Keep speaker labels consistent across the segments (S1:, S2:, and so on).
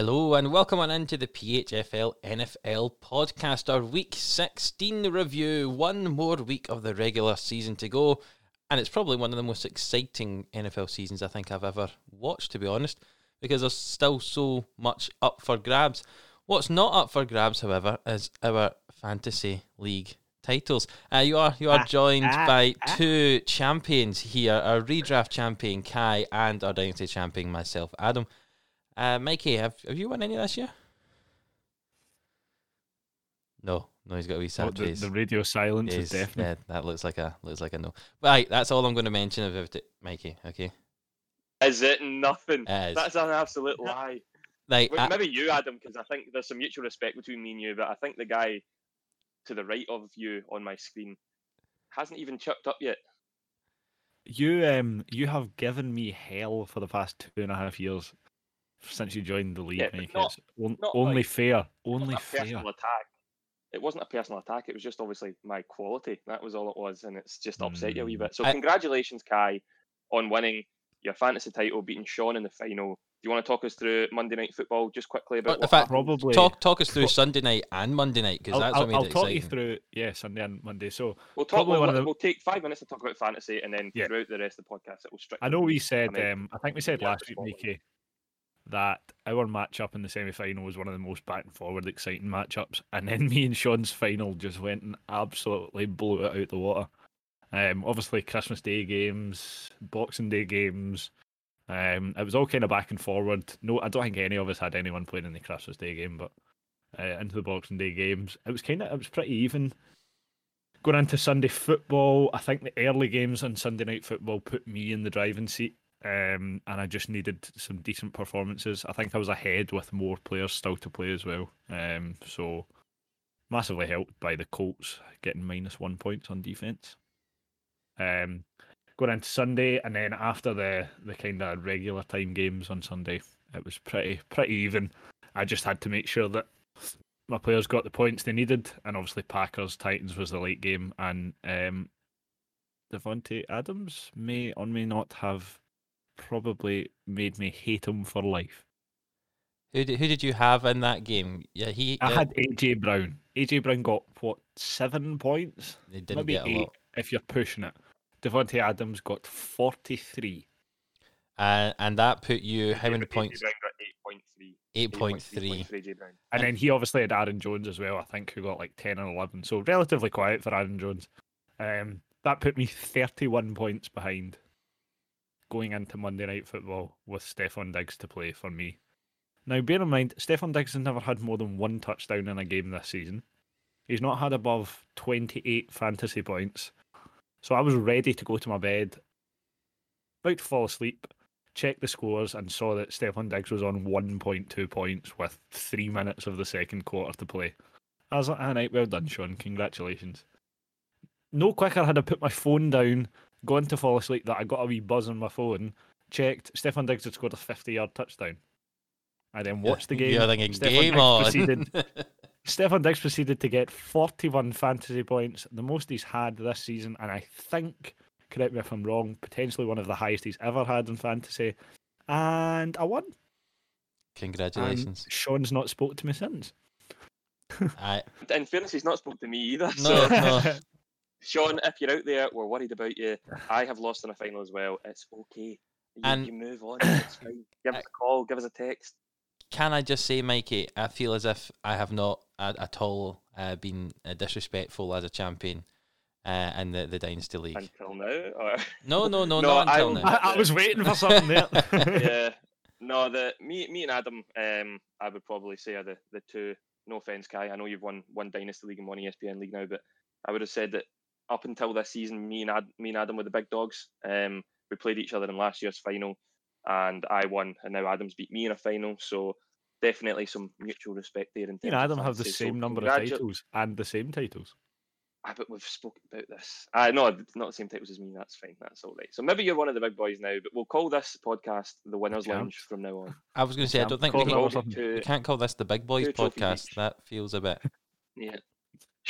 S1: Hello and welcome on into the PHFL NFL podcast, our week 16 review. One more week of the regular season to go, and it's probably one of the most exciting NFL seasons I think I've ever watched, to be honest, because there's still so much up for grabs. What's not up for grabs, however, is our fantasy league titles. Uh, you are you are ah, joined ah, by ah. two champions here: our redraft champion Kai and our dynasty champion myself, Adam. Uh, Mikey, have have you won any this year? No, no, he's got a wee sad
S2: Oh, the,
S1: face.
S2: the radio silence
S1: He's-
S2: is deafening.
S1: yeah, that looks like a looks like a no. Right, that's all I'm going to mention about it, Mikey. Okay,
S3: Is it nothing?
S1: It is.
S3: That's an absolute lie.
S1: like
S3: Well,
S1: I-
S3: maybe you, Adam, because I think there's some mutual respect between me and you, but I think the guy to the right of you on my screen hasn't even chucked up yet.
S2: You um you have given me hell for the past two and a half years since you joined the league,
S3: Yeah, but
S2: Mike.
S3: not-
S2: It's on-
S3: not
S2: only
S3: like-
S2: fair. Only
S3: wasn't a
S2: fair.
S3: personal attack. It wasn't a personal attack. It was just obviously my quality. That was all it was, and it's just upset you a wee
S2: Mm.
S3: bit. So
S1: I-
S3: congratulations, Kai, on winning your fantasy title, beating Sean in the final. Do you want to talk us through Monday Night Football just quickly about
S1: in
S3: what
S1: fact.
S2: Probably.
S1: talk talk us through
S2: Pro-
S1: Sunday night and Monday night because that's
S2: I'll,
S1: what made
S2: I'll
S1: it
S2: talk
S1: exciting.
S2: you through yeah Sunday and Monday. So
S3: We'll talk. We'll,
S2: one of the-
S3: we'll take five minutes to talk about fantasy, and then
S2: Yeah.
S3: throughout the rest of the podcast, it will strictly.
S2: I know we
S3: be
S2: said
S3: American.
S2: um I think we said
S3: Yeah,
S2: last week,
S3: follow it.
S2: Mikey, that our matchup in the semi final was one of the most back and forward exciting matchups, and then me and Sean's final just went and absolutely blew it out the water. Um, obviously Christmas Day games, Boxing Day games. Um, it was all kind of back and forward. No, I don't think any of us had anyone playing in the Christmas Day game, but uh, into the Boxing Day games, it was kind of it was pretty even. Going into Sunday football, I think the early games on Sunday night football put me in the driving seat, um, and I just needed some decent performances. I think I was ahead with more players still to play as well, um, so massively helped by the Colts getting minus one points on defense. Um, going into Sunday, and then after the the kind of regular time games on Sunday, it was pretty pretty even. I just had to make sure that my players got the points they needed, and obviously Packers Titans was the late game, and um, Davante Adams may or may not have probably made me hate him for life.
S1: Who did, who did you have in that game? Yeah, he.
S2: I
S1: uh,
S2: had AJ Brown. AJ Brown got what seven points?
S1: They didn't
S2: Maybe
S1: get a
S2: eight
S1: lot,
S2: if you're pushing it. Davante Adams got forty-three.
S1: uh, and that put you how many
S3: AJ
S1: points?
S3: Brown got eight point three.
S1: Eight point three.
S3: for AJ Brown.
S2: And then he obviously had Aaron Jones as well, I think, who got like 10 and 11. So relatively quiet for Aaron Jones. Um, that put me 31 points behind going into Monday Night Football with Stefon Diggs to play for me. Now, bear in mind, Stefon Diggs has never had more than one touchdown in a game this season. He's not had above 28 fantasy points. So I was ready to go to my bed, about to fall asleep, checked the scores and saw that Stefon Diggs was on 1.2 points with three minutes of the second quarter to play. I was like, well done, Sean. Congratulations. No quicker had I put my phone down, gone to fall asleep, that I got a wee buzz on my phone, checked, Stefon Diggs had scored a 50 yard touchdown. I then watched the game.
S1: You're thinking
S2: Stefon
S1: game
S2: Diggs
S1: on.
S2: proceeded- Stefon Diggs proceeded to get 41 fantasy points, the most he's had this season, and I think, correct me if I'm wrong, potentially one of the highest he's ever had in fantasy. And I won. And
S1: Congratulations.
S2: Sean's not spoke to me since.
S1: I,
S3: In fairness, he's not spoke to me either.
S1: no,
S3: So,
S1: no.
S3: Sean, if you're out there, we're worried about you. I have lost in a final as well. It's okay. You,
S1: And-
S3: you move on. It's fine. Give us a call. Give us a text.
S1: Can I just say, Mikey, I feel as if I have not at, at all uh, been uh, disrespectful as a champion uh, in the, the Dynasty League.
S3: Until now. Or...
S1: No, no, no,
S3: No,
S1: not
S3: I
S1: until
S3: will-
S1: now.
S2: I, I was waiting for something there.
S3: yeah. No, the me, me and Adam. Um, I would probably say are the the two. No offense, Kai. I know you've won one Dynasty League and one ESPN League now, but I would have said that up until this season, me and Ad, me and Adam were the big dogs. Um, we played each other in last year's final, and I won, and now Adam's beat me in a final. So definitely some mutual respect there. In
S2: Me
S3: terms
S2: and
S3: of
S2: Adam have the
S3: fantasy. So
S2: same number of titles and the same titles.
S3: Ah, but we've spoken about this. Uh, no, not the same titles as me. That's fine. That's all right. So maybe you're one of the big boys now, but we'll call this podcast the Winners
S2: can't.
S3: Lounge from now on.
S1: I was going to say, I don't think we can
S3: call it.
S1: We can't call this the Big Boys podcast. That feels a bit.
S3: Yeah.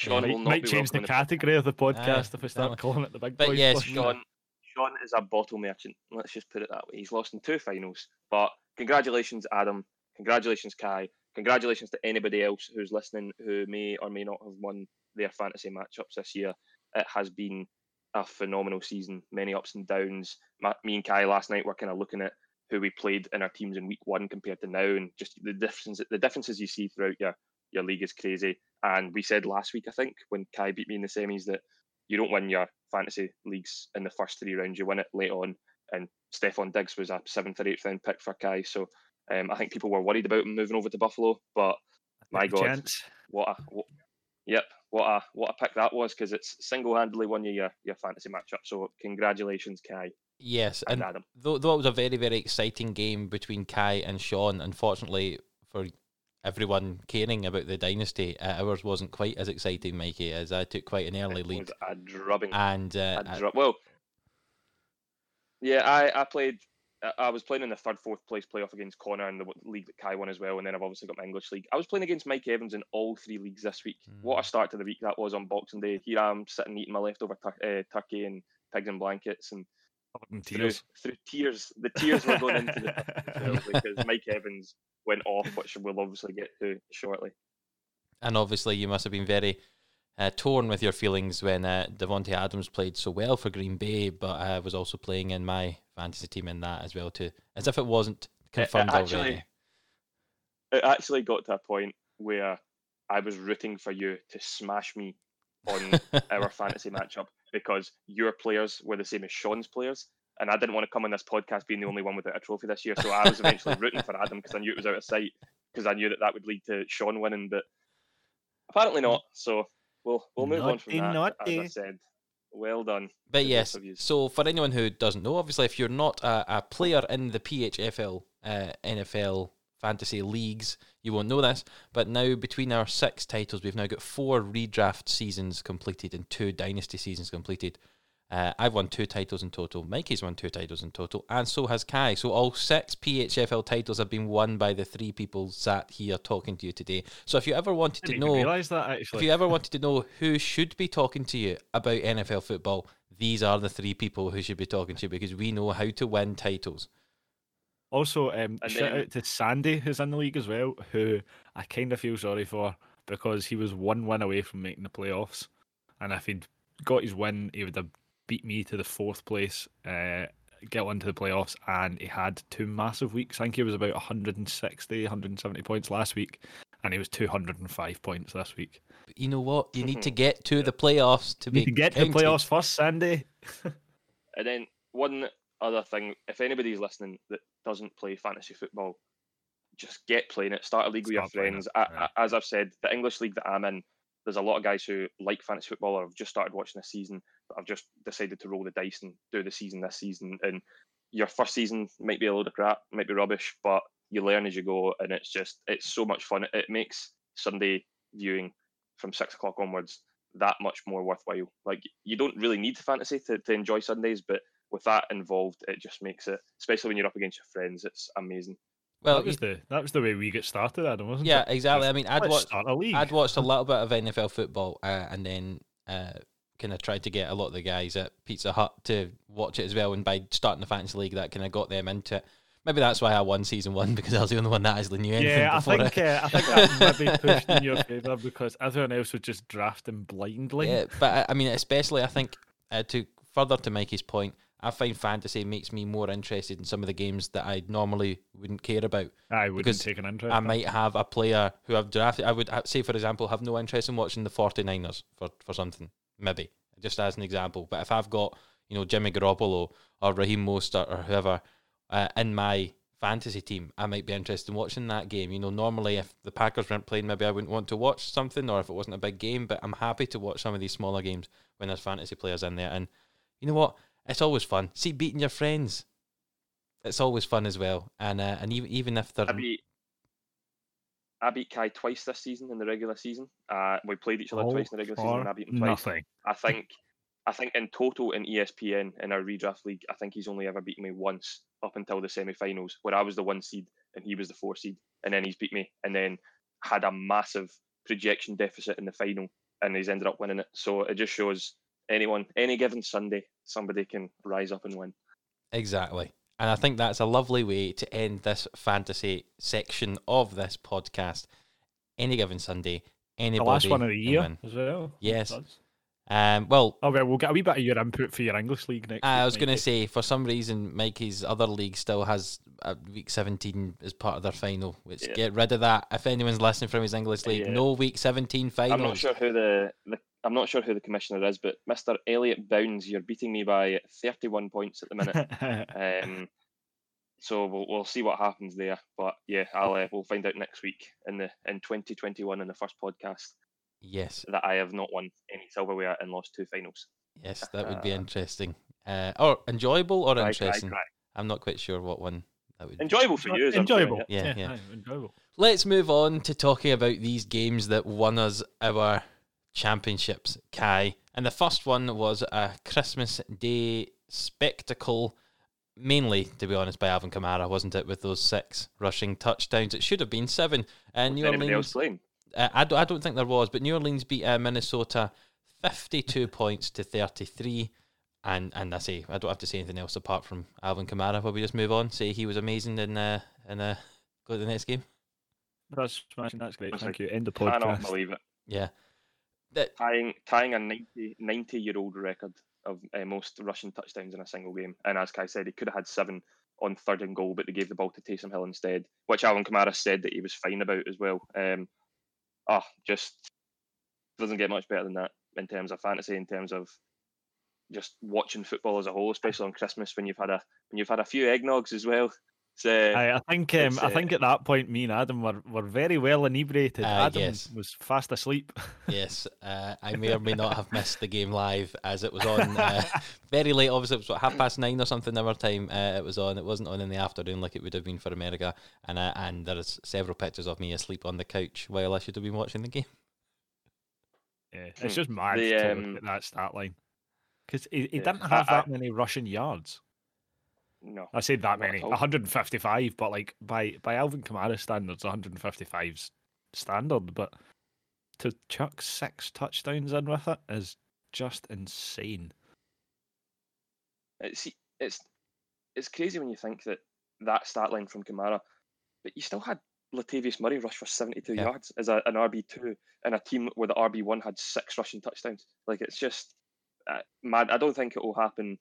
S3: Sean
S2: Might,
S3: will not
S2: might
S3: be
S2: change the
S3: welcome in
S2: category of the podcast if we start
S1: exactly.
S2: calling it the big
S1: But
S2: boys.
S1: yes,
S2: podcast.
S3: Sean, Sean is a bottle merchant. Let's just put it that way. He's lost in two finals, but congratulations, Adam. congratulations, Kai. Congratulations to anybody else who's listening who may or may not have won their fantasy matchups this year. It has been a phenomenal season, many ups and downs. My, me and Kai last night were kind of looking at who we played in our teams in week one compared to now, and just the difference, the differences you see throughout your your league is crazy. And we said last week, I think, when Kai beat me in the semis, that you don't win your fantasy leagues in the first three rounds; you win it late on. And Stefon Diggs was a seventh or eighth round pick for Kai, so um, I think people were worried about him moving over to Buffalo, but my God, chance. what a what, yep, what a what a pick that was because it's single handedly won you your, your fantasy matchup. So congratulations, Kai.
S1: Yes, and, and Adam. Though, though it was a very very exciting game between Kai and Sean, unfortunately for everyone caring about the dynasty, uh, ours wasn't quite as exciting, Mikey, as I took quite an early lead.
S3: a drubbing.
S1: And uh,
S3: a dru- well, yeah, I I played I was playing in the third, fourth place playoff against Connor in the league that Kai won as well, and then I've obviously got my English league. I was playing against Mike Evans in all three leagues this week. Mm. What a start to the week that was on Boxing Day. Here I am sitting eating my leftover uh, turkey and pigs and blankets, and. Through, through, tears, the tears were going into the because Mike Evans went off, which we'll obviously get to shortly.
S1: And obviously, you must have been very uh, torn with your feelings when uh, Davante Adams played so well for Green Bay, but I uh, was also playing in my fantasy team in that as well too, as if it wasn't confirmed it, it actually, already.
S3: It actually got to a point where I was rooting for you to smash me on our fantasy matchup because your players were the same as Sean's players, and I didn't want to come on this podcast being the only one without a trophy this year. So I was eventually rooting for Adam because I knew it was out of sight because I knew that that would lead to Sean winning, but apparently not. So we'll we'll move naughty, on from that. Naughty. As I said, well done.
S1: But yes, so for anyone who doesn't know, obviously, if you're not a, a player in the PHFL uh, NFL fantasy leagues, you won't know this. But now, between our six titles, we've now got four redraft seasons completed and two dynasty seasons completed. Uh, I've won two titles in total. Mikey's won two titles in total, and so has Kai. So all six PHFL titles have been won by the three people sat here talking to you today. So if you ever wanted to know,
S2: realize that actually,
S1: if you ever wanted to know who should be talking to you about NFL football, these are the three people who should be talking to you because we know how to win titles.
S2: Also, um, shout out to Sandy who's in the league as well, who I kind of feel sorry for because he was one win away from making the playoffs, and if he'd got his win, he would have beat me to the fourth place, uh, get into the playoffs, and he had two massive weeks. I think he was about 160, 170 points last week, and he was 205 points this week.
S1: You know what? You need to get to the playoffs to be.
S2: to get counted. to the playoffs first, Sandy.
S3: and then one other thing, if anybody's listening that doesn't play fantasy football, just get playing it. Start a league with your friends. I, I, as I've said, the English league that I'm in, there's a lot of guys who like fantasy football or have just started watching this season, but I've just decided to roll the dice and do the season this season. And your first season might be a load of crap, might be rubbish, but you learn as you go, and it's just it's so much fun. It makes Sunday viewing from six o'clock onwards that much more worthwhile. Like you don't really need fantasy to, to enjoy Sundays, but with that involved, it just makes it, especially when you're up against your friends, it's amazing.
S2: Well, that was the that was the way we get started, Adam, wasn't
S1: yeah,
S2: it?
S1: Yeah, exactly. I mean, I'd watched I'd watched a little bit of NFL football, uh, and then uh, kind of tried to get a lot of the guys at Pizza Hut to watch it as well. And by starting the fantasy league, that kind of got them into it. Maybe that's why I won season one because I was the only one that actually knew anything.
S2: Yeah,
S1: I
S2: think uh, I think that might be pushed in your favour because everyone else was just drafting blindly.
S1: Yeah, but I mean, especially I think uh, to further to Mikey's point, I find fantasy makes me more interested in some of the games that I normally wouldn't care about.
S2: I wouldn't take an interest.
S1: I might have a player who I've drafted. I would say, for example, have no interest in watching the 49ers for, for something, maybe, just as an example. But if I've got, you know, Jimmy Garoppolo or Raheem Mostert or whoever uh, in my fantasy team, I might be interested in watching that game. You know, normally if the Packers weren't playing, maybe I wouldn't want to watch something or if it wasn't a big game, but I'm happy to watch some of these smaller games when there's fantasy players in there. And you know what? It's always fun. See, beating your friends, it's always fun as well. And uh, and even even if they're
S3: I beat, I beat Kai twice this season in the regular season. Uh, we played each other oh, twice in the regular season. And I beat him twice.
S2: Nothing.
S3: I think. I think in total in ESPN in our redraft league, I think he's only ever beaten me once up until the semi-finals, where I was the one seed and he was the four seed, and then he's beat me, and then had a massive projection deficit in the final, and he's ended up winning it. So it just shows anyone, any given Sunday, somebody can rise up and win.
S1: Exactly. And I think that's a lovely way to end this fantasy section of this podcast. Any given Sunday, anybody.
S2: The last one of the year
S1: win.
S2: as well.
S1: Yes. Um, well,
S2: Okay, we'll get a wee bit of your input for your English league next.
S1: I
S2: week,
S1: was going to say, for some reason, Mikey's other league still has uh, week 17 as part of their final. Which
S3: Yeah.
S1: get rid of that. If anyone's listening from his English league,
S3: Yeah.
S1: no week 17 final.
S3: I'm not sure who the, the I'm not sure who the commissioner is, but Mr. Elliot Bounds, you're beating me by 31 points at the minute. um, so we'll, we'll see what happens there. But yeah, I'll uh, we'll find out next week in the in 2021 in the first podcast
S1: Yes,
S3: that I have not won any silverware and lost two finals.
S1: yes, that would be interesting. Uh, or enjoyable or
S3: Cry, cry,
S1: interesting.
S3: cry.
S1: I'm not quite sure what one that would be.
S3: Enjoyable for you. as I'm
S2: enjoyable.
S1: Yeah, yeah.
S2: aye, enjoyable.
S1: Let's move on to talking about these games that won us our championships, Kai. And the first one was a Christmas Day spectacle, mainly, to be honest, by Alvin Kamara, wasn't it? With those six rushing touchdowns. It should have been seven. And
S3: Was
S1: New Orleans,
S3: else playing?
S1: uh, I, don't, I don't think there was, but New Orleans beat uh, Minnesota 52 points to 33. And and I say, I don't have to say anything else apart from Alvin Kamara. Will we just move on? Say he was amazing and uh, and uh, go to the next game?
S2: That's smashing. That's great.
S3: That's
S2: Thank
S3: like-
S2: you. End the
S3: Cannot
S2: podcast.
S3: believe it.
S1: Yeah. That,
S3: Tying tying a 90, 90 year old record of uh, most rushing touchdowns in a single game. And as Kai said, he could have had seven on third and goal, but they gave the ball to Taysom Hill instead, which Alvin Kamara said that he was fine about as well. Um, ah, just doesn't get much better than that in terms of fantasy, in terms of just watching football as a whole, especially on Christmas when you've had a when you've had a few eggnogs as well. So
S2: Aye, I think um,
S3: it's,
S2: I
S3: uh,
S2: think at that point, me and Adam were, were very well inebriated.
S1: Uh,
S2: Adam
S1: yes.
S2: was fast asleep.
S1: Yes, uh, I may or may not have missed the game live as it was on uh, very late. Obviously, it was what, half past nine or something our time. Uh, it was on. It wasn't on in the afternoon like it would have been for America. And uh, and there is several pictures of me asleep on the couch while I should have been watching the game.
S2: Yeah, it's
S3: Hmm.
S2: just mad
S3: The,
S2: to
S3: um,
S2: look at that stat line because he, he
S3: Yeah,
S2: didn't have
S3: I-
S2: that many rushing yards.
S3: No,
S2: I said that many, 155, but like by by Alvin Kamara standards, 155's standard. But to chuck six touchdowns in with it is just insane.
S3: it's it's it's crazy when you think that that stat line from Kamara, but you still had Latavius Murray rush for 72
S1: Yeah.
S3: yards as a, an RB2 in a team where the RB1 had six rushing touchdowns. Like, it's just uh, mad. I don't think it will happen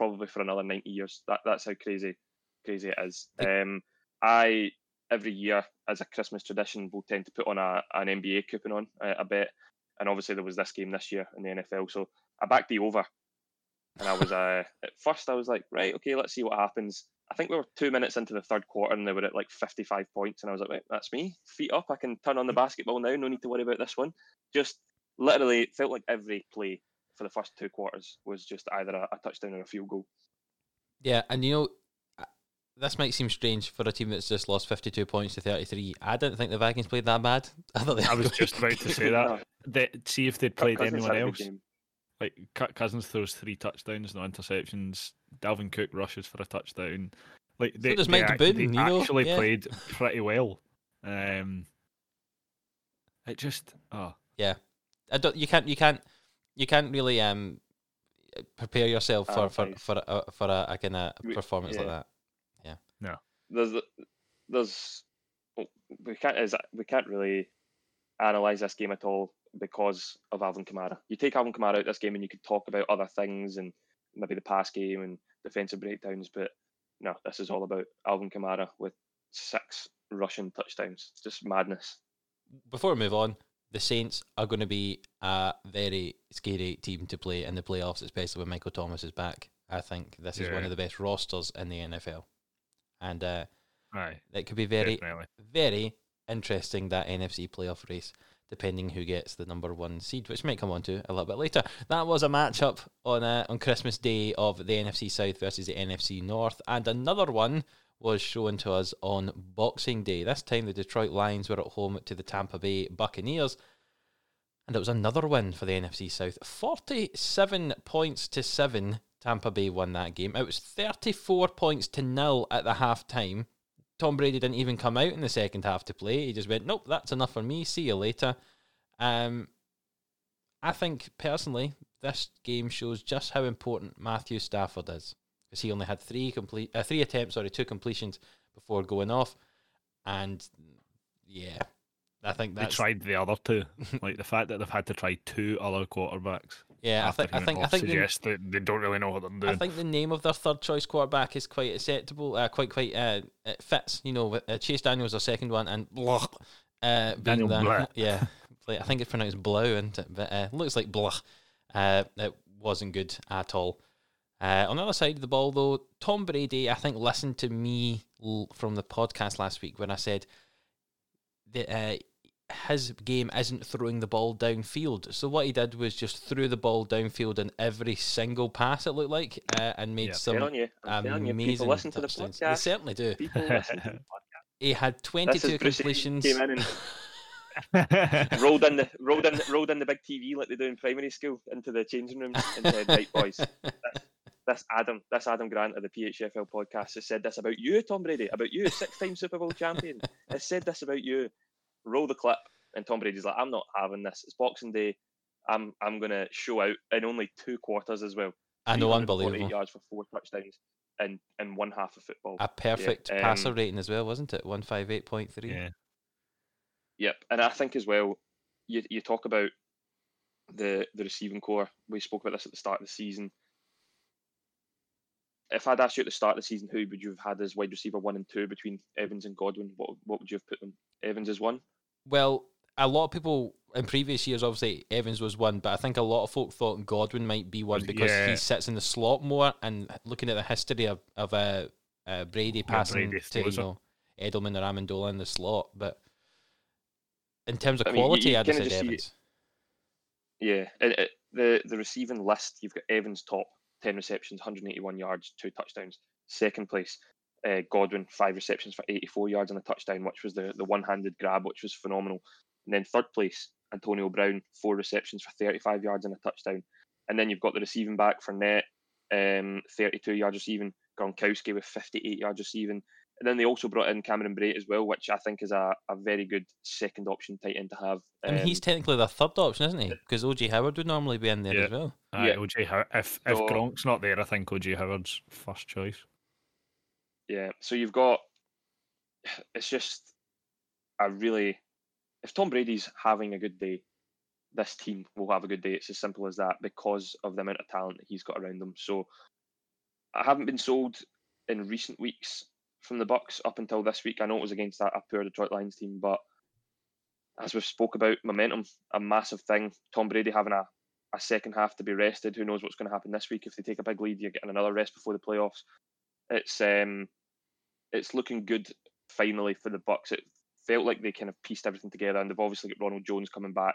S3: probably for another 90 years. That That's how crazy crazy it is. Um, I, every year, as a Christmas tradition, will tend to put on a, an NBA coupon on, uh, a bet. And obviously, there was this game this year in the NFL. So I backed the over. And I was, uh, at first, I was like, right, okay, let's see what happens. I think we were two minutes into the third quarter and they were at like 55 points. And I was like, right, that's me. Feet up. I can turn on the basketball now. No need to worry about this one. Just literally, it felt like every play for the first two quarters was just either a, a touchdown or a field goal.
S1: Yeah, and you know, this might seem strange for a team that's just lost 52 points to 33. I didn't think the Vikings played that bad. I thought they
S2: I was
S1: were
S2: just
S1: good.
S2: about to say that.
S3: No,
S2: They, see if they'd played
S3: Cousins
S2: anyone
S3: had a good
S2: else. Like Cousins throws three touchdowns, no interceptions. Dalvin Cook rushes for a touchdown. Like they,
S1: does
S2: they,
S1: Mike
S2: ac-
S1: Boone,
S2: they
S1: you know,
S2: actually
S1: yeah.
S2: played pretty well. Um, it just oh
S1: Yeah, I don't. You can't. You can't. You can't really um prepare yourself for for
S3: Analyse.
S1: for a, for a, a kind of
S3: We-
S1: performance like that.
S3: yeah.
S1: No.
S3: there's there's we can't is we can't really analyze this game at all because of Alvin Kamara. You take Alvin Kamara out this game and you could talk about other things and maybe the pass game and defensive breakdowns, but no, this is all about Alvin Kamara with six rushing touchdowns. It's just madness.
S1: Before we move on, the Saints are going to be a very scary team to play in the playoffs, especially when Michael Thomas is back. I think this is one of the best rosters in the NFL, and uh,
S2: aye,
S1: it could be very
S2: definitely.
S1: very interesting that NFC playoff race, depending who gets the number one seed, which might come on to a little bit later. That was a matchup on uh, on Christmas Day of the NFC South versus the NFC North, and another one was shown to us on Boxing Day. This time, the Detroit Lions were at home to the Tampa Bay Buccaneers. And it was another win for the NFC South. 47 points to 7. Tampa Bay won that game. It was 34 points to nil at the half time. Tom Brady didn't even come out in the second half to play. He just went, nope, that's enough for me. See you later. Um, I think personally, this game shows just how important Matthew Stafford is. Because he only had three complete, uh, three attempts, sorry, two completions before going off, and yeah, I think
S2: They tried the other two. like the fact that they've had to try two other quarterbacks.
S1: yeah. I think I think I think the,
S2: suggests that they don't really know what they're doing.
S1: I think the name of their third choice quarterback is quite acceptable, uh, quite quite uh, it fits. You know, with, uh, Chase Daniels their second one, and blah, uh,
S2: Daniel
S1: the
S2: Blah.
S1: yeah, I think it's pronounced Blau, and but uh, looks like blah. Uh, it wasn't good at all. Uh, on the other side of the ball, though, Tom Brady, I think, listened to me l- from the podcast last week when I said that uh, his game isn't throwing the ball downfield. So what he did was just threw the ball downfield in every single pass. It looked like, uh, and made
S2: Yeah.
S1: some
S3: telling you, I'm telling you,
S1: amazing
S3: people listen to the
S1: touchdowns. They certainly do.
S3: People listen to the podcast.
S1: He had 22 completions.
S3: came in and rolled in the rolled in rolled in the big TV like they do in primary school into the changing room and said, "Right, boys, this, this Adam, this Adam Grant of the PHFL podcast has said this about you, Tom Brady, about you, six-time Super Bowl champion, has said this about you. Roll the clip." And Tom Brady's like, "I'm not having this. It's Boxing Day. I'm I'm gonna show out in only two quarters as well.
S1: I know,
S3: 348
S1: unbelievable.
S3: yards for four touchdowns in in one half of football.
S1: A perfect
S3: um,
S1: passer rating as well, wasn't it? 158.3.
S2: yeah.
S3: Yep, and I think as well, you you talk about the the receiving core. We spoke about this at the start of the season. If I'd asked you at the start of the season, who would you have had as wide receiver one and two between Evans and Godwin? What what would you have put them? Evans as one.
S1: Well, a lot of people in previous years, obviously Evans was one, but I think a lot of folk thought Godwin might be one because
S2: yeah.
S1: he sits in the slot more. And looking at the history of of uh, uh, Brady passing
S2: Brady
S1: to you know Edelman or Amendola in the slot, but in terms of
S3: I mean, you-
S1: quality,
S3: you
S1: I'd have said
S3: just see-
S1: Evans.
S3: Yeah, it, it, the the receiving list. You've got Evans top, ten receptions, 181 yards, two touchdowns. Second place, uh, Godwin, five receptions for 84 yards and a touchdown, which was the the one handed grab, which was phenomenal. And then third place, Antonio Brown, four receptions for 35 yards and a touchdown. And then you've got the receiving back Fournette, um, 32 yards receiving. Gronkowski with 58 yards receiving. And then they also brought in Cameron Brate as well, which I think is a, a very good second option tight end to have.
S1: I mean, he's
S3: Um,
S1: technically the third option, isn't he? Because OJ Howard would normally be in there
S2: Yeah.
S1: as well.
S2: Aye,
S3: Yeah.
S2: OJ How- if if
S3: So-
S2: Gronk's not there, I think OJ Howard's first choice.
S3: Yeah, so you've got it's just a really if Tom Brady's having a good day, this team will have a good day. It's as simple as that because of the amount of talent that he's got around them. So I haven't been sold in recent weeks from the Bucks up until this week. I know it was against that a poor Detroit Lions team, but as we've spoke about, momentum, a massive thing. Tom Brady having a, a second half to be rested. Who knows what's going to happen this week? If they take a big lead, you're getting another rest before the playoffs. It's um it's looking good finally for the Bucks. It felt like they kind of pieced everything together, and they've obviously got Ronald Jones coming back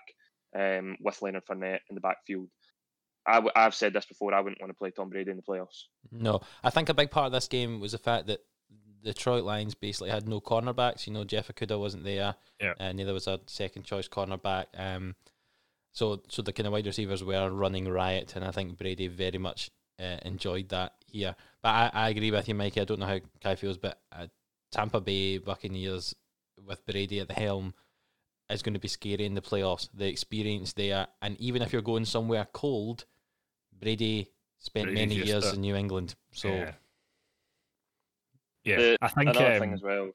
S3: um, with Leonard Fournette in the backfield. I w- I've said this before. I wouldn't want to play Tom Brady in the playoffs.
S1: No, I think a big part of this game was the fact that Detroit Lions basically had no cornerbacks. You know, Jeff Okudah wasn't there.
S2: Yeah.
S1: And neither was a second choice cornerback. Um, so so the kind of wide receivers were running riot, and I think Brady very much uh, enjoyed that here. But I, I agree with you, Mikey. I don't know how Kai feels, but uh, Tampa Bay Buccaneers with Brady at the helm is going to be scary in the playoffs. The experience there, and even if you're going somewhere cold, Brady spent
S2: Brady's
S1: many years in New England. So
S2: yeah, yeah.
S3: The-
S2: I think
S3: Another
S2: um,
S3: thing as well.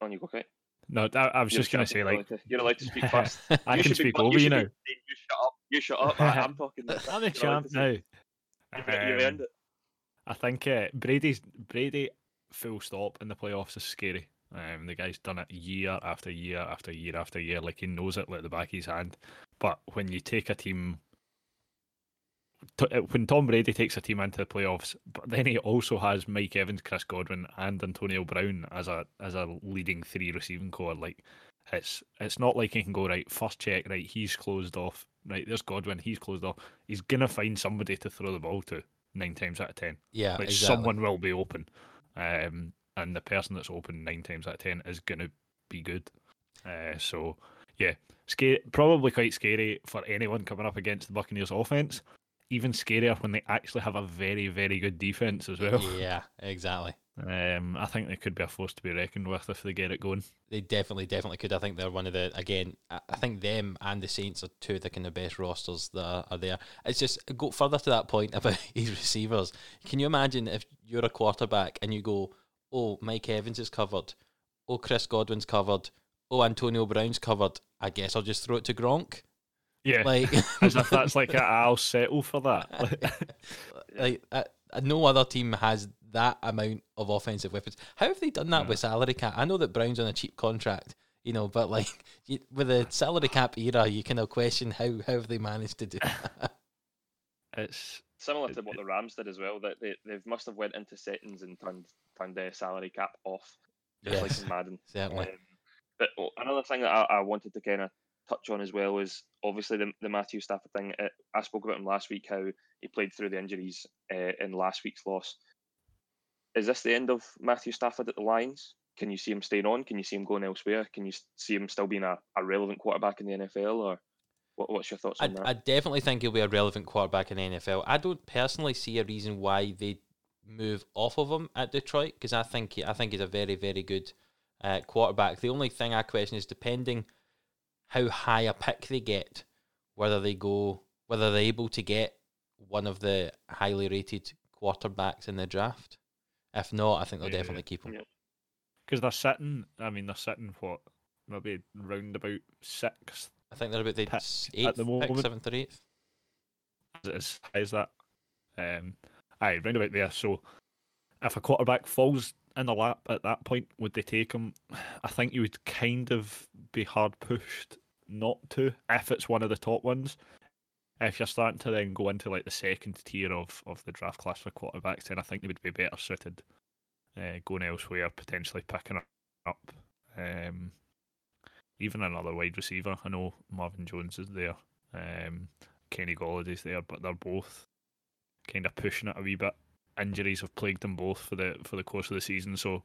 S3: On you go, okay.
S2: no. I, I was
S3: You're
S2: just gonna say like
S3: you're allowed to- you're allowed to speak first.
S2: I
S3: You
S2: can
S3: be
S2: speak
S3: fu-
S2: over you now.
S3: be- You shut up. You shut up. I, I'm talking.
S2: I'm the champ now. Um,
S3: earned it.
S2: I think uh, Brady's Brady full stop in the playoffs is scary. Um, the guy's done it year after year after year after year, like he knows it like the back of his hand. But when you take a team, t- uh, when Tom Brady takes a team into the playoffs, but then he also has Mike Evans, Chris Godwin, and Antonio Brown as a as a leading three receiving corps, like it's it's not like he can go right first check right he's closed off right there's Godwin he's closed off he's gonna find somebody to throw the ball to nine times out of ten
S1: yeah,
S2: like
S1: exactly.
S2: someone will be open, um, and the person that's open nine times out of ten is going to be good. Uh, so yeah, scary, probably quite scary for anyone coming up against the Buccaneers offense. Even scarier when they actually have a very very good defense as well.
S1: Yeah, exactly.
S2: Um, I think they could be a force to be reckoned with if they get it going.
S1: They definitely, definitely could. I think they're one of the again. I think them and the Saints are two of the kind of best rosters that are, are there. It's just go further to that point about these receivers. Can you imagine if you're a quarterback and you go, "Oh, Mike Evans is covered. Oh, Chris Godwin's covered. Oh, Antonio Brown's covered. I guess I'll just throw it to Gronk."
S2: Yeah,
S1: Like,
S2: as if that's like a, I'll settle for that.
S1: like uh, no other team has that amount of offensive weapons. How have they done that
S2: Yeah.
S1: with salary cap? I know that Brown's on a cheap contract, you know, but like you, with the salary cap era, you kind of question how how have they managed to do that?
S2: it's
S3: Similar to what the Rams did as well. That they they must have went into settings and turned turned their salary cap off, just
S1: Yes.
S3: like in Madden.
S1: Certainly.
S3: Um, but oh, another thing that I, I wanted to kind of touch on as well was obviously the, the Matthew Stafford thing. I spoke about him last week how he played through the injuries uh, in last week's loss. Is this the end of Matthew Stafford at the Lions? Can you see him staying on? Can you see him going elsewhere? Can you see him still being a, a relevant quarterback in the NFL? Or what, what's your thoughts
S1: I,
S3: on that?
S1: I definitely think he'll be a relevant quarterback in the NFL. I don't personally see a reason why they move off of him at Detroit because I think he, I think he's a very very good uh, quarterback. The only thing I question is depending how high a pick they get, whether they go whether they're able to get one of the highly rated quarterbacks in the draft. If not, I think they'll
S2: Yeah.
S1: definitely keep him.
S3: Yeah.
S2: because they're sitting. I mean, they're sitting what maybe round about sixth.
S1: I think they're about the
S2: Pick
S1: s-
S2: at
S1: eighth
S2: the
S1: pick,
S2: moment.
S1: seventh or eighth.
S2: Is it as high as that? Um, aye, round about there. So, if a quarterback falls in the lap at that point, would they take him? I think you would kind of be hard pushed not to if it's one of the top ones. If you're starting to then go into like the second tier of, of the draft class for quarterbacks, then I think they would be better suited uh, going elsewhere, potentially picking up um, even another wide receiver. I know Marvin Jones is there, um, Kenny Golladay's there, but they're both kind of pushing it a wee bit. Injuries have plagued them both for the for the course of the season, so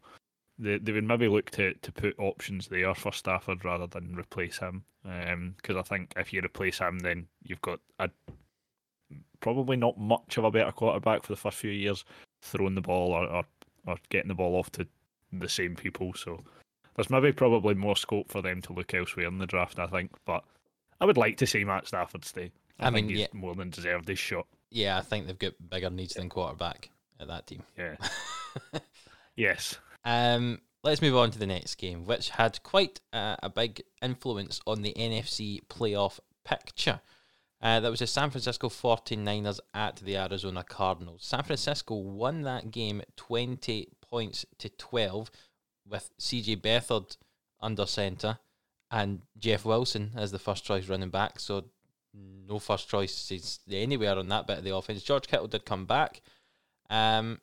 S2: they they would maybe look to, to put options there for Stafford rather than replace him. Um, because I think if you replace him, then you've got a probably not much of a better quarterback for the first few years throwing the ball or, or, or getting the ball off to the same people. So there's maybe probably more scope for them to look elsewhere in the draft, I think. But I would like to see Matt Stafford stay. I,
S1: I
S2: think
S1: mean,
S2: he's
S1: yeah.
S2: more than deserved his shot.
S1: Yeah, I think they've got bigger needs than quarterback at that team.
S2: Yeah. yes.
S1: Um, let's move on to the next game, which had quite uh, a big influence on the NFC playoff picture. Uh, that was the San Francisco 49ers at the Arizona Cardinals. San Francisco won that game 20 points to 12 with CJ Beathard under centre and Jeff Wilson as the first choice running back. So no first choices anywhere on that bit of the offense. George Kittle did come back. Um,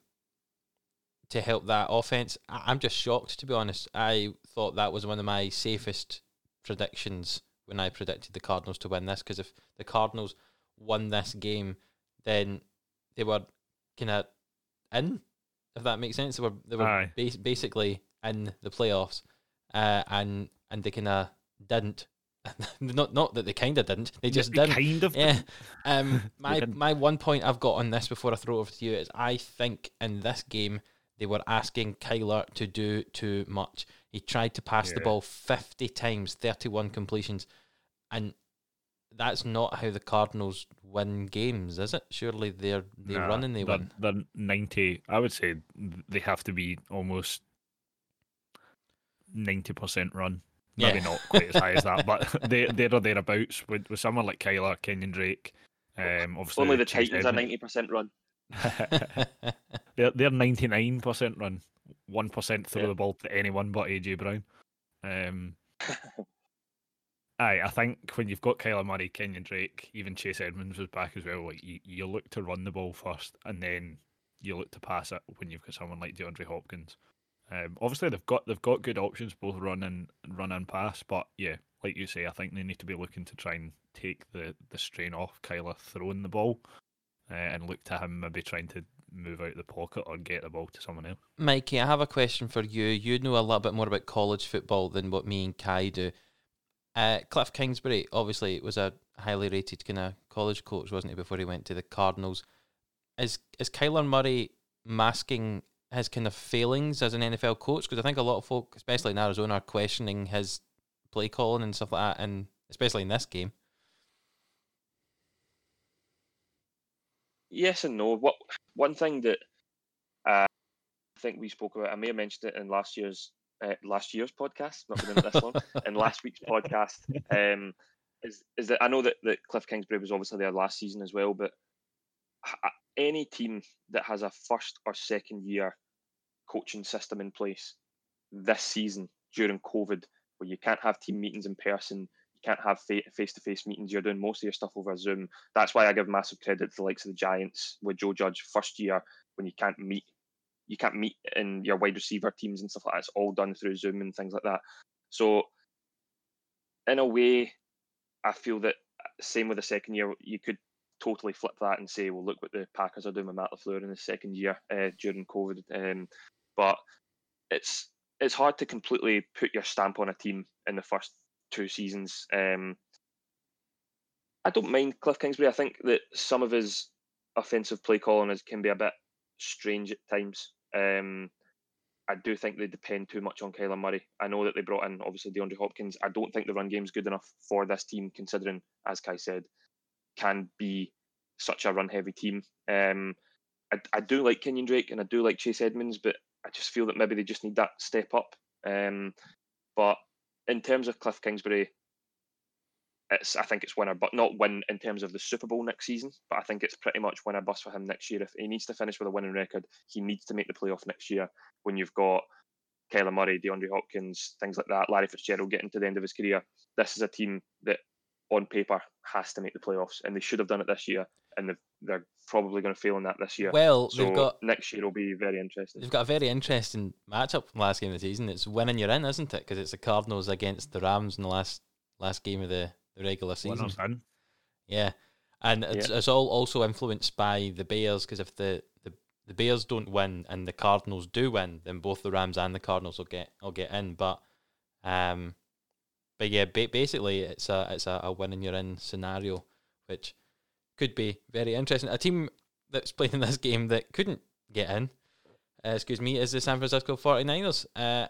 S1: to help that offense. I- I'm just shocked, to be honest. I thought that was one of my safest predictions when I predicted the Cardinals to win this, because if the Cardinals won this game, then they were kind of in, if that makes sense. They were they were bas- basically in the playoffs, uh, and and they kind of didn't. not not that they kind of didn't. They just didn't.
S2: Kind of.
S1: Yeah. Um, my my one point I've got on this before I throw it over to you is I think in this game they were asking Kyler to do too much. He tried to pass the ball fifty times, thirty one completions, and that's not how the Cardinals win games, is it? Surely they're they
S2: Nah,
S1: run and they
S2: they're,
S1: win.
S2: They're 90. I would say they have to be almost 90% run. Maybe not quite as high as that, but they, they're or thereabouts with, with someone like Kyler, Kenyon Drake. Um, obviously
S3: Only the
S2: Chase
S3: Titans are ninety percent run.
S2: they're they're 99% run, 1% throw
S3: Yeah.
S2: the ball to anyone but AJ Brown. Um, aye, I think when you've got Kyler Murray, Kenyon Drake, even Chase Edmonds was back as well. Like you, you look to run the ball first, and then you look to pass it when you've got someone like DeAndre Hopkins. Um, obviously they've got they've got good options both run and run and pass, but yeah, like you say, I think they need to be looking to try and take the the strain off Kyler throwing the ball, uh, and look to him maybe trying to move out the pocket or get the ball to someone else.
S1: Mikey, I have a question for you. You know a little bit more about college football than what me and Kai do. Uh, Cliff Kingsbury, obviously, was a highly rated kind of college coach, wasn't he, before he went to the Cardinals? Is is Kyler Murray masking his kind of failings as an NFL coach? Because I think a lot of folk, especially in Arizona, are questioning his play calling and stuff like that, and especially in this game.
S3: Yes and no. What one thing that uh, I think we spoke about, I may have mentioned it in last year's uh, last year's podcast, not been in this one, in last week's podcast, um, is is that I know that, that Cliff Kingsbury was obviously there last season as well, but any team that has a first or second year coaching system in place this season during COVID, where you can't have team meetings in person, you can't have face to face meetings, you're doing most of your stuff over Zoom. That's why I give massive credit to the likes of the Giants with Joe Judge first year when you can't meet. You can't meet in your wide receiver teams and stuff like that. It's all done through Zoom and things like that. So, in a way, I feel that same with the second year, you could totally flip that and say, well, look what the Packers are doing with Matt LaFleur in the second year uh, during COVID. Um, but it's it's hard to completely put your stamp on a team in the first two seasons. Um, I don't mind Cliff Kingsbury. I think that some of his offensive play calling is, can be a bit strange at times. Um, I do think they depend too much on Kyler Murray. I know that they brought in obviously DeAndre Hopkins. I don't think the run game is good enough for this team, considering, as Kai said, can be such a run heavy team. Um, I, I do like Kenyon Drake and I do like Chase Edmonds, but I just feel that maybe they just need that step up. Um, but in terms of Cliff Kingsbury, it's I think it's winner, but not win in terms of the Super Bowl next season. But I think it's pretty much winner bust for him next year. If he needs to finish with a winning record, he needs to make the playoff next year. When you've got Kyler Murray, DeAndre Hopkins, things like that, Larry Fitzgerald getting to the end of his career, this is a team that on paper has to make the playoffs, and they should have done it this year, and they're probably going to fail in that this year.
S1: Well,
S3: so
S1: they've got
S3: next year will be very interesting.
S1: They've got a very interesting matchup last game of the season. It's winning you're in, isn't it? Because it's the Cardinals against the Rams in the last last game of the, the regular season. Yeah, and it's, yeah. it's all also influenced by the Bears because if the, the the Bears don't win and the Cardinals do win, then both the Rams and the Cardinals will get will get in. But um, but yeah, ba- basically it's a it's a, a win and you're in scenario, which could be very interesting. A team that's playing in this game that couldn't get in, uh, excuse me, is the San Francisco 49ers. Uh,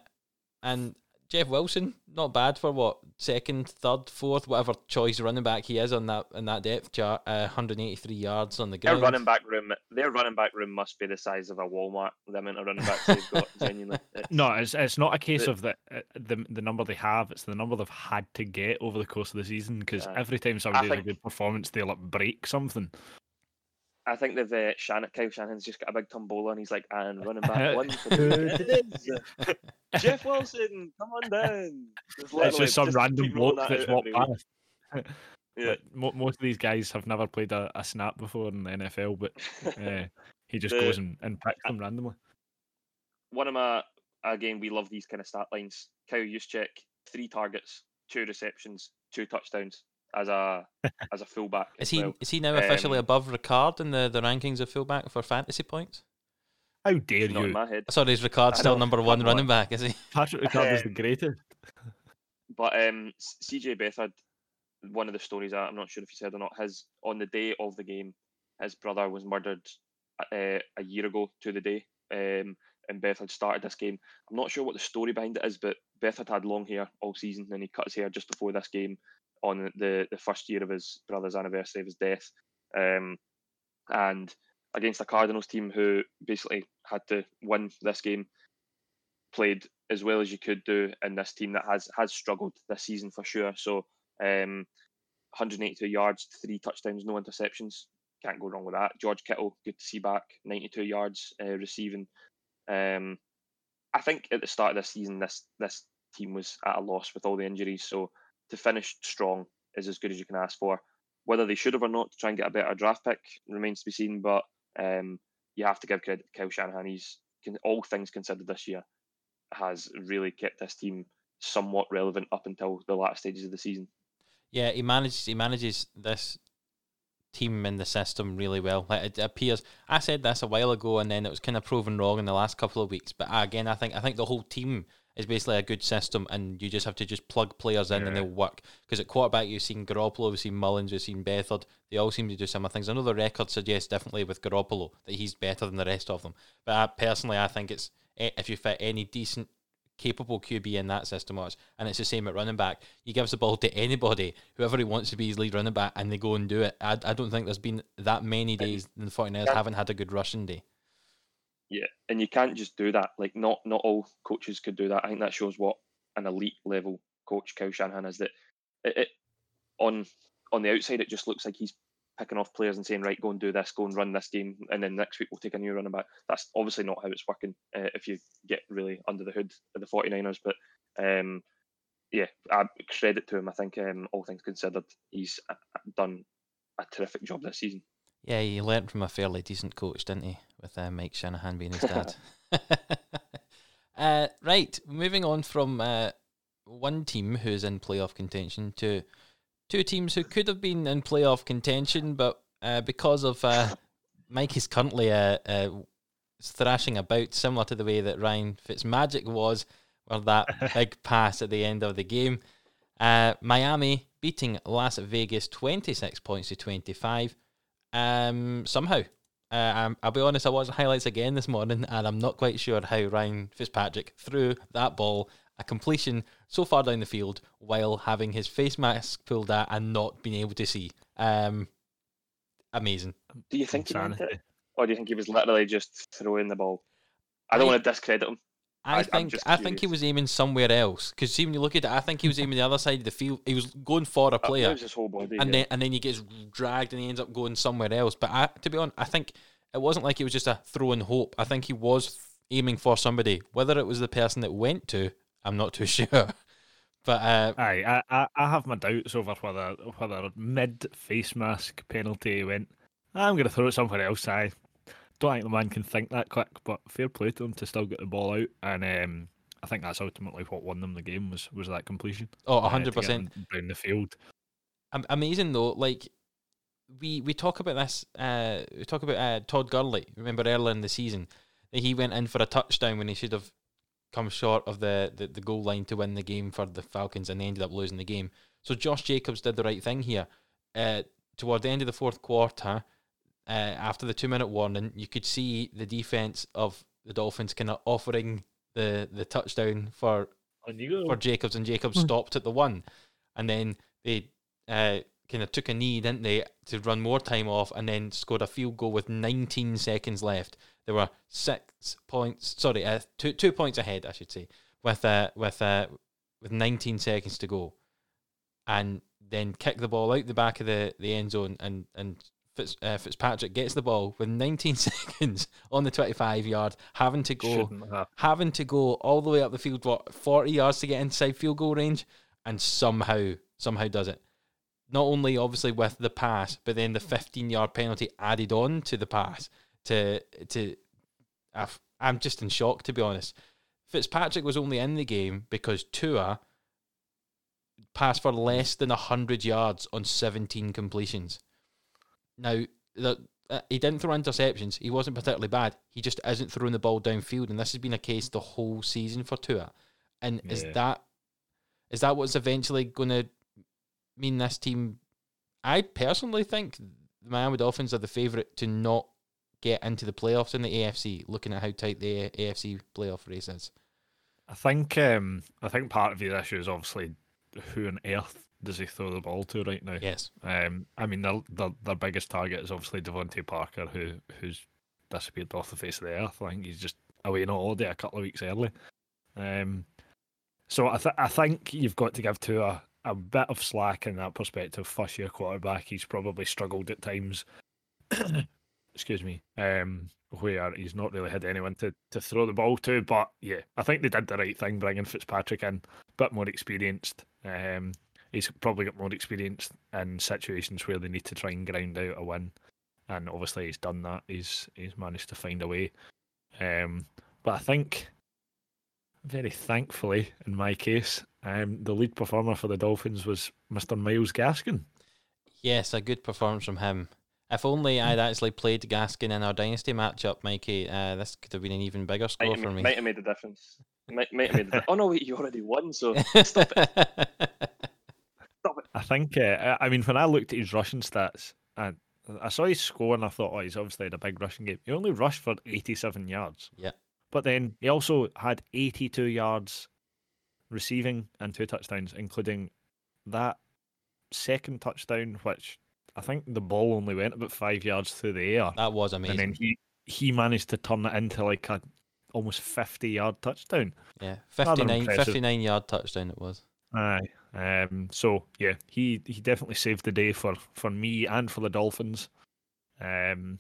S1: and Jeff Wilson, not bad for what second, third, fourth, whatever choice running back he is on that in that depth chart. Uh, 183 yards on the ground.
S3: Their running back room, their running back room must be the size of a Walmart. The amount of running backs they've got, genuinely.
S2: It's, no, it's it's not a case the, of the, uh, the the number they have. It's the number they've had to get over the course of the season. Because uh, every time somebody has a good performance, they'll like break something.
S3: I think they've uh, Shannon, Kyle Shanahan's just got a big tombola and he's like, and running back one. Jeff Wilson, come on down.
S2: It's just some just random bloke that's walked past. yeah. But most of these guys have never played a, a snap before in the NFL, but uh, he just the, goes and, and picks them randomly.
S3: One of my, again, we love these kind of stat lines. Kyle Juszczyk, three targets, two receptions, two touchdowns as a as a fullback.
S1: Is he
S3: well.
S1: is he now officially um, above Ricard in the, the rankings of fullback for fantasy points?
S2: How dare
S3: Not
S2: you?
S3: in my head.
S1: Sorry, is Ricard still number one running back? Is he?
S2: Patrick Ricard is the greatest.
S3: But um, CJ Beathard, one of the stories I'm not sure if he said or not, his on the day of the game, his brother was murdered uh, a year ago to the day. Um, and Beathard started this game. I'm not sure what the story behind it is, but Beathard had long hair all season, and he cut his hair just before this game on the, the first year of his brother's anniversary of his death. Um, and against a Cardinals team who basically had to win this game, played as well as you could do in this team that has has struggled this season for sure. So um, 182 yards, three touchdowns, no interceptions. Can't go wrong with that. George Kittle, good to see back, 92 yards uh, receiving. Um, I think at the start of this season, this this team was at a loss with all the injuries. So to finish strong is as good as you can ask for. Whether they should have or not to try and get a better draft pick remains to be seen, but um, you have to give credit to Kyle Shanahan. He's, all things considered this year, has really kept this team somewhat relevant up until the last stages of the season.
S1: Yeah, he manages he manages this team in the system really well. Like it appears, I said this a while ago, and then it was kind of proven wrong in the last couple of weeks. But again, I think I think the whole team is basically a good system, and you just have to just plug players in
S2: Yeah.
S1: and they'll work. Because at quarterback, you've seen Garoppolo, we've seen Mullens, we've seen Beathard. They all seem to do similar things. I know the record suggests definitely with Garoppolo that he's better than the rest of them. But I, personally, I think it's eh, if you fit any decent, capable QB in that system, much, and it's the same at running back. He gives the ball to anybody, whoever he wants to be his lead running back, and they go and do it. I, I don't think there's been that many days in the 49ers haven't had a good rushing day.
S3: Yeah, and you can't just do that. Like not not all coaches could do that. I think that shows what an elite level coach Kyle Shanahan is. That it, it on on the outside it just looks like he's picking off players and saying right, go and do this, go and run this game, and then next week we'll take a new running back. That's obviously not how it's working uh, if you get really under the hood of the 49ers. But um, yeah, I credit to him. I think um, all things considered, he's uh, done a terrific job this season.
S1: Yeah, he learnt from a fairly decent coach, didn't he? With uh, Mike Shanahan being his dad. uh, right, moving on from uh, one team who's in playoff contention to two teams who could have been in playoff contention, but uh, because of uh, Mike is currently uh, uh, thrashing about, similar to the way that Ryan Fitzmagic was, or that big pass at the end of the game. Uh, Miami beating Las Vegas 26 points to 25. Um, somehow, uh, um, I'll be honest, I watched highlights again this morning, and I'm not quite sure how Ryan Fitzpatrick threw that ball a completion so far down the field while having his face mask pulled out and not being able to see. Um, amazing.
S3: Do you think he meant it? Or do you think he was literally just throwing the ball? I don't
S1: I-
S3: want to discredit him.
S1: I
S3: I-
S1: think I think he was aiming somewhere else because see when you look at it, I think he was aiming the other side of the field. He was going for a player,
S3: his whole body.
S1: and
S3: yeah.
S1: then and then he gets dragged and he ends up going somewhere else. But I, to be honest, I think it wasn't like it was just a throw in hope. I think he was aiming for somebody. Whether it was the person that went to, I'm not too sure. But uh,
S2: Aye, I, I, I have my doubts over whether whether mid face mask penalty went. I'm going to throw it somewhere else. I don't think the man can think that quick, but fair play to him to still get the ball out, and um, I think that's ultimately what won them the game was was that completion.
S1: oh,
S2: uh,
S1: hundred
S2: to get
S1: percent.
S2: them down the field.
S1: Amazing though. Like we we talk about this. Uh, we talk about uh, Todd Gurley. Remember earlier in the season he went in for a touchdown when he should have come short of the, the, the goal line to win the game for the Falcons, and they ended up losing the game. So Josh Jacobs did the right thing here. Uh, toward the end of the fourth quarter, uh, after the two minute warning, you could see the defense of the Dolphins kind of offering the the touchdown for
S2: On you go.
S1: for Jacobs, and Jacobs stopped at the one, and then they uh, kind of took a knee, didn't they, to run more time off, and then scored a field goal with 19 seconds left. There were six points, sorry, uh, two two points ahead, I should say, with uh, with uh, with 19 seconds to go, and then kick the ball out the back of the, the end zone, and and Fitz, uh, Fitzpatrick gets the ball with 19 seconds on the 25 yard, having to go having to go all the way up the field, what forty yards to get inside field goal range, and somehow somehow does it. Not only obviously with the pass, but then the fifteen yard penalty added on to the pass. To to, I've, I'm just in shock to be honest. Fitzpatrick was only in the game because Tua passed for less than hundred yards on seventeen completions. Now the uh, he didn't throw interceptions. He wasn't particularly bad. He just isn't throwing the ball downfield, and this has been a case the whole season for Tua. And is
S2: Yeah.
S1: that is that what's eventually going to mean this team? I personally think the Miami Dolphins are the favourite to not get into the playoffs in the AFC. Looking at how tight the AFC playoff race is.
S2: I think um, I think part of your issue is obviously who on earth does he throw the ball to right now?
S1: Yes,
S2: Um, I mean, their, their their biggest target is obviously DeVante Parker, who who's disappeared off the face of the earth. I think he's just away on holiday a couple of weeks early. Um, so I th- I think you've got to give to a, a bit of slack in that perspective. First year quarterback, he's probably struggled at times. Excuse me. Um, where he's not really had anyone to, to throw the ball to, but yeah, I think they did the right thing bringing Fitzpatrick in, bit more experienced. Um, he's probably got more experience in situations where they need to try and grind out a win, and obviously he's done that. He's he's managed to find a way. Um, but I think, very thankfully, in my case, um, the lead performer for the Dolphins was Mr. Myles Gaskin.
S1: yes, a good performance from him. If only I'd actually played Gaskin in our dynasty matchup, Mikey, uh, this could have been an even bigger score
S3: have,
S1: for
S3: ma-
S1: me.
S3: might have made a difference. Might, might have made the, oh no, wait, you already won, so stop it. Stop it.
S2: I think, uh, I I mean, when I looked at his rushing stats, and I saw his score and I thought, oh, he's obviously had a big rushing game. He only rushed for 87 yards.
S1: Yeah.
S2: But then he also had 82 yards receiving and two touchdowns, including that second touchdown, which I think the ball only went about five yards through the air.
S1: that was amazing.
S2: And
S1: amazing.
S2: then he, he managed to turn it into like a almost 50 yard touchdown.
S1: yeah,
S2: rather
S1: 59, 59 yard touchdown it was.
S2: Aye. Um, so yeah, he, he definitely saved the day for, for me and for the Dolphins. Um,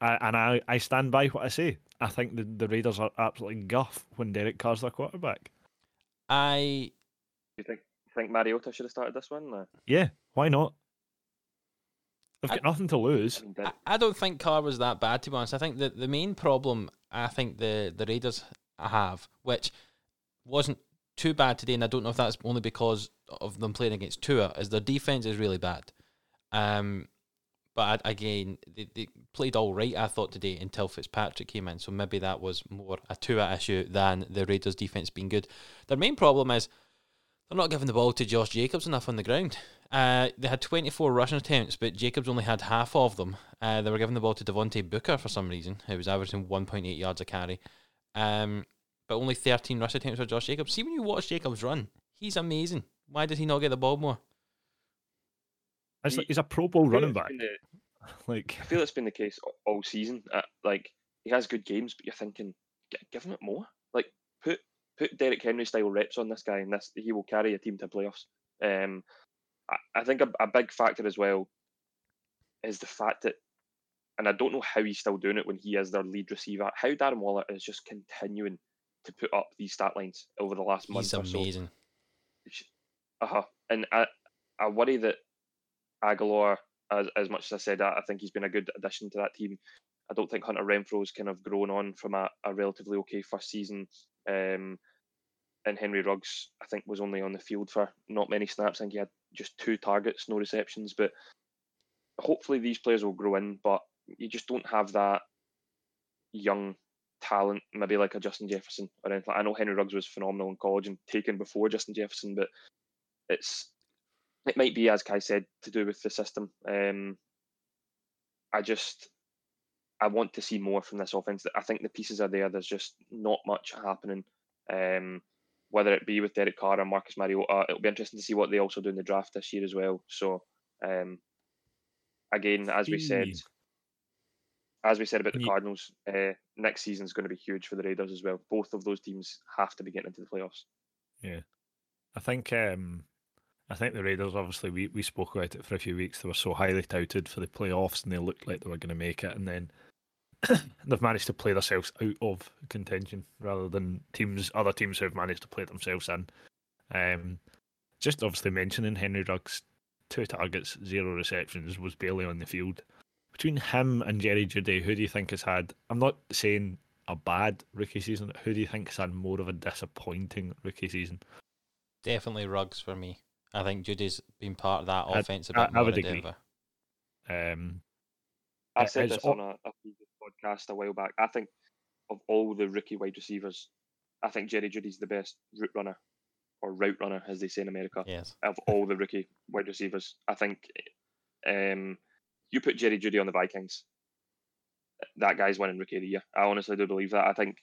S2: I, and I, I stand by what I say. I think the, the Raiders are absolutely guff when Derek Carr's their quarterback.
S1: I
S3: You think think Mariota should have started this one? Or?
S2: Yeah, why not? They've
S1: I-
S2: got nothing to lose.
S3: I
S1: I, I don't think Carr was that bad to be honest. I think that the main problem I think the the Raiders have, which wasn't too bad today, and I don't know if that's only because of them playing against Tua, is their defense is really bad. Um, but again, they, they played all right. I thought today until Fitzpatrick came in, so maybe that was more a Tua issue than the Raiders' defense being good. Their main problem is they're not giving the ball to Josh Jacobs enough on the ground. Uh, they had 24 rushing attempts, but Jacobs only had half of them. Uh, they were giving the ball to Devontae Booker for some reason, who was averaging 1.8 yards a carry. Um, but only 13 rush attempts for Josh Jacobs. See, when you watch Jacobs run, he's amazing. Why does he not get the ball more?
S2: It's
S3: He-
S2: he's a Pro Bowl running back.
S3: the-
S2: Like
S3: I feel it's been the case all season. Uh, like he has good games, but you're thinking, "G- give him it more. Like put put Derrick Henry style reps on this guy, and this he will carry a team to playoffs. Um, I, I think a, a big factor as well is the fact that, and I don't know how he's still doing it when he is their lead receiver. How Darren Waller is just continuing to put up these stat lines over the last
S1: He's
S3: month or so.
S1: amazing.
S3: Uh huh. And I, I worry that Agholor, as as much as I said that, I think he's been a good addition to that team. I don't think Hunter Renfrow's kind of grown on from a, a relatively okay first season. Um, and Henry Ruggs, I think, was only on the field for not many snaps. I think he had just two targets, no receptions. But hopefully these players will grow in. But you just don't have that young talent, maybe like a Justin Jefferson or anything. I know Henry Ruggs was phenomenal in college and taken before Justin Jefferson, but it's it might be as Kai said to do with the system. Um, I just I want to see more from this offense. I think the pieces are there. There's just not much happening. Um, whether it be with Derek Carr or Marcus Mariota, it'll be interesting to see what they also do in the draft this year as well. So, um, again, as we said. As we said about the Cardinals, uh, next season is going to be huge for the Raiders as well. Both of those teams have to be getting into the playoffs.
S2: Yeah, I think um I think the Raiders obviously we, we spoke about it for a few weeks. They were so highly touted for the playoffs and they looked like they were going to make it and then they've managed to play themselves out of contention rather than teams other teams who have managed to play themselves in. Um just obviously mentioning Henry Ruggs two targets, zero receptions, was barely on the field. Between him and Jerry Jeudy, who do you think has had I'm not saying a bad rookie season, who do you think has had more of a disappointing rookie season?
S1: Definitely Ruggs for me. I think Jeudy's been part of that
S2: I-
S1: offense a
S2: I-
S1: bit
S2: I
S1: more
S2: would
S1: in
S2: agree.
S1: Denver.
S2: Um,
S3: I said this
S2: all-
S3: on a, a previous podcast a while back. I think of all the rookie wide receivers, I think Jerry Jeudy's the best route runner or route runner, as they say in America,
S1: Yes.
S3: of all the rookie wide receivers. I think um, you put Jerry Jeudy on the Vikings, that guy's winning rookie of the year. I honestly do believe that. I think,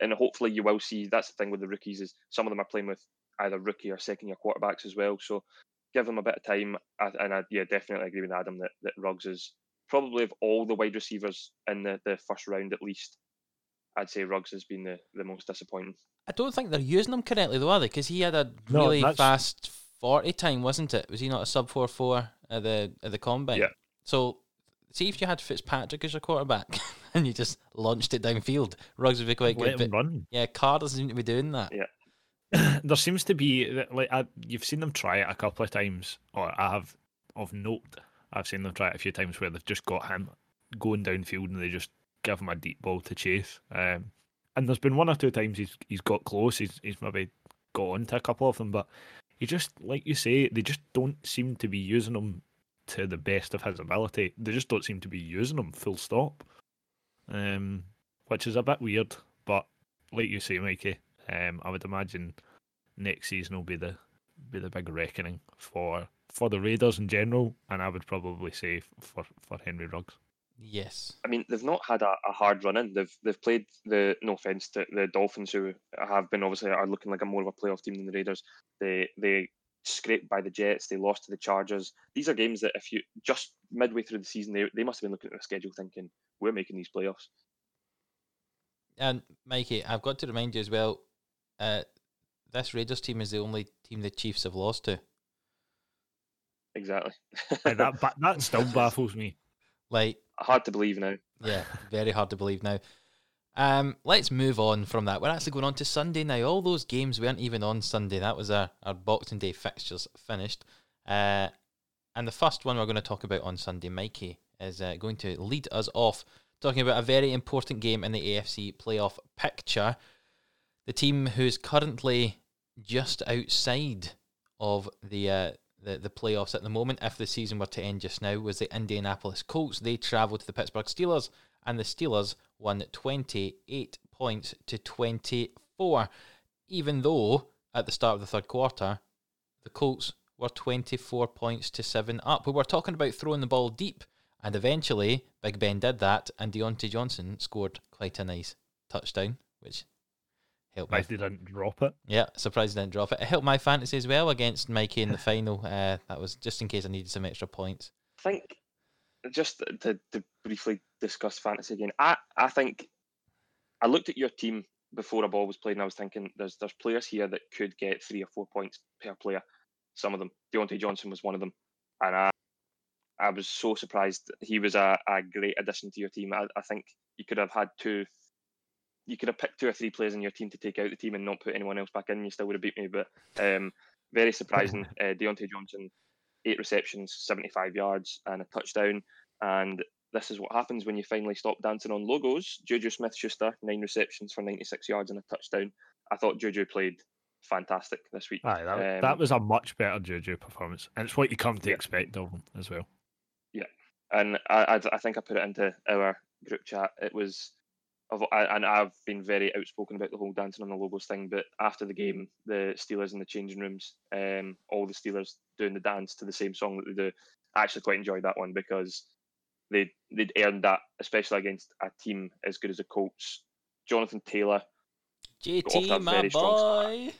S3: and hopefully you will see. That's the thing with the rookies is some of them are playing with either rookie or second year quarterbacks as well. So give them a bit of time. And I yeah definitely agree with Adam that that Ruggs is probably of all the wide receivers in the, the first round at least. I'd say Ruggs has been the, the most disappointing.
S1: I don't think they're using him correctly though, are they? Because he had a
S2: No,
S1: really
S2: that's-
S1: fast forty time, wasn't it? Was he not a sub four four at the at the combine?
S2: Yeah.
S1: So see if you had Fitzpatrick as your quarterback and you just launched it downfield, Ruggs would be quite
S2: let
S1: good.
S2: him
S1: But
S2: run.
S1: yeah, Carr doesn't seem to be doing that.
S3: Yeah.
S2: there seems to be like I, you've seen them try it a couple of times, or I have of note. I've seen them try it a few times where they've just got him going downfield and they just give him a deep ball to chase. Um, and there's been one or two times he's he's got close. He's he's maybe got onto a couple of them, but he just like you say, they just don't seem to be using him to the best of his ability. They just don't seem to be using him full stop. Um, which is a bit weird, but like you say, Mikey, Um, I would imagine next season will be the be the big reckoning for for the Raiders in general, and I would probably say for for Henry Ruggs.
S1: Yes.
S3: I mean, they've not had a, a hard run in. They've they've played the no offense to the Dolphins, who have been obviously are looking like a more of a playoff team than the Raiders. They they scraped by the Jets. They lost to the Chargers. These are games that if you just midway through the season, they they must have been looking at the schedule thinking we're making these playoffs.
S1: And Mikey, I've got to remind you as well. Uh, this Raiders team is the only team the Chiefs have lost to.
S3: Exactly.
S2: And that that still baffles me.
S1: Like,
S3: Hard to believe now.
S1: yeah, very hard to believe now. Um, let's move on from that. We're actually going on to Sunday now. All those games weren't even on Sunday. That was our, our Boxing Day fixtures finished. Uh, and the first one we're going to talk about on Sunday, Mikey, is uh, going to lead us off talking about a very important game in the AFC playoff picture. The team who's currently just outside of the uh, the the playoffs at the moment, if the season were to end just now, was the Indianapolis Colts. They travelled to the Pittsburgh Steelers, and the Steelers won 28 points to 24. Even though at the start of the third quarter, the Colts were 24 points to 7 up. We were talking about throwing the ball deep, and eventually Big Ben did that, and Diontae Johnson scored quite a nice touchdown, which helped my
S2: Surprised they didn't drop it.
S1: yeah, surprised I didn't drop it. It helped my fantasy as well against Mikey in the final. Uh, that was just in case I needed some extra points.
S3: I think just to, to briefly discuss fantasy again, I, I think I looked at your team before a ball was played and I was thinking there's there's players here that could get three or four points per player. Some of them. Diontae Johnson was one of them. And I I was so surprised he was a, a great addition to your team. I, I think you could have had two you could have picked two or three players in your team to take out the team and not put anyone else back in. You still would have beat me, but um, very surprising. uh, Diontae Johnson, eight receptions, 75 yards, and a touchdown. And this is what happens when you finally stop dancing on logos. Juju Smith Schuster, nine receptions for 96 yards and a touchdown. I thought Juju played fantastic this week.
S2: Aye, that,
S3: Um,
S2: that was a much better Juju performance, and it's what you come to
S3: Yeah.
S2: expect of him as well. Yeah.
S3: And I, I, I think I put it into our group chat. It was, I, and I've been very outspoken about the whole dancing on the logos thing. But after the game, the Steelers in the changing rooms, um, all the Steelers doing the dance to the same song that they do. I actually quite enjoyed that one because they they'd earned that, especially against a team as good as the Colts. Jonathan Taylor,
S1: JT, my
S3: very strong start.
S1: boy.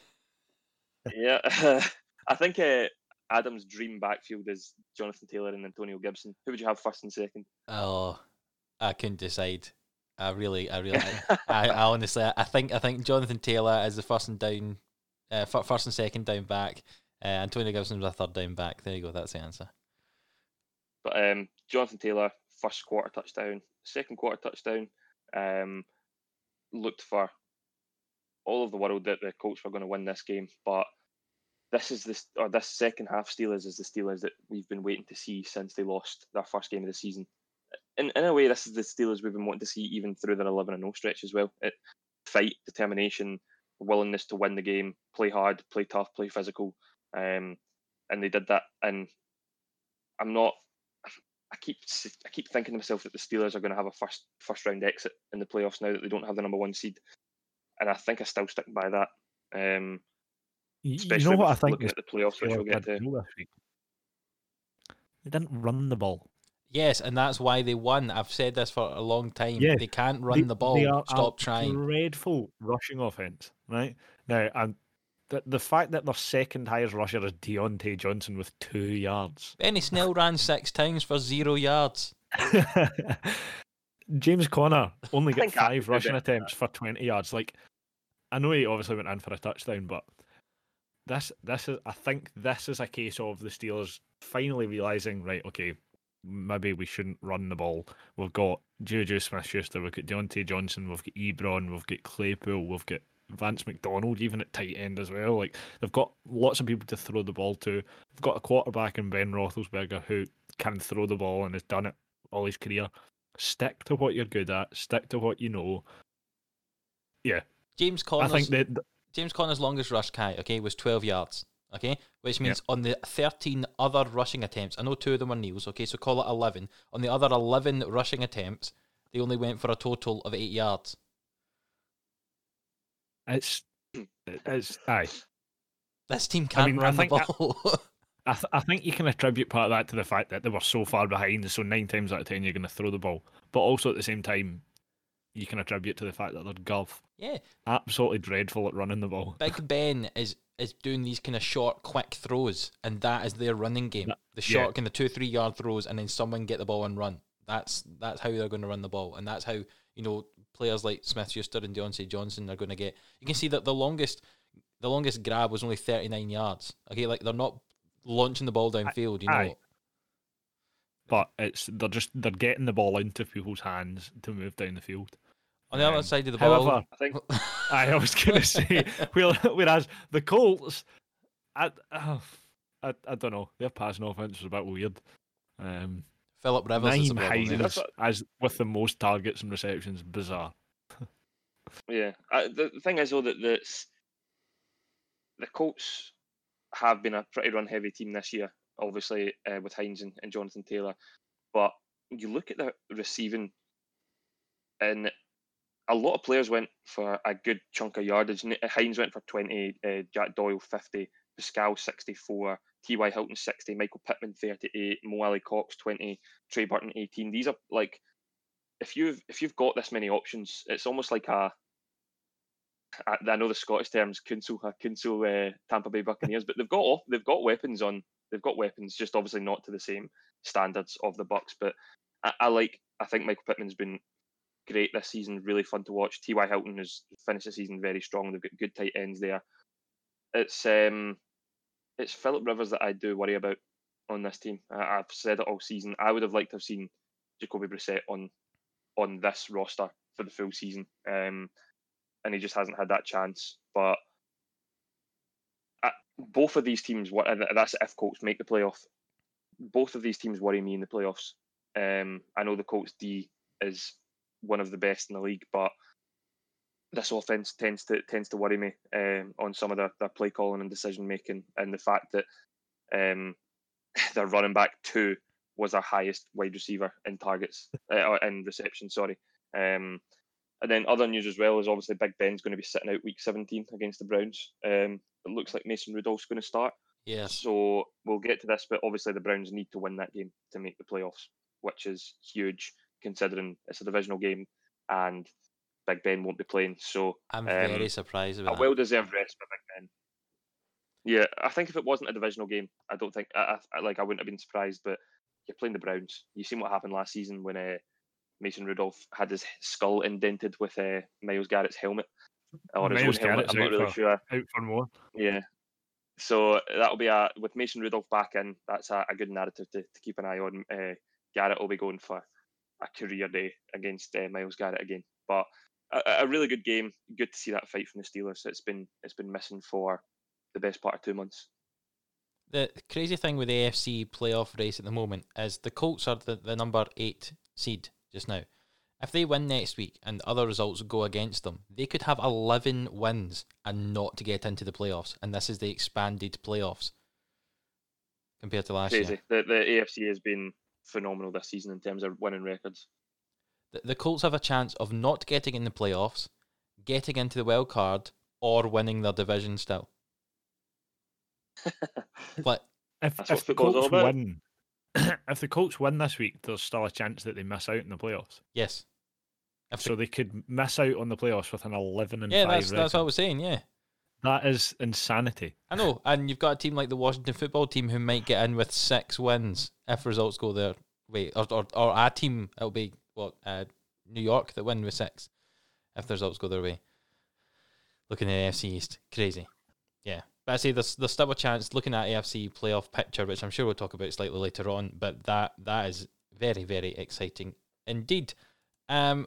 S3: yeah, I think uh, Adam's dream backfield is Jonathan Taylor and Antonio Gibson. Who would you have first and second?
S1: Oh, I couldn't decide. I really, I really, I, I honestly, I think, I think Jonathan Taylor is the first and down, uh, first and second down back. Uh, Antonio Gibson Gibson's a third down back. There you go. That's the answer.
S3: But um, Jonathan Taylor, first quarter touchdown, second quarter touchdown, um, looked for all of the world that the Colts were going to win this game. But this is this or this second half Steelers is the Steelers that we've been waiting to see since they lost their first game of the season. In in a way, this is the Steelers we've been wanting to see even through their eleven and 0 stretch as well. It, fight, determination, willingness to win the game, play hard, play tough, play physical, um, and they did that. And I'm not. I keep s- I keep thinking to myself that the Steelers are going to have a first first round exit in the playoffs now that they don't have the number one seed, and I think I still stick by that. Um,
S2: You, you know what I think is
S3: at the playoffs, which we'll get to.
S2: well this week? They didn't run the ball.
S1: Yes, and that's why they won. I've said this for a long time.
S2: Yeah,
S1: they can't run
S2: They-
S1: the ball.
S2: They are
S1: Stop
S2: a
S1: trying.
S2: Dreadful rushing offense, right? Now, and the the fact that their second highest rusher is Diontae Johnson with two yards.
S1: Benny Snell ran six times for zero yards.
S2: James Conner only
S3: I
S2: got five rushing attempts for twenty yards. Like, I know he obviously went in for a touchdown, but this this is I think this is a case of the Steelers finally realizing, right, okay, maybe we shouldn't run the ball. We've got Juju Smith Schuster, we've got Diontae Johnson, we've got Ebron, we've got Claypool, we've got Vance McDonald even at tight end as well. Like they've got lots of people to throw the ball to. They've got a quarterback in Ben Roethlisberger who can throw the ball and has done it all his career. Stick to what you're good at. Stick to what you know. Yeah,
S1: James
S2: I think that
S1: James Conner's longest rush, Kai, okay, was 12 yards. Okay, which means on the 13 other rushing attempts, I know two of them were Neil's, okay, so call it 11. On the other 11 rushing attempts, they only went for a total of eight yards.
S2: It's It's aye.
S1: This team can't
S2: mean, I
S1: run the
S2: think that-
S1: ball.
S2: I, th- I think you can attribute part of that to the fact that they were so far behind. So nine times out of ten, you're going to throw the ball. But also at the same time, you can attribute to the fact that they're golf.
S1: yeah,
S2: absolutely dreadful at running the ball.
S1: Big Ben is is doing these kind of short, quick throws, and that is their running game.
S2: That-
S1: The
S2: yeah.
S1: short kind of two, three yard throws, and then someone get the ball and run. That's that's how they're going to run the ball, and that's how you know players like Smith Schuster and Diontae Johnson are going to get. You can see that the longest the longest grab was only thirty nine yards. Okay, like they're not launching the ball downfield. You know,
S2: aye. But it's they're just they're getting the ball into people's hands to move down the field.
S1: on the other
S2: Um,
S1: side of the ball.
S2: However,
S3: I think
S2: I, I was going to say, well, whereas the Colts, I, uh, I, I don't know, their passing offense was a bit weird. Um,
S1: Philip Rivers
S3: Nyheim
S2: is
S3: a
S2: as with the most targets and receptions. Bizarre.
S3: yeah, the, thing is though that the the Colts have been a pretty run heavy team this year, obviously uh, with Hines and, and Jonathan Taylor. But you look at the receiving, and a lot of players went for a good chunk of yardage. Hines went for 20, uh, Jack Doyle 50, Pascal 64, T.Y. Hilton 60, Michael Pittman 38, Mo Alie-Cox 20, Trey Burton 18. These are like if you've if you've got this many options, it's almost like a. I know the Scottish terms Kunzel, Kunzel, uh, uh, Tampa Bay Buccaneers, but they've got they've got weapons on they've got weapons, just obviously not to the same standards of the Bucks. But I, I like I think Michael Pittman's been great this season, really fun to watch. T.Y. Hilton has finished the season very strong. They've got good tight ends there. It's um it's Philip Rivers that I do worry about on this team. I, I've said it all season. I would have liked to have seen Jacoby Brissett on on this roster for the full season. Um, and he just hasn't had that chance. But uh, both of these teams, and that's if Colts make the playoff. Both of these teams worry me in the playoffs. Um, I know the Colts D is one of the best in the league, but this offense tends to tends to worry me um, on some of their, their play calling and decision making, and the fact that um, their running back two was our highest wide receiver in targets uh, in reception. Sorry. Um, and then other news as well is obviously Big Ben's going to be sitting out week 17 against the Browns. Um, it looks like Mason Rudolph's going to start.
S1: Yeah.
S3: So we'll get to this, but obviously the Browns need to win that game to make the playoffs, which is huge considering it's a divisional game and Big Ben won't be playing. So
S1: I'm
S3: um,
S1: very surprised
S3: a
S1: about that.
S3: well deserved rest for Big Ben. Yeah, I think if it wasn't a divisional game, I don't think I, I like I wouldn't have been surprised. But you're playing the Browns. You seen what happened last season when uh, Mason Rudolph had his skull indented with uh, Myles Garrett's helmet or his
S2: Myles
S3: own helmet. I'm not really
S2: for-
S3: sure.
S2: Out for more.
S3: Yeah. So that'll be a with Mason Rudolph back in. That's a, a good narrative to, to keep an eye on. Uh, Garrett will be going for a career day against uh, Myles Garrett again. But a, a really good game. Good to see that fight from the Steelers. It's been it's been missing for the best part of two months.
S1: The crazy thing with the AFC playoff race at the moment is the Colts are the, the number eight seed just now. If they win next week and other results go against them, they could have 11 wins and not to get into the playoffs. And this is the expanded playoffs compared to last
S3: Crazy.
S1: year.
S3: The the AFC has been phenomenal this season in terms of winning records.
S1: The, the Colts have a chance of not getting in the playoffs, getting into the wild card, or winning their division still. But
S2: If,
S3: what
S2: if the Colts win, if the Colts win this week, there's still a chance that they miss out in the playoffs.
S1: yes, if the-
S2: So they could miss out on the playoffs with an 11 and
S1: yeah,
S2: 5
S1: that's that's what I
S2: record.
S1: was saying. Yeah.
S2: That is insanity.
S1: I know, and you've got a team like the Washington football team who might get in with six wins if results go their way, or or, or a team it'll be what uh, New York that win with six if the results go their way. Looking at AFC East, crazy, yeah. But I say there's there's still a chance. Looking at AFC playoff picture, which I'm sure we'll talk about slightly later on, but that that is very very exciting indeed. Um,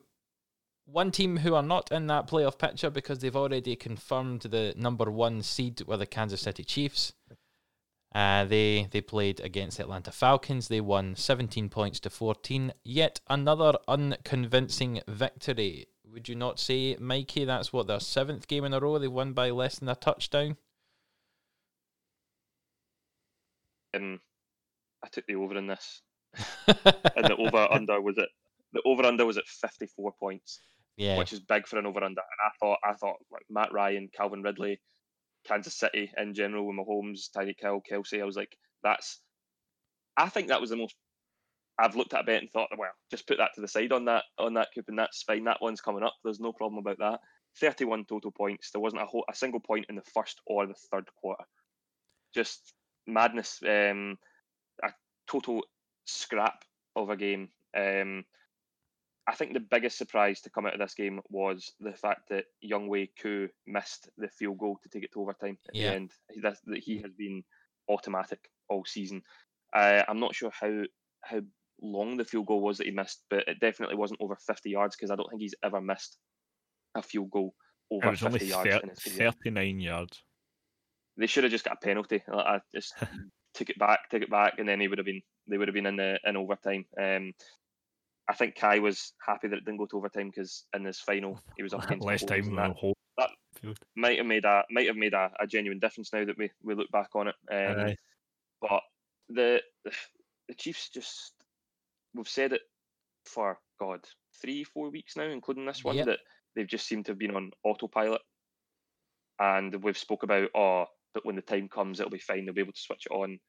S1: one team who are not in that playoff picture because they've already confirmed the number one seed were the Kansas City Chiefs. Uh, they they played against the Atlanta Falcons. They won 17 points to 14. Yet another unconvincing victory. Would you not say, Mikey? That's what their seventh game in a row. They won by less than a touchdown.
S3: Um, I took the over in this, and the over under was at the over under was at fifty four points.
S1: Yeah.
S3: which is big for an over under. And I thought I thought like Matt Ryan, Calvin Ridley, Kansas City in general with Mahomes, Tyreek Hill, Kelce. I was like, that's. I think that was the most. I've looked at a bet and thought, well, just put that to the side on that on that coupon. That's fine. That one's coming up. There's no problem about that. 31 total points. There wasn't a whole, a single point in the first or the third quarter. Just madness. Um, a total scrap of a game. Um, I think the biggest surprise to come out of this game was the fact that Younghoe Koo missed the field goal to take it to overtime at
S1: Yeah.
S3: the end. He- That, that he has been automatic all season. Uh, I'm not sure how how long the field goal was that he missed, but it definitely wasn't over 50 yards because I don't think he's ever missed a field goal over
S2: was only
S3: 50 yards
S2: thir-
S3: in his career.
S2: 39 yards.
S3: They should have just got a penalty. I just took it back, took it back, and then he would have been they would have been in the in overtime. Um, I think Kai was happy that it didn't go to overtime because in this final he was up against
S2: Less
S3: Mahomes
S2: time than
S3: that that- might have made a might have made a, a genuine difference now that we, we look back on it. Um,
S2: Aye.
S3: but the the Chiefs just we've said it for God three four weeks now, including this one,
S1: Yep.
S3: that they've just seemed to have been on autopilot. And we've spoke about oh, but when the time comes, it'll be fine. They'll be able to switch it on.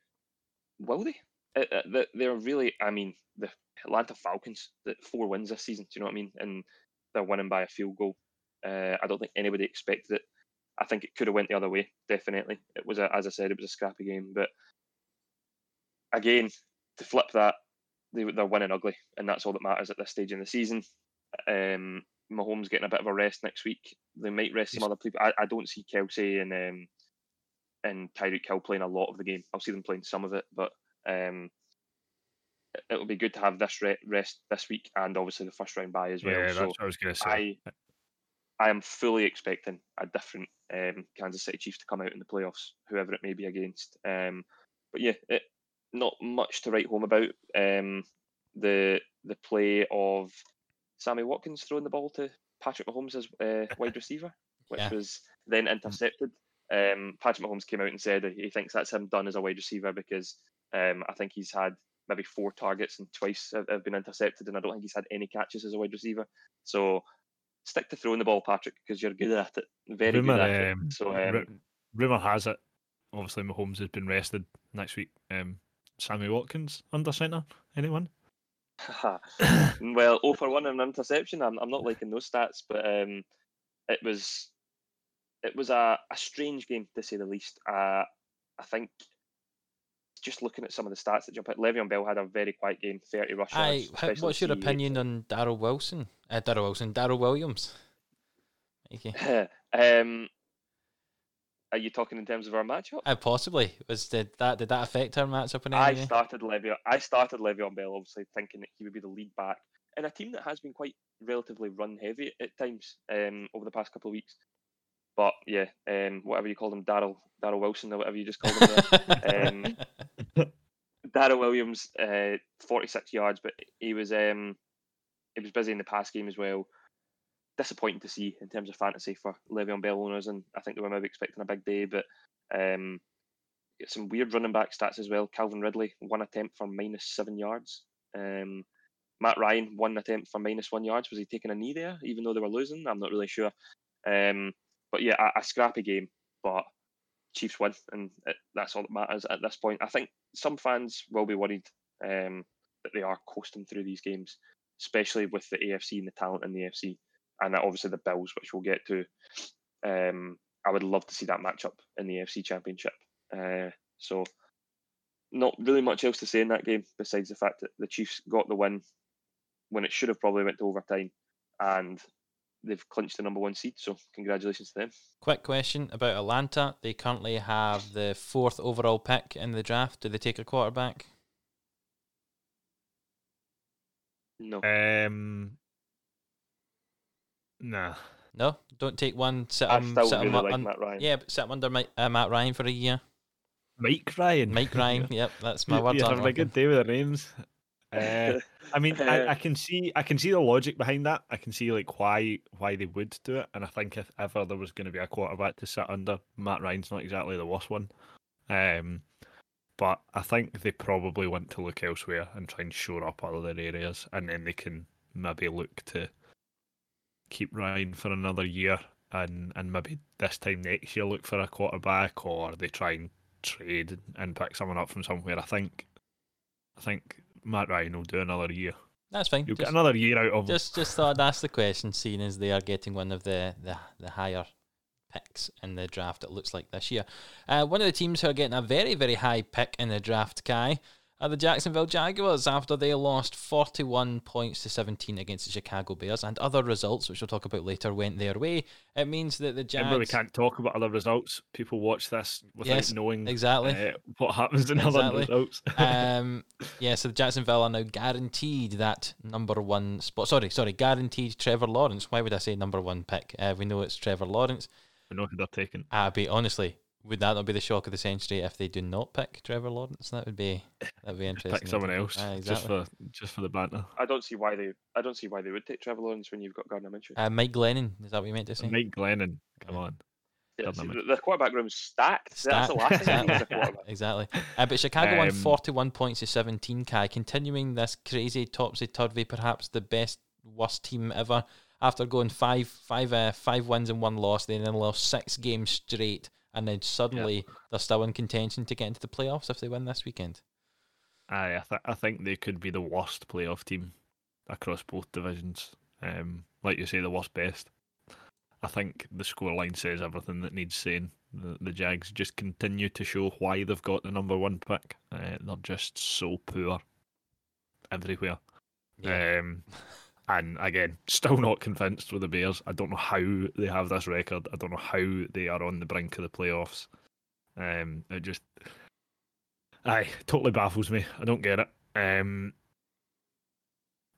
S3: Will they? Uh, uh, they- They're really. I mean, the Atlanta Falcons, the four wins this season. Do you know what I mean? And they're winning by a field goal. Uh, I don't think anybody expected it. I think it could have went the other way. Definitely, it was a, as I said, it was a scrappy game. But again, to flip that, they, they're winning ugly, and that's all that matters at this stage in the season. Um, Mahomes getting a bit of a rest next week. They might rest some other people. I, I don't see Kelce and um, and Tyreek Hill playing a lot of the game. I'll see them playing some of it, but um, it- it'll be good to have this re- rest this week and obviously the first round bye as well.
S2: Yeah, that's
S3: so
S2: what I was going to say.
S3: I I am fully expecting a different um, Kansas City Chiefs to come out in the playoffs, whoever it may be against. Um, but yeah, it, not much to write home about. Um, the the play of Sammy Watkins throwing the ball to Patrick Mahomes as uh, wide receiver, which
S1: Yeah.
S3: was then intercepted. Um, Patrick Mahomes came out and said he thinks that's him done as a wide receiver because um, I think he's had maybe four targets and twice have, have been intercepted, and I don't think he's had any catches as a wide receiver. So stick to throwing the ball, Patrick, because you're good at it. Very
S2: Rumour,
S3: good at it.
S2: um,
S3: So um,
S2: Ru- rumor has it, obviously Mahomes has been rested next week. Um, Sammy Watkins under centre. Anyone?
S3: well, 0 for 1 and an interception. I'm, I'm not liking those stats, but um, it was it was a, a strange game to say the least. Uh, I think just looking at some of the stats that jump out, Le'Veon Bell had a very quiet game, 30 rush
S1: Aye, what's your opinion on Daryl Wilson? Uh, Daryl Wilson, Darrel Williams. Okay.
S3: um, are you talking in terms of our matchup?
S1: Uh, possibly was did that did that affect our matchup in
S3: I
S1: any way?
S3: started Le'Veon. I started Le'Veon Bell, obviously thinking that he would be the lead back in a team that has been quite relatively run heavy at times um, over the past couple of weeks. But yeah, um, whatever you call him, Daryl Daryl Wilson or whatever you just called him. there. um, Darrel Williams, uh, 46 yards, but he was um, he was busy in the pass game as well. Disappointing to see in terms of fantasy for Le'Veon Bell owners, and I think they were maybe expecting a big day, but um, some weird running back stats as well. Calvin Ridley, one attempt for minus seven yards. Um, Matt Ryan, one attempt for minus one yards. Was he taking a knee there, even though they were losing? I'm not really sure. Um, but yeah, a, a scrappy game, but Chiefs win, and it, that's all that matters at this point. I think some fans will be worried um, that they are coasting through these games, especially with the AFC and the talent in the AFC, and obviously the Bills, which we'll get to. Um, I would love to see that matchup in the AFC Championship. Uh, so, not really much else to say in that game besides the fact that the Chiefs got the win when it should have probably went to overtime, and they've clinched the number one seed. So, congratulations to them.
S1: Quick question about Atlanta. They currently have the fourth overall pick in the draft. Do they take a quarterback?
S3: No,
S2: Um, nah.
S1: No, don't take one. Sit
S3: I
S1: him,
S3: still
S1: sit
S3: really
S1: him
S3: like
S1: un-
S3: Matt Ryan.
S1: Yeah, but sit him under Mike, uh, Matt Ryan for a year.
S2: Mike Ryan.
S1: Mike Ryan. yep, that's my
S2: You-
S1: word.
S2: You're having a good day with the names. Uh, I mean, I, I can see, I can see the logic behind that. I can see like why why they would do it, and I think if ever there was going to be a quarterback to sit under, Matt Ryan's not exactly the worst one. Um, but I think they probably want to look elsewhere and try and shore up other areas, and then they can maybe look to keep Ryan for another year and and maybe this time next year look for a quarterback, or they try and trade and pick someone up from somewhere. I think I think Matt Ryan will do another year.
S1: That's fine.
S2: You'll
S1: Just-
S2: get another year out of him.
S1: Just just thought I'd ask the question, seeing as they are getting one of the, the, the higher picks in the draft, it looks like this year. Uh, one of the teams who are getting a very, very high pick in the draft, Kai, are the Jacksonville Jaguars after they lost 41 points to 17 against the Chicago Bears, and other results, which we'll talk about later, went their way. It means that the
S2: Remember, we can't talk about other results. People watch this without
S1: Yes,
S2: knowing
S1: Exactly.
S2: uh, what happens in other
S1: Exactly.
S2: results.
S1: um, yeah, so the Jacksonville are now guaranteed that number one spot. Sorry, sorry, guaranteed Trevor Lawrence. Why would I say number one pick? Uh, we know it's Trevor Lawrence.
S2: we know who they're taking.
S1: Be honestly, would that not be the shock of the century if they do not pick Trevor Lawrence? That would be that would be interesting.
S2: Pick someone else
S1: Ah,
S2: just for just for the banter.
S3: I don't see why they. I don't see why they would take Trevor Lawrence when you've got Gardner Minshew.
S1: Uh, Mike Glennon, is that what you meant to say?
S2: Mike Glennon, come
S1: Yeah.
S2: on.
S3: Yeah, see, the, the quarterback room's stacked. That's the last thing you need as a
S1: exactly. Uh, but Chicago won
S2: Um,
S1: 41 points to 17, Kai, continuing this crazy topsy-turvy, perhaps the best, worst team ever. After going five, five, uh, five wins and one loss, they then lost six games straight, and then suddenly they're still in contention to get into the playoffs if they win this weekend.
S2: Aye, I, th- I think they could be the worst playoff team across both divisions. Um, like you say, the worst best. I think the scoreline says everything that needs saying. The, the Jags just continue to show why they've got the number one pick. Uh, they're just so poor everywhere. Um, and again, still not convinced with the Bears. I don't know how they have this record. I don't know how they are on the brink of the playoffs. Um, it just, aye, totally baffles me. I don't get it. Um,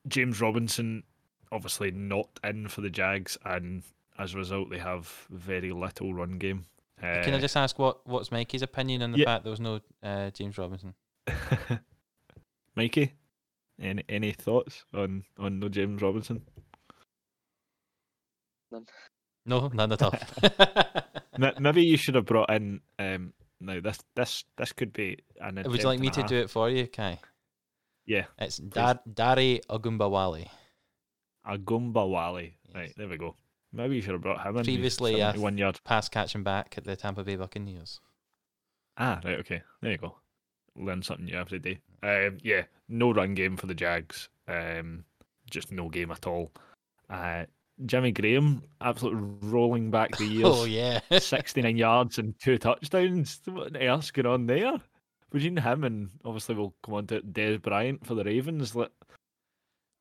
S2: James Robinson, obviously not in for the Jags, and as a result, they have very little run game. Uh,
S1: Can I just ask what what's Mikey's opinion on the
S2: yeah.
S1: fact there was no uh, James Robinson?
S2: Mikey, any any thoughts on on no James Robinson? None.
S1: No, none at all.
S2: Maybe you should have brought in. Um, now this this this could be an.
S1: Would you like me to do it for you, Kai?
S2: Yeah,
S1: It's Dar- Dari Ogunbowale.
S2: Agumba Wally.
S1: Yes.
S2: Right there we go. Maybe you should have brought him in.
S1: Previously, uh,
S2: 71 yard.
S1: Pass catching back at the Tampa Bay Buccaneers.
S2: Ah, right, okay. There you go. Learn something new every day. Um, yeah, no run game for the Jags. Um, just no game at all. Uh, Jimmy Graham, absolutely rolling back the years.
S1: Oh yeah,
S2: 69 yards and two touchdowns. What else going on there? Between him and obviously we'll come on to Dez Bryant for the Ravens. Like,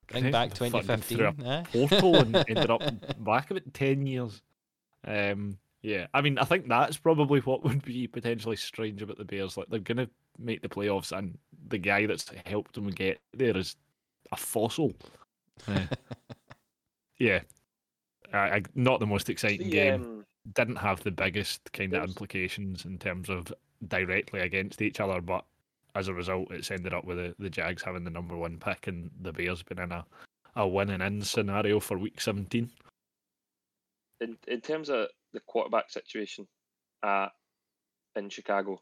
S1: bring back 2015.
S2: threw
S1: eh?
S2: portal and ended up back about 10 years. Um, yeah, I mean, I think that's probably what would be potentially strange about the Bears. Like, they're going to make the playoffs, and the guy that's helped them get there is a fossil. Uh, yeah. I, I, not the most exciting
S3: The,
S2: game.
S3: um,
S2: Didn't have the biggest kind of implications in terms of directly against each other, but as a result, it's ended up with the, the Jags having the number one pick and the Bears being in a, a winning in scenario for week 17.
S3: in in terms of the quarterback situation uh, in Chicago,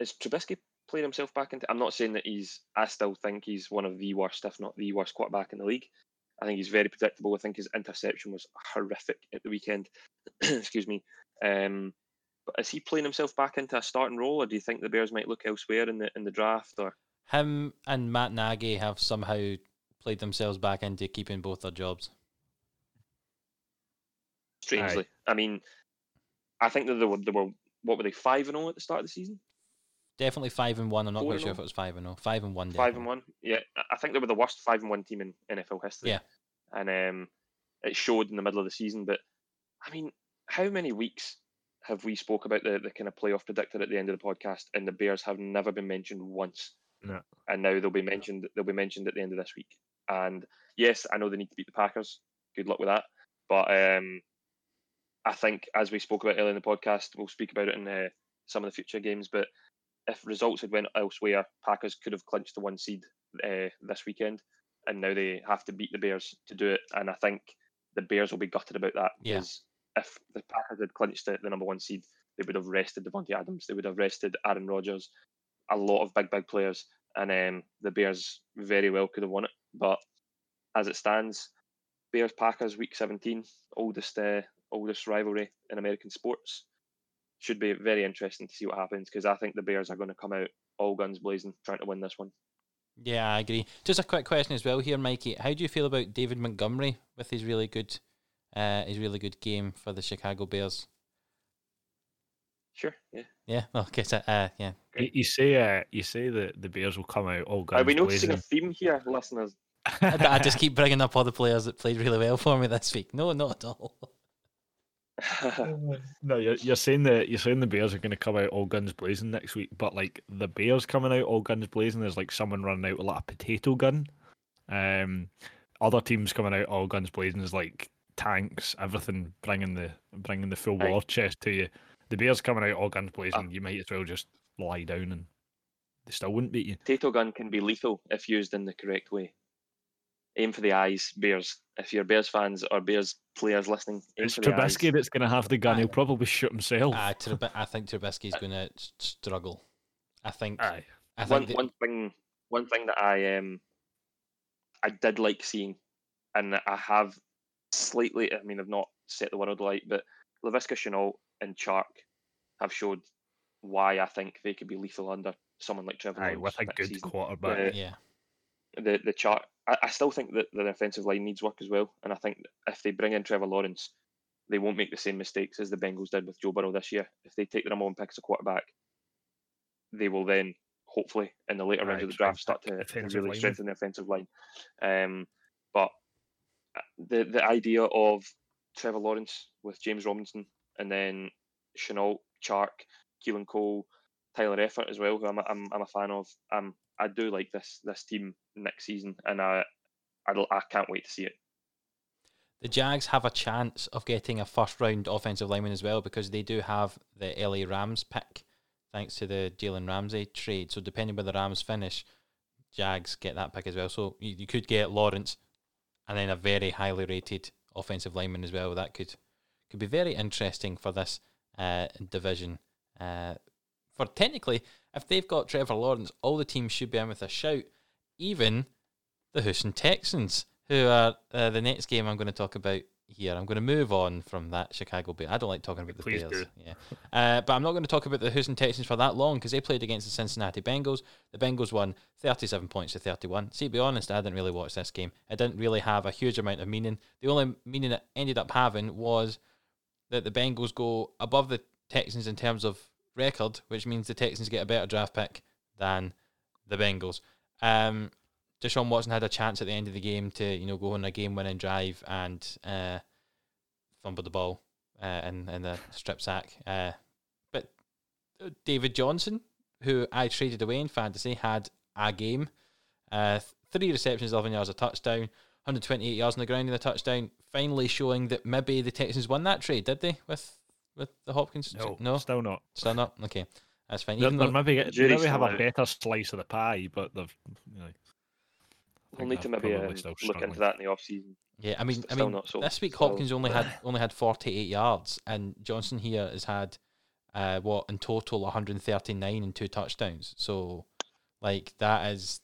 S3: is Trubisky playing himself back into? I'm not saying that he's. I still think he's one of the worst, if not the worst, quarterback in the league. I think he's very predictable. I think his interception was horrific at the weekend. Excuse me. Um, but is he playing himself back into a starting role, or do you think the Bears might look elsewhere in the in the draft? Or
S1: Him and Matt Nagy have somehow played themselves back into keeping both their jobs.
S3: strangely, I mean, I think that they were they were what were they five and zero at the start of the season?
S1: Definitely five and one. I'm not quite sure
S3: oh?
S1: if it was five and zero. Five and one.
S3: Five and one. Yeah, I- I think they were the worst five and one team in NFL history.
S1: Yeah.
S3: and um, it showed in the middle of the season. But I mean, how many weeks have we spoke about the, the kind of playoff predictor at the end of the podcast, and the Bears have never been mentioned once,
S2: No.
S3: and now they'll be mentioned. They'll be mentioned at the end of this week. And yes, I know they need to beat the Packers. Good luck with that. But um, I think, as we spoke about earlier in the podcast, we'll speak about it in uh, some of the future games. But if results had went elsewhere, Packers could have clinched the one seed uh, this weekend, and now they have to beat the Bears to do it. And I think the Bears will be gutted about that
S1: Yeah.
S3: if the Packers had clinched the, the number one seed, they would have rested Davante Adams, they would have rested Aaron Rodgers, a lot of big big players, and um, the Bears very well could have won it. But as it stands, Bears Packers Week 17, oldest uh, oldest rivalry in American sports. Should be very interesting to see what happens because I think the Bears are going to come out all guns blazing trying to win this one.
S1: Yeah, I agree. Just a quick question as well here, Mikey. How do you feel about David Montgomery with his really good, uh, his really good game for the Chicago Bears?
S3: Sure. Yeah.
S1: Yeah. Okay. So, uh, yeah.
S2: You, you say uh, you say that the Bears will come out all guns
S3: Are we noticing
S2: blazing.
S3: a theme here, listeners?
S1: I, I just keep bringing up all the players that played really well for me this week. No, not at all.
S2: no, you're, you're saying that you're saying the Bears are going to come out all guns blazing next week, but like the Bears coming out all guns blazing is like someone running out with like a potato gun. Um, other teams coming out all guns blazing is like tanks, everything bringing the bringing the full
S3: Aye.
S2: war chest to you. The Bears coming out all guns blazing, you might as well just lie down and they still wouldn't beat you.
S3: Potato gun can be lethal if used in the correct way. Aim for the eyes, Bears. If you're Bears fans or Bears players listening, aim
S2: It's
S3: for the eyes.
S2: Trubisky that's going to have the gun.
S1: Aye.
S2: He'll probably shoot himself.
S1: Uh, Trub- I think Trubisky's going to struggle. I think.
S2: Aye.
S1: I
S3: one
S1: think. the-
S3: one thing one thing that I um I did like seeing, and I have slightly. I mean, I've not set the world alight, but Laviska Shenault and Chark have showed why I think they could be lethal under someone like Trevor
S2: Aye,
S3: Lawrence
S2: with a good
S3: season.
S2: quarterback.
S3: Uh,
S1: yeah.
S3: the the chart. I, I still think that the offensive line needs work as well, and I think if they bring in Trevor Lawrence, they won't make the same mistakes as the Bengals did with Joe Burrow this year. If they take the number one pick as a quarterback, they will then hopefully in the later rounds of the draft start to, to really
S2: linemen.
S3: strengthen the offensive line. Um, but uh, the the idea of Trevor Lawrence with James Robinson and then Shenault, Chark, Keelan Cole, Tyler Eifert as well, who I'm a, I'm, I'm a fan of. Um, I do like this this team next season, and I I, I can't wait to see it.
S1: The Jags have a chance of getting a first round offensive lineman as well because they do have the LA Rams pick thanks to the Jalen Ramsey trade. So depending where the Rams finish, Jags get that pick as well. So you, you could get Lawrence and then a very highly rated offensive lineman as well. That could could be very interesting for this uh, division. Uh, for technically, if they've got Trevor Lawrence, all the teams should be in with a shout. Even the Houston Texans, who are uh, the next game I'm going to talk about here. I'm going to move on from that Chicago Bears. I don't like talking about the
S2: Please
S1: Bears.
S2: do.
S1: Yeah, uh, but I'm not going to talk about the Houston Texans for that long because they played against the Cincinnati Bengals. The Bengals won 37 points to 31. See, to be honest, I didn't really watch this game. It didn't really have a huge amount of meaning. The only meaning it ended up having was that the Bengals go above the Texans in terms of record, which means the Texans get a better draft pick than the Bengals. Um, Deshaun Watson had a chance at the end of the game to you know go on a game-winning drive and uh, fumble the ball uh, in in the strip sack. Uh, but uh, David Johnson, who I traded away in fantasy, had a game. Uh, three receptions, 11 yards, a touchdown, 128 yards on the ground in the touchdown. Finally showing that maybe the Texans won that trade, did they? With with the Hopkins?
S2: No,
S1: no,
S2: still not.
S1: still not. Okay, that's fine. Even
S2: they're
S1: though,
S2: maybe, they maybe have
S3: still
S2: a better slice of the pie, but they've you know,
S3: We'll need to maybe
S2: probably
S3: um, look
S2: struggling.
S3: into that in the off season.
S1: yeah, I mean,
S3: st-
S1: I mean,
S3: not so-
S1: this week
S3: still-
S1: Hopkins only had only had 48 yards, and Johnson here has had uh, what in total 139 and two touchdowns. So, like that is,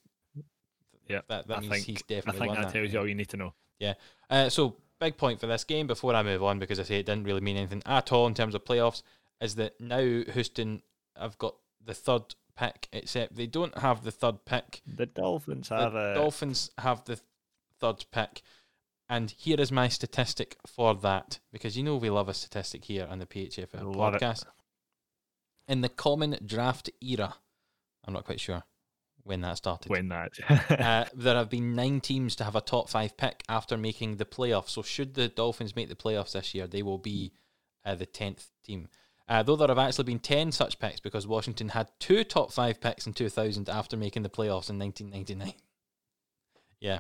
S2: Yeah,
S1: that that
S2: I
S1: means
S2: think,
S1: he's
S2: I
S1: definitely
S2: think
S1: won
S2: that
S1: that.
S2: tells you all you need to know. Yeah.
S1: Uh, so big point for this game before I move on because I say it didn't really mean anything at all in terms of playoffs is that now Houston have got the third pick, except they don't have the third pick.
S2: The Dolphins
S1: The
S2: have a
S1: Dolphins have the third pick, and here is my statistic for that because you know we love a statistic here on the PHFL
S2: Love it.
S1: podcast. In the common draft era, I'm not quite sure when that started.
S2: win that.
S1: Uh, there have been nine teams to have a top five pick after making the playoffs. So, should the Dolphins make the playoffs this year, they will be uh, the 10th team. Uh, though there have actually been 10 such picks because Washington had two top five picks in 2000 after making the playoffs in 1999. yeah,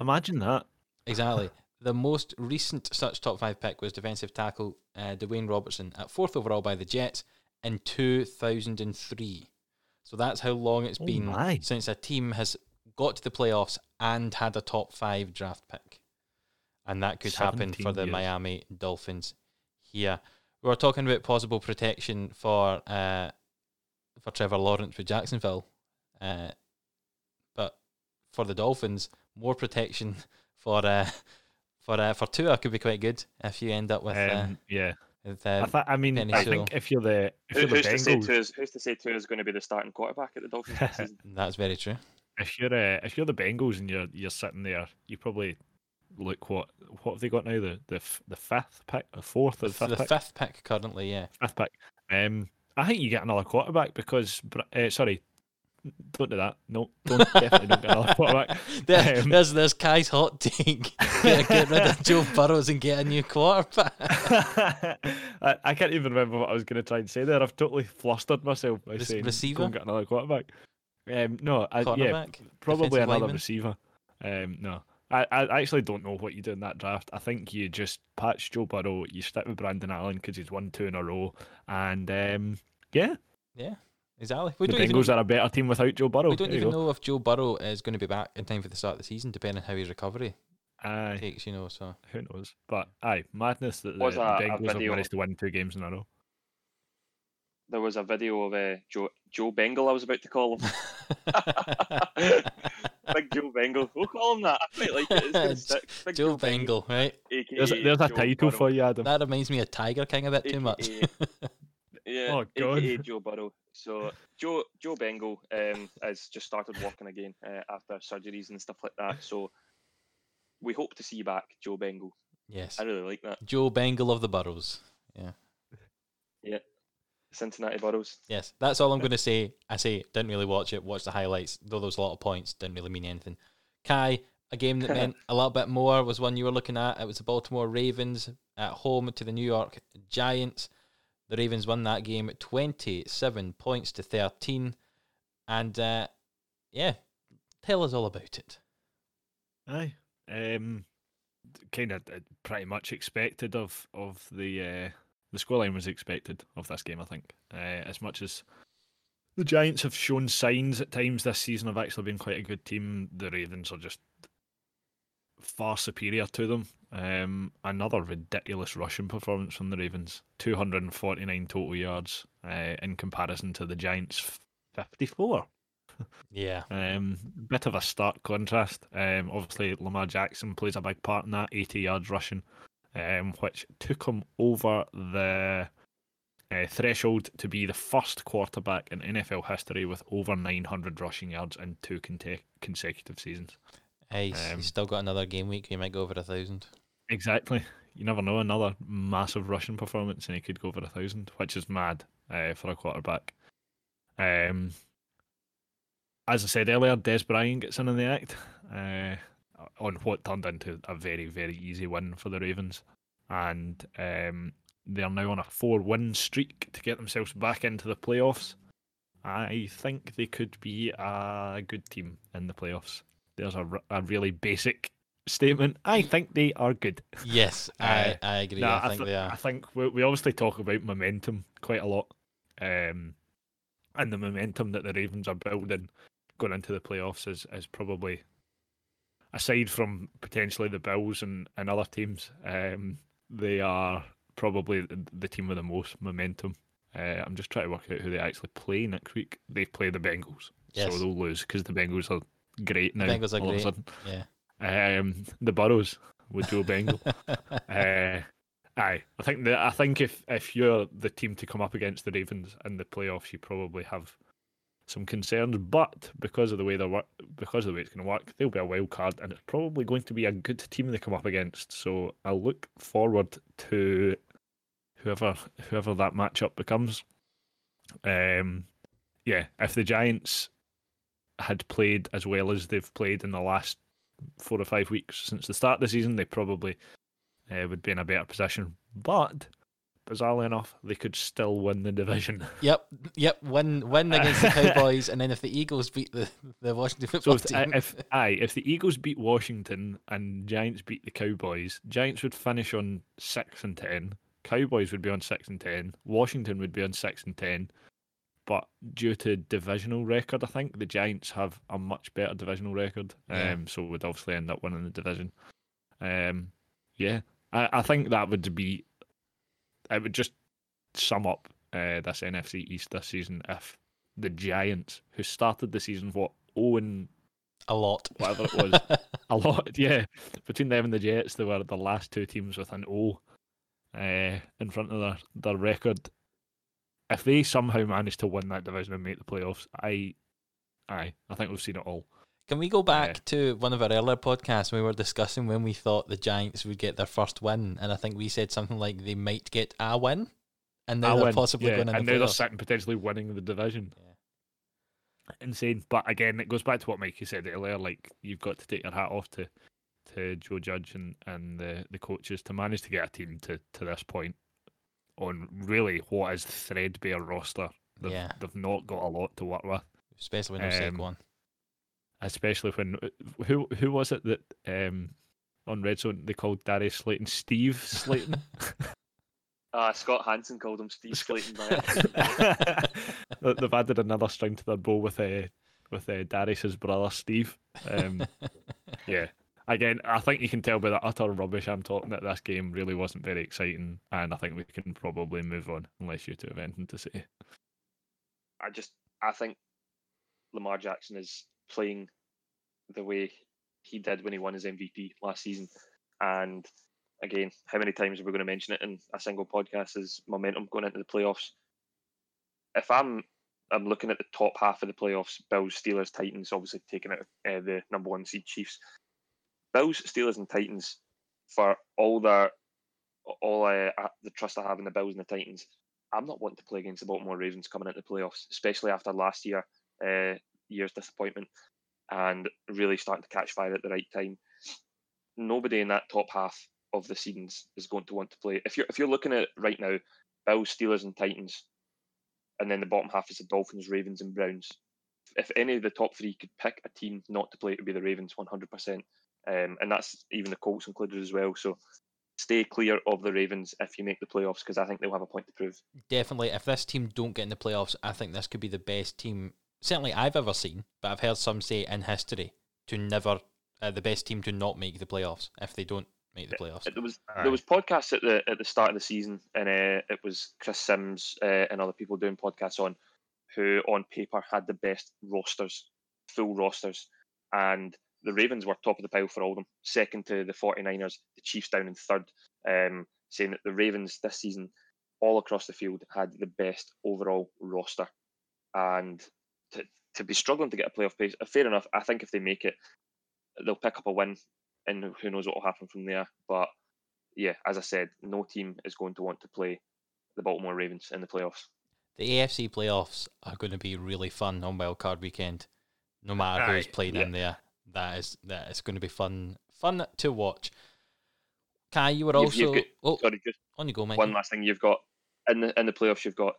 S2: Imagine that.
S1: exactly. the most recent such top five pick was defensive tackle uh, Dewayne Robertson at fourth overall by the Jets in 2003. So that's how long it's
S2: Oh
S1: been
S2: my.
S1: since a team has got to the playoffs and had a top five draft pick. And that could happen for the
S2: years.
S1: Miami Dolphins here. We were talking about possible protection for uh, for Trevor Lawrence with Jacksonville. Uh, but for the Dolphins, more protection for uh, For uh, for Tua could be quite good if you end up with. uh,
S2: Um, yeah,
S1: with
S2: I, th- I mean,
S1: Penei
S2: I
S1: Sewell.
S2: think if you're the if
S3: Who,
S2: you're the
S3: who's to say
S2: Bengals,
S3: Tua's, who's to say Tua going to be the starting quarterback at the Dolphins this season?
S1: that's very true.
S2: if you're uh, if you're the Bengals and you're you're sitting there, you probably look what what have they got now the the the fifth pick, the fourth or the fifth
S1: the
S2: pick,
S1: fifth pick currently, yeah.
S2: fifth pick. Um, I think you get another quarterback because uh, sorry, don't do that. No, don't definitely don't get another quarterback.
S1: There,
S2: Um,
S1: there's there's Kai's hot take. get, get rid of Joe Burrows and get a new quarterback.
S2: I, I can't even remember what I was going to try and say there. I've totally flustered myself by
S1: Rec-
S2: saying
S1: receiver?
S2: and get another quarterback. Um, no, I, yeah, probably another
S1: lineman.
S2: receiver. Um, no, I, I actually don't know what you do in that draft. I think you just patch Joe Burrow, you stick with Brandon Allen because he's won two in a row, and um, yeah,
S1: Yeah, exactly. We
S2: the
S1: don't even,
S2: Bengals are a better team without Joe Burrow.
S1: we don't
S2: There
S1: even know if Joe Burrow is going to be back in time for the start of the season, depending on how his recovery
S2: Aye,
S1: takes. You know, so
S2: who knows? But aye, madness that the,
S3: Was
S2: the
S3: a- a
S2: Bengals have managed to win two games in a row.
S3: There was a video of uh, Joe Joe Bengal. I was about to call him Big Joe Bengal. We'll call him that. I quite like it. It's gonna. Big
S1: Joe Bengal, right?
S3: aka
S2: There's, there's a
S3: Joe
S2: title
S3: Burrow,
S2: for you, Adam.
S1: That reminds me of Tiger King a bit too much.
S3: Yeah,
S2: Oh, God.
S3: aka Joe Burrow. So Joe Joe Bengal um, has just started walking again uh, after surgeries and stuff like that. So we hope to see you back, Joe Bengal.
S1: yes,
S3: I really like that.
S1: Joe Bengal of the Burrows. Yeah. Yeah.
S3: Cincinnati Burrows.
S1: Yes, that's all I'm going to say. I say didn't really watch it. Watch the highlights. Though there was a lot of points, didn't really mean anything. Kai, a game that meant a little bit more was one you were looking at. It was the Baltimore Ravens at home to the New York Giants. The Ravens won that game 27 points to 13. And uh, yeah, tell us all about it.
S2: Aye. Um, kind of pretty much expected of of the uh, the scoreline was expected of this game. I think uh, as much as the Giants have shown signs at times this season of actually being quite a good team, the Ravens are just far superior to them. Um, another ridiculous rushing performance from the Ravens, two hundred and forty nine total yards uh, in comparison to the Giants fifty four.
S1: Yeah.
S2: Um, bit of a stark contrast. Um, obviously Lamar Jackson plays a big part in that, 80 yards rushing, um, which took him over the uh, threshold to be the first quarterback in NFL history with over 900 rushing yards in two conte- consecutive seasons.
S1: Hey, he's,
S2: Um,
S1: he's still got another game week. He might go over a thousand.
S2: Exactly. You never know. Another massive rushing performance, and he could go over a thousand, which is mad uh, for a quarterback. Um, as I said earlier, Dez Bryant gets in on the act uh, on what turned into a very, very easy win for the Ravens, and um, they are now on a four-win streak to get themselves back into the playoffs. I think they could be a good team in the playoffs. There's a, a really basic statement. I think they are good.
S1: Yes,
S2: Uh,
S1: I, I agree.
S2: Nah,
S1: I think
S2: th-
S1: they are.
S2: I think we, we obviously talk about momentum quite a lot, um, and the momentum that the Ravens are building going into the playoffs is is probably, aside from potentially the Bills and, and other teams, um, they are probably the, the team with the most momentum. Uh, I'm just trying to work out who they actually play next week. They play the Bengals,
S1: Yes.
S2: so they'll lose because the Bengals are great now.
S1: Bengals are
S2: all of a sudden.
S1: Yeah.
S2: Um, the Burrows with Joe Bengal. Uh, aye, I think that I think if if you're the team to come up against the Ravens in the playoffs, you probably have some concerns. But because of the way they work, because of the way it's going to work, they'll be a wild card, and it's probably going to be a good team they come up against. So I look forward to whoever whoever that matchup becomes. Um, yeah, if the Giants had played as well as they've played in the last four or five weeks since the start of the season, they probably uh, would be in a better position. But bizarrely enough, they could still win the division.
S1: Yep, yep. Win, win against the Cowboys, and then if the Eagles beat the, the Washington
S2: So
S1: football
S2: if,
S1: team,
S2: if aye, if the Eagles beat Washington and Giants beat the Cowboys, Giants would finish on six and ten. Cowboys would be on six and ten. Washington would be on six and ten. But due to divisional record, I think the Giants have a much better divisional record.
S1: Yeah.
S2: Um, so would obviously end up winning the division. Um, yeah, I, I think that would be. It would just sum up uh, this NFC East this season if the Giants, who started the season what Owen,
S1: A lot.
S2: whatever it was. a lot, yeah. Between them and the Jets, they were the last two teams with an O uh, in front of their, their record. If they somehow manage to win that division and make the playoffs, I, aye, I think we've seen it all.
S1: Can we go back
S2: Yeah.
S1: to one of our earlier podcasts we were discussing when we thought the Giants would get their first win? And I think we said something like they might get a win. And now
S2: I
S1: they're
S2: win,
S1: possibly
S2: yeah,
S1: going in
S2: and
S1: the
S2: now they're
S1: playoffs.
S2: sitting potentially winning the division. Insane, but again, it goes back to what Mikey said earlier. Like you've got to take your hat off to to Joe Judge and and the the coaches to manage to get a team to to this point on really what is the threadbare roster. They've,
S1: Yeah.
S2: they've not got a lot to work with,
S1: Especially when no
S2: Um,
S1: one.
S2: especially when who who was it that um on Red Zone they called Darius Slayton Steve Slayton.
S3: Uh, Scott Hansen called him Steve Slayton.
S2: They- They've added another string to their bow with uh, with uh, Darius's brother Steve. Um, yeah. Again, I think you can tell by the utter rubbish I'm talking that this game really wasn't very exciting, and I think we can probably move on unless you two have anything to say.
S3: I just I think Lamar Jackson is playing the way he did when he won his MVP last season. And again, how many times are we going to mention it in a single podcast as momentum going into the playoffs? If I'm I'm looking at the top half of the playoffs, Bills, Steelers, Titans, obviously taking out uh, the number one seed Chiefs. Bills, Steelers, and Titans for all their all uh, the trust I have in the Bills and the Titans. I'm not wanting to play against the Baltimore Ravens coming into the playoffs, especially after last year, uh, year's disappointment, and really starting to catch fire at the right time. Nobody in that top half of the seasons is going to want to play. If you're if you're looking at right now, Bills, Steelers, and Titans, and then the bottom half is the Dolphins, Ravens, and Browns. If any of the top three could pick a team not to play, it would be the Ravens, 100%. Um, and that's even the Colts included as well. So stay clear of the Ravens if you make the playoffs because I think they'll have a point to prove.
S1: Definitely, if this team don't get in the playoffs, I think this could be the best team certainly I've ever seen. But I've heard some say in history to never uh, the best team to not make the playoffs if they don't make the playoffs.
S3: There was
S2: Aye.
S3: there was podcasts at the at the start of the season, and uh, it was Chris Sims uh, and other people doing podcasts on who on paper had the best rosters, full rosters, and the Ravens were top of the pile for all of them, second to the 49ers, the Chiefs down in third, um, saying that the Ravens this season, all across the field, had the best overall roster, and to to be struggling to get a playoff place, uh, fair enough. I think if they make it, they'll pick up a win and who knows what will happen from there. But yeah, as I said, no team is going to want to play the Baltimore Ravens in the playoffs.
S1: The AFC playoffs are going to be really fun on Wild Card Weekend. No matter who's playing
S3: yeah.
S1: in there, that is that is going to be fun fun to watch. Kai, you were
S3: You've-
S1: also
S3: you've got-
S1: oh
S3: Sorry, just
S1: on you go, Mike.
S3: one last thing. You've got in the in the playoffs, you've got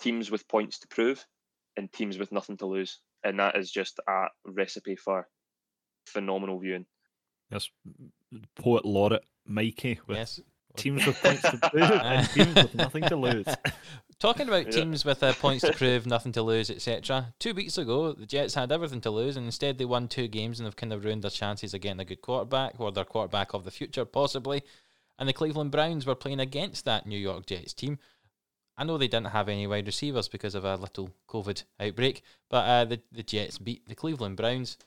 S3: teams with points to prove and teams with nothing to lose, and that is just a recipe for phenomenal viewing.
S2: Yes, poet laureate Mikey with
S1: Yes.
S2: teams with points to prove and teams with nothing to lose.
S1: Talking about
S3: Yeah.
S1: teams with uh, points to prove, nothing to lose, etc. Two weeks ago, the Jets had everything to lose, and instead they won two games and have kind of ruined their chances of getting a good quarterback or their quarterback of the future, possibly. And the Cleveland Browns were playing against that New York Jets team. I know they didn't have any wide receivers because of a little COVID outbreak, but uh, the the Jets beat the Cleveland Browns.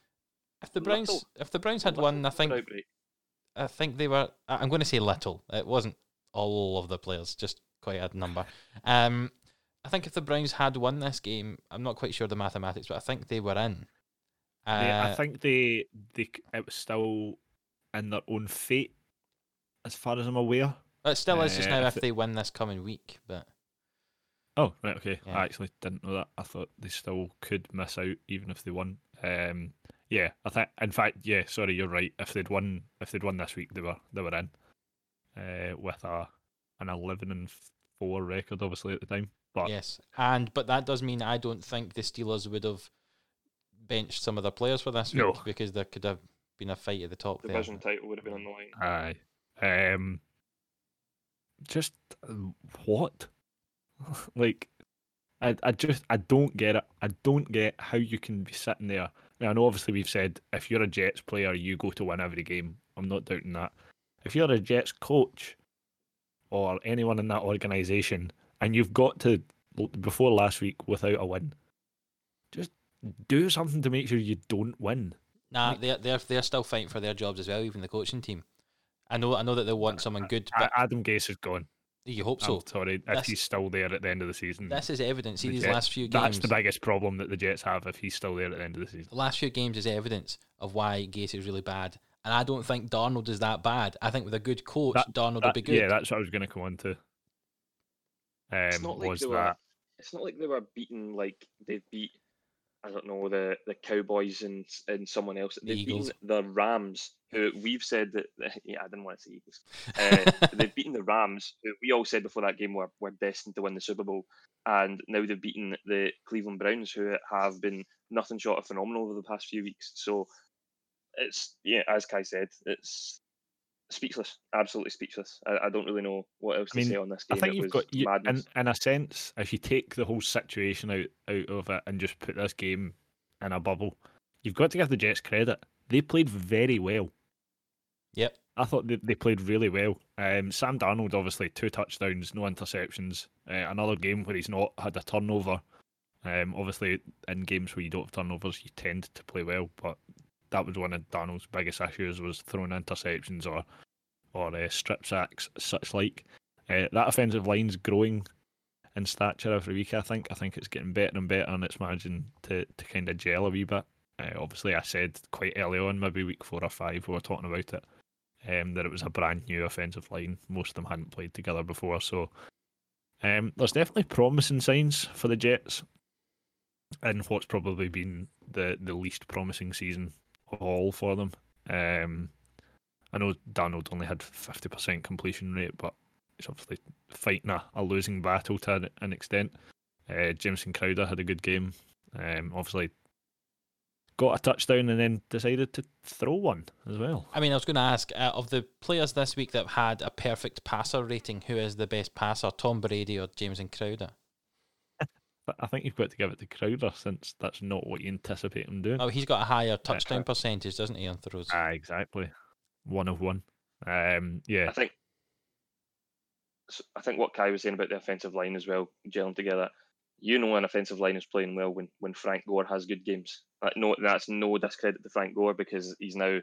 S1: If the Browns,
S3: Little-
S1: if the Browns had won, I think
S3: outbreak.
S1: I think they were. I'm going to say little. It wasn't all of the players, just quite a number. Um, I think if the Browns had won this game, I'm not quite sure the mathematics, but I think they were in. Uh,
S2: They- I think they they it was still in their own fate, as far as I'm aware.
S1: it still is just
S2: uh,
S1: now
S2: if
S1: if they win this coming week. But
S2: Oh, right, okay.
S1: Yeah.
S2: I actually didn't know that. I thought they still could miss out even if they won. Um, yeah, I think. In fact, yeah. Sorry, you're right. If they'd won, if they'd won this week, they were they were in. Uh, with a an eleven and four record, obviously at the time. But
S1: yes, and but that does mean I don't think the Steelers would have benched some of their players for this
S2: No.
S1: week because there could have been a fight at the top there.
S3: Division title would have been on the line.
S2: aye, um, just what? like, I I just I don't get it. I don't get how you can be sitting there. Now, I know obviously we've said if you're a Jets player, you go to win every game. I'm not doubting that. If you're a Jets coach or anyone in that organisation, and you've got to before last week without a win, just do something to make sure you don't win.
S1: Nah, they're they're they're still fighting for their jobs as well, even the coaching team. I know I know that they want someone good, but
S2: Adam Gase is gone.
S1: you hope so.
S2: I'm sorry if
S1: That's-
S2: he's still there at the end of the season.
S1: This is evidence. See
S2: the
S1: these
S2: Jets-
S1: last few games.
S2: That's the biggest problem that the Jets have if he's still there at the end of the season.
S1: the last few games is evidence of why Gase is really bad. And I don't think Darnold is that bad. I think with a good coach,
S2: That-
S1: Darnold will be good.
S2: Yeah, that's what I was going to come on to.
S3: It's
S2: Um,
S3: not like
S2: was
S3: they were.
S2: that
S3: It's not like they were beaten like they beat. I don't know the the Cowboys and and someone else.
S1: The
S3: They've
S1: Eagles.
S3: beaten the Rams, who we've said that. Yeah, I didn't want to say Eagles. Uh, they've beaten the Rams, who we all said before that game were, were destined to win the Super Bowl, and now they've beaten the Cleveland Browns, who have been nothing short of phenomenal over the past few weeks. So it's yeah, as Kai said, it's speechless, absolutely speechless. I, I don't really know what else
S2: I mean,
S3: to say on this game.
S2: I think
S3: it
S2: you've got you, in,
S3: madness.
S2: in a sense, if you take the whole situation out out of it and just put this game in a bubble, you've got to give the Jets credit. They played very well.
S1: Yep.
S2: I thought they, they played really well. Um, Sam Darnold, obviously, two touchdowns, no interceptions. Uh, another game where he's not had a turnover. Um, obviously, in games where you don't have turnovers, you tend to play well. But that was one of Darnold's biggest issues was throwing interceptions or or uh, strip sacks, such like. Uh, that offensive line's growing in stature every week. I think. I think it's getting better and better, and it's managing to to kind of gel a wee bit. Uh, obviously, I said quite early on, maybe week four or five, we were talking about it um, that it was a brand new offensive line. Most of them hadn't played together before, so um, there's definitely promising signs for the Jets in what's probably been the, the least promising season all for them. Um, I know Darnold only had 50% completion rate, but he's obviously fighting a, a losing battle to an, extent. Uh, Jameson Crowder had a good game. Um, obviously, got a touchdown and then decided to throw one as well.
S1: I mean, I was going to ask uh, of the players this week that have had a perfect passer rating, who is the best passer, Tom Brady or Jameson Crowder?
S2: But I think you've got to give it to Crowder since that's not what you anticipate him doing.
S1: Oh, he's got a higher touchdown percentage, doesn't he, on throws?
S2: Ah, exactly. One of one. Um, yeah,
S3: I think I think what Kai was saying about the offensive line as well, gelling together. You know, an offensive line is playing well when, when Frank Gore has good games. Like, no, that's no discredit to Frank Gore because he's now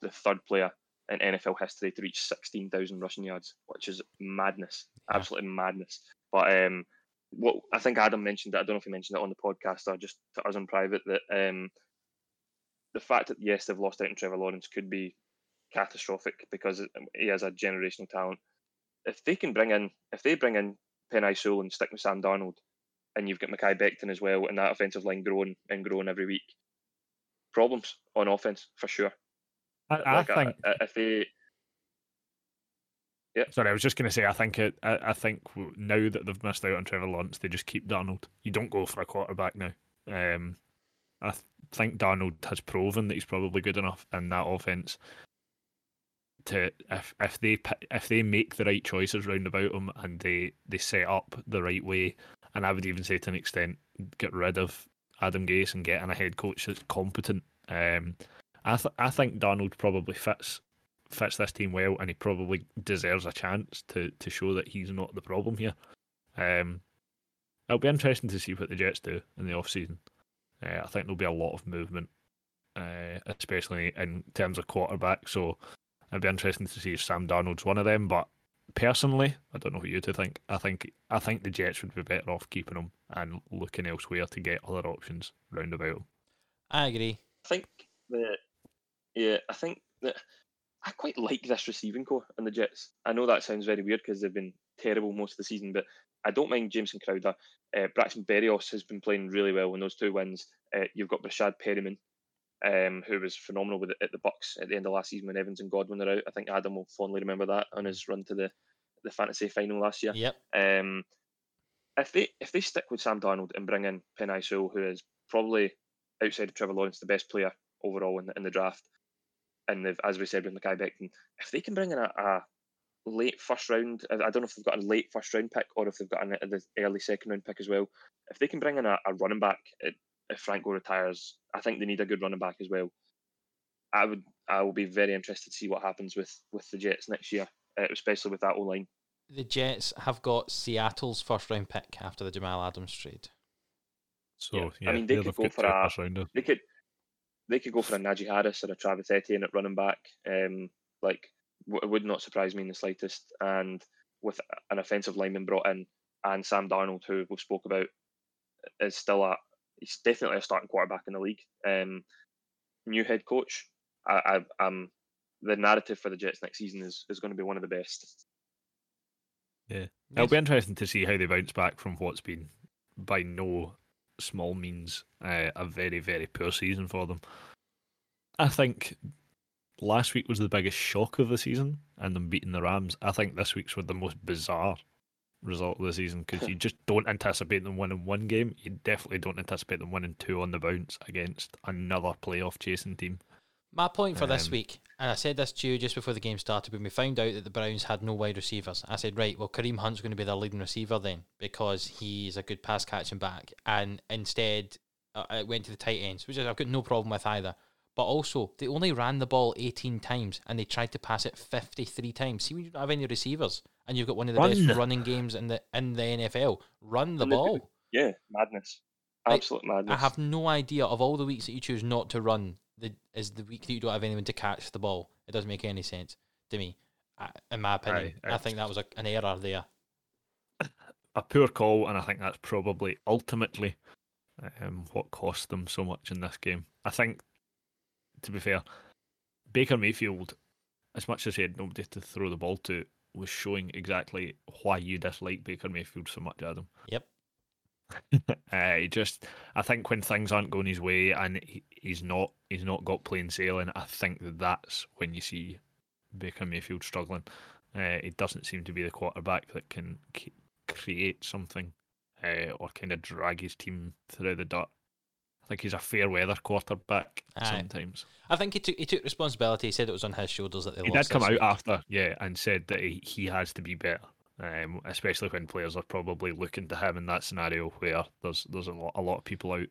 S3: the third player in NFL history to reach 16,000 rushing yards, which is madness,
S1: Yeah.
S3: absolutely madness. But um, what I think Adam mentioned, it, I don't know if he mentioned it on the podcast or just to us in private, that um, the fact that yes, they've lost out on Trevor Lawrence could be catastrophic because he has a generational talent. If they can bring in, if they bring in Penei Sewell and stick with Sam Darnold, and you've got Mekhi Becton as well, and that offensive line growing and growing every week, problems on offense for sure.
S2: I, I
S3: Like,
S2: think.
S3: uh, if they,
S2: Sorry, I was just going to say. I think it. I, I think now that they've missed out on Trevor Lawrence, they just keep Darnold. You don't go for a quarterback now. Um, I th- think Darnold has proven that he's probably good enough in that offense. To if if they if they make the right choices round about him and they they set up the right way, and I would even say to an extent get rid of Adam Gase and get in a head coach that's competent. Um, I th- I think Darnold probably fits fits this team well, and he probably deserves a chance to to show that he's not the problem here. Um, it'll be interesting to see what the Jets do in the off season. Uh, I think there'll be a lot of movement, uh, especially in terms of quarterback. So it'll be interesting to see if Sam Darnold's one of them. But personally, I don't know what you two think. I think I think the Jets would be better off keeping him and looking elsewhere to get other options round about him.
S1: I agree.
S3: I think that, yeah, I think that I quite like this receiving corps in the Jets. I know that sounds very weird because they've been terrible most of the season, but I don't mind Jameson Crowder. Uh, Braxton Berrios has been playing really well in those two wins. Uh, you've got Breshad Perriman, um, who was phenomenal with at the Bucks at the end of last season when Evans and Godwin are out. I think Adam will fondly remember that on his run to the the fantasy final last year.
S1: Yep.
S3: Um, if they if they stick with Sam Darnold and bring in Penei Sewell, who is probably outside of Trevor Lawrence the best player overall in the, in the draft, and they've, as we said with Mekhi Becton, if they can bring in a, a late first round, I I don't know if they've got a late first round pick or if they've got an, the early second round pick as well. If they can bring in a, a running back, if if Frank Gore retires, I think they need a good running back as well. I would I will be very interested to see what happens with with the Jets next year, uh, especially with that O line.
S1: The Jets have got Seattle's first round pick after the Jamal Adams trade.
S2: So
S3: Yeah. I mean, they could go for a-
S2: first rounders.
S3: They could they could go for a Najee Harris or a Travis Etienne at running back. Um, like it would not surprise me in the slightest. And with an offensive lineman brought in and Sam Darnold, who we spoke about, is still a he's definitely a starting quarterback in the league. Um, new head coach. I, I, am the narrative for the Jets next season is, is going to be one of the best.
S2: Yeah, it'll be interesting to see how they bounce back from what's been by no small means uh, a very very poor season for them. I think last week was the biggest shock of the season, and them beating the Rams. I think this week's was the most bizarre result of the season because you just don't anticipate them winning one game. You definitely don't anticipate them winning two on the bounce against another playoff chasing team.
S1: My point for um, this week, and I said this to you just before the game started, when we found out that the Browns had no wide receivers, I said, right, well, Kareem Hunt's going to be their leading receiver then because he's a good pass catching back. And instead, uh, it went to the tight ends, which I've got no problem with either. But also, they only ran the ball 18 times and they tried to pass it 53 times. See, when you don't have any receivers and you've got one of the Run. best running games in the in the NFL, run the ball.
S3: Yeah, madness. Absolute madness.
S1: I have no idea of all the weeks that you choose not to run. The is the week that you don't have anyone to catch the ball. It doesn't make any sense to me, in my opinion. I, I think that was a, an error there.
S2: A poor call, and I think that's probably ultimately um, what cost them so much in this game. I think to be fair, Baker Mayfield, as much as he had nobody to throw the ball to, was showing exactly why you dislike Baker Mayfield so much, Adam.
S1: Yep.
S2: uh, he just, I think when things aren't going his way and he, he's not, he's not got plain sailing. I think that that's when you see Baker Mayfield struggling. Uh, he doesn't seem to be the quarterback that can create something uh, or kind of drag his team through the dirt I think he's a fair weather quarterback Aye. sometimes.
S1: I think he took he took responsibility. He said it was on his shoulders that they
S2: he
S1: lost.
S2: did come out week. after, yeah, and said that he, he has to be better. Um, especially when players are probably looking to him in that scenario where there's there's a lot a lot of people out.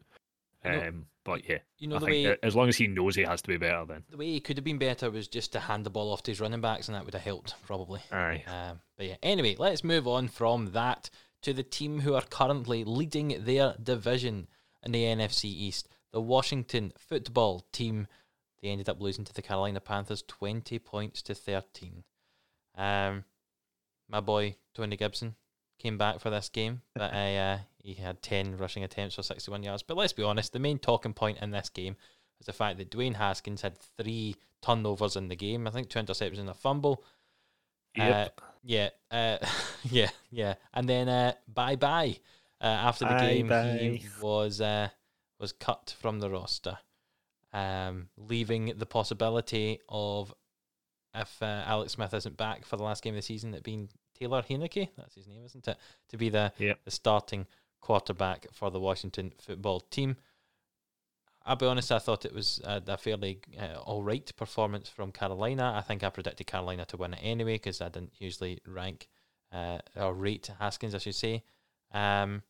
S2: Um, know, um, but yeah, you know I the way as long as he knows he has to be better, then
S1: the way he could have been better was just to hand the ball off to his running backs, and that would have helped probably.
S2: Aye.
S1: Um, but yeah, anyway, let's move on from that to the team who are currently leading their division in the NFC East the Washington football team. They ended up losing to the Carolina Panthers 20 points to 13. Um, my boy Tony Gibson came back for this game, but uh, he had 10 rushing attempts for 61 yards. But let's be honest, the main talking point in this game is the fact that Dwayne Haskins had three turnovers in the game. I think two interceptions and a fumble.
S2: Yep.
S1: Uh, yeah, uh, yeah, yeah. And then uh, bye bye. Uh, after the bye game, bye. he was uh, was cut from the roster, um, leaving the possibility of if uh, Alex Smith isn't back for the last game of the season, it being Taylor Heinicke, that's his name, isn't it, to be the,
S2: yep.
S1: the starting quarterback for the Washington football team. I'll be honest, I thought it was a, a fairly uh, all right performance from Carolina. I think I predicted Carolina to win it anyway because I didn't usually rank uh, or rate Haskins, I should say. Um,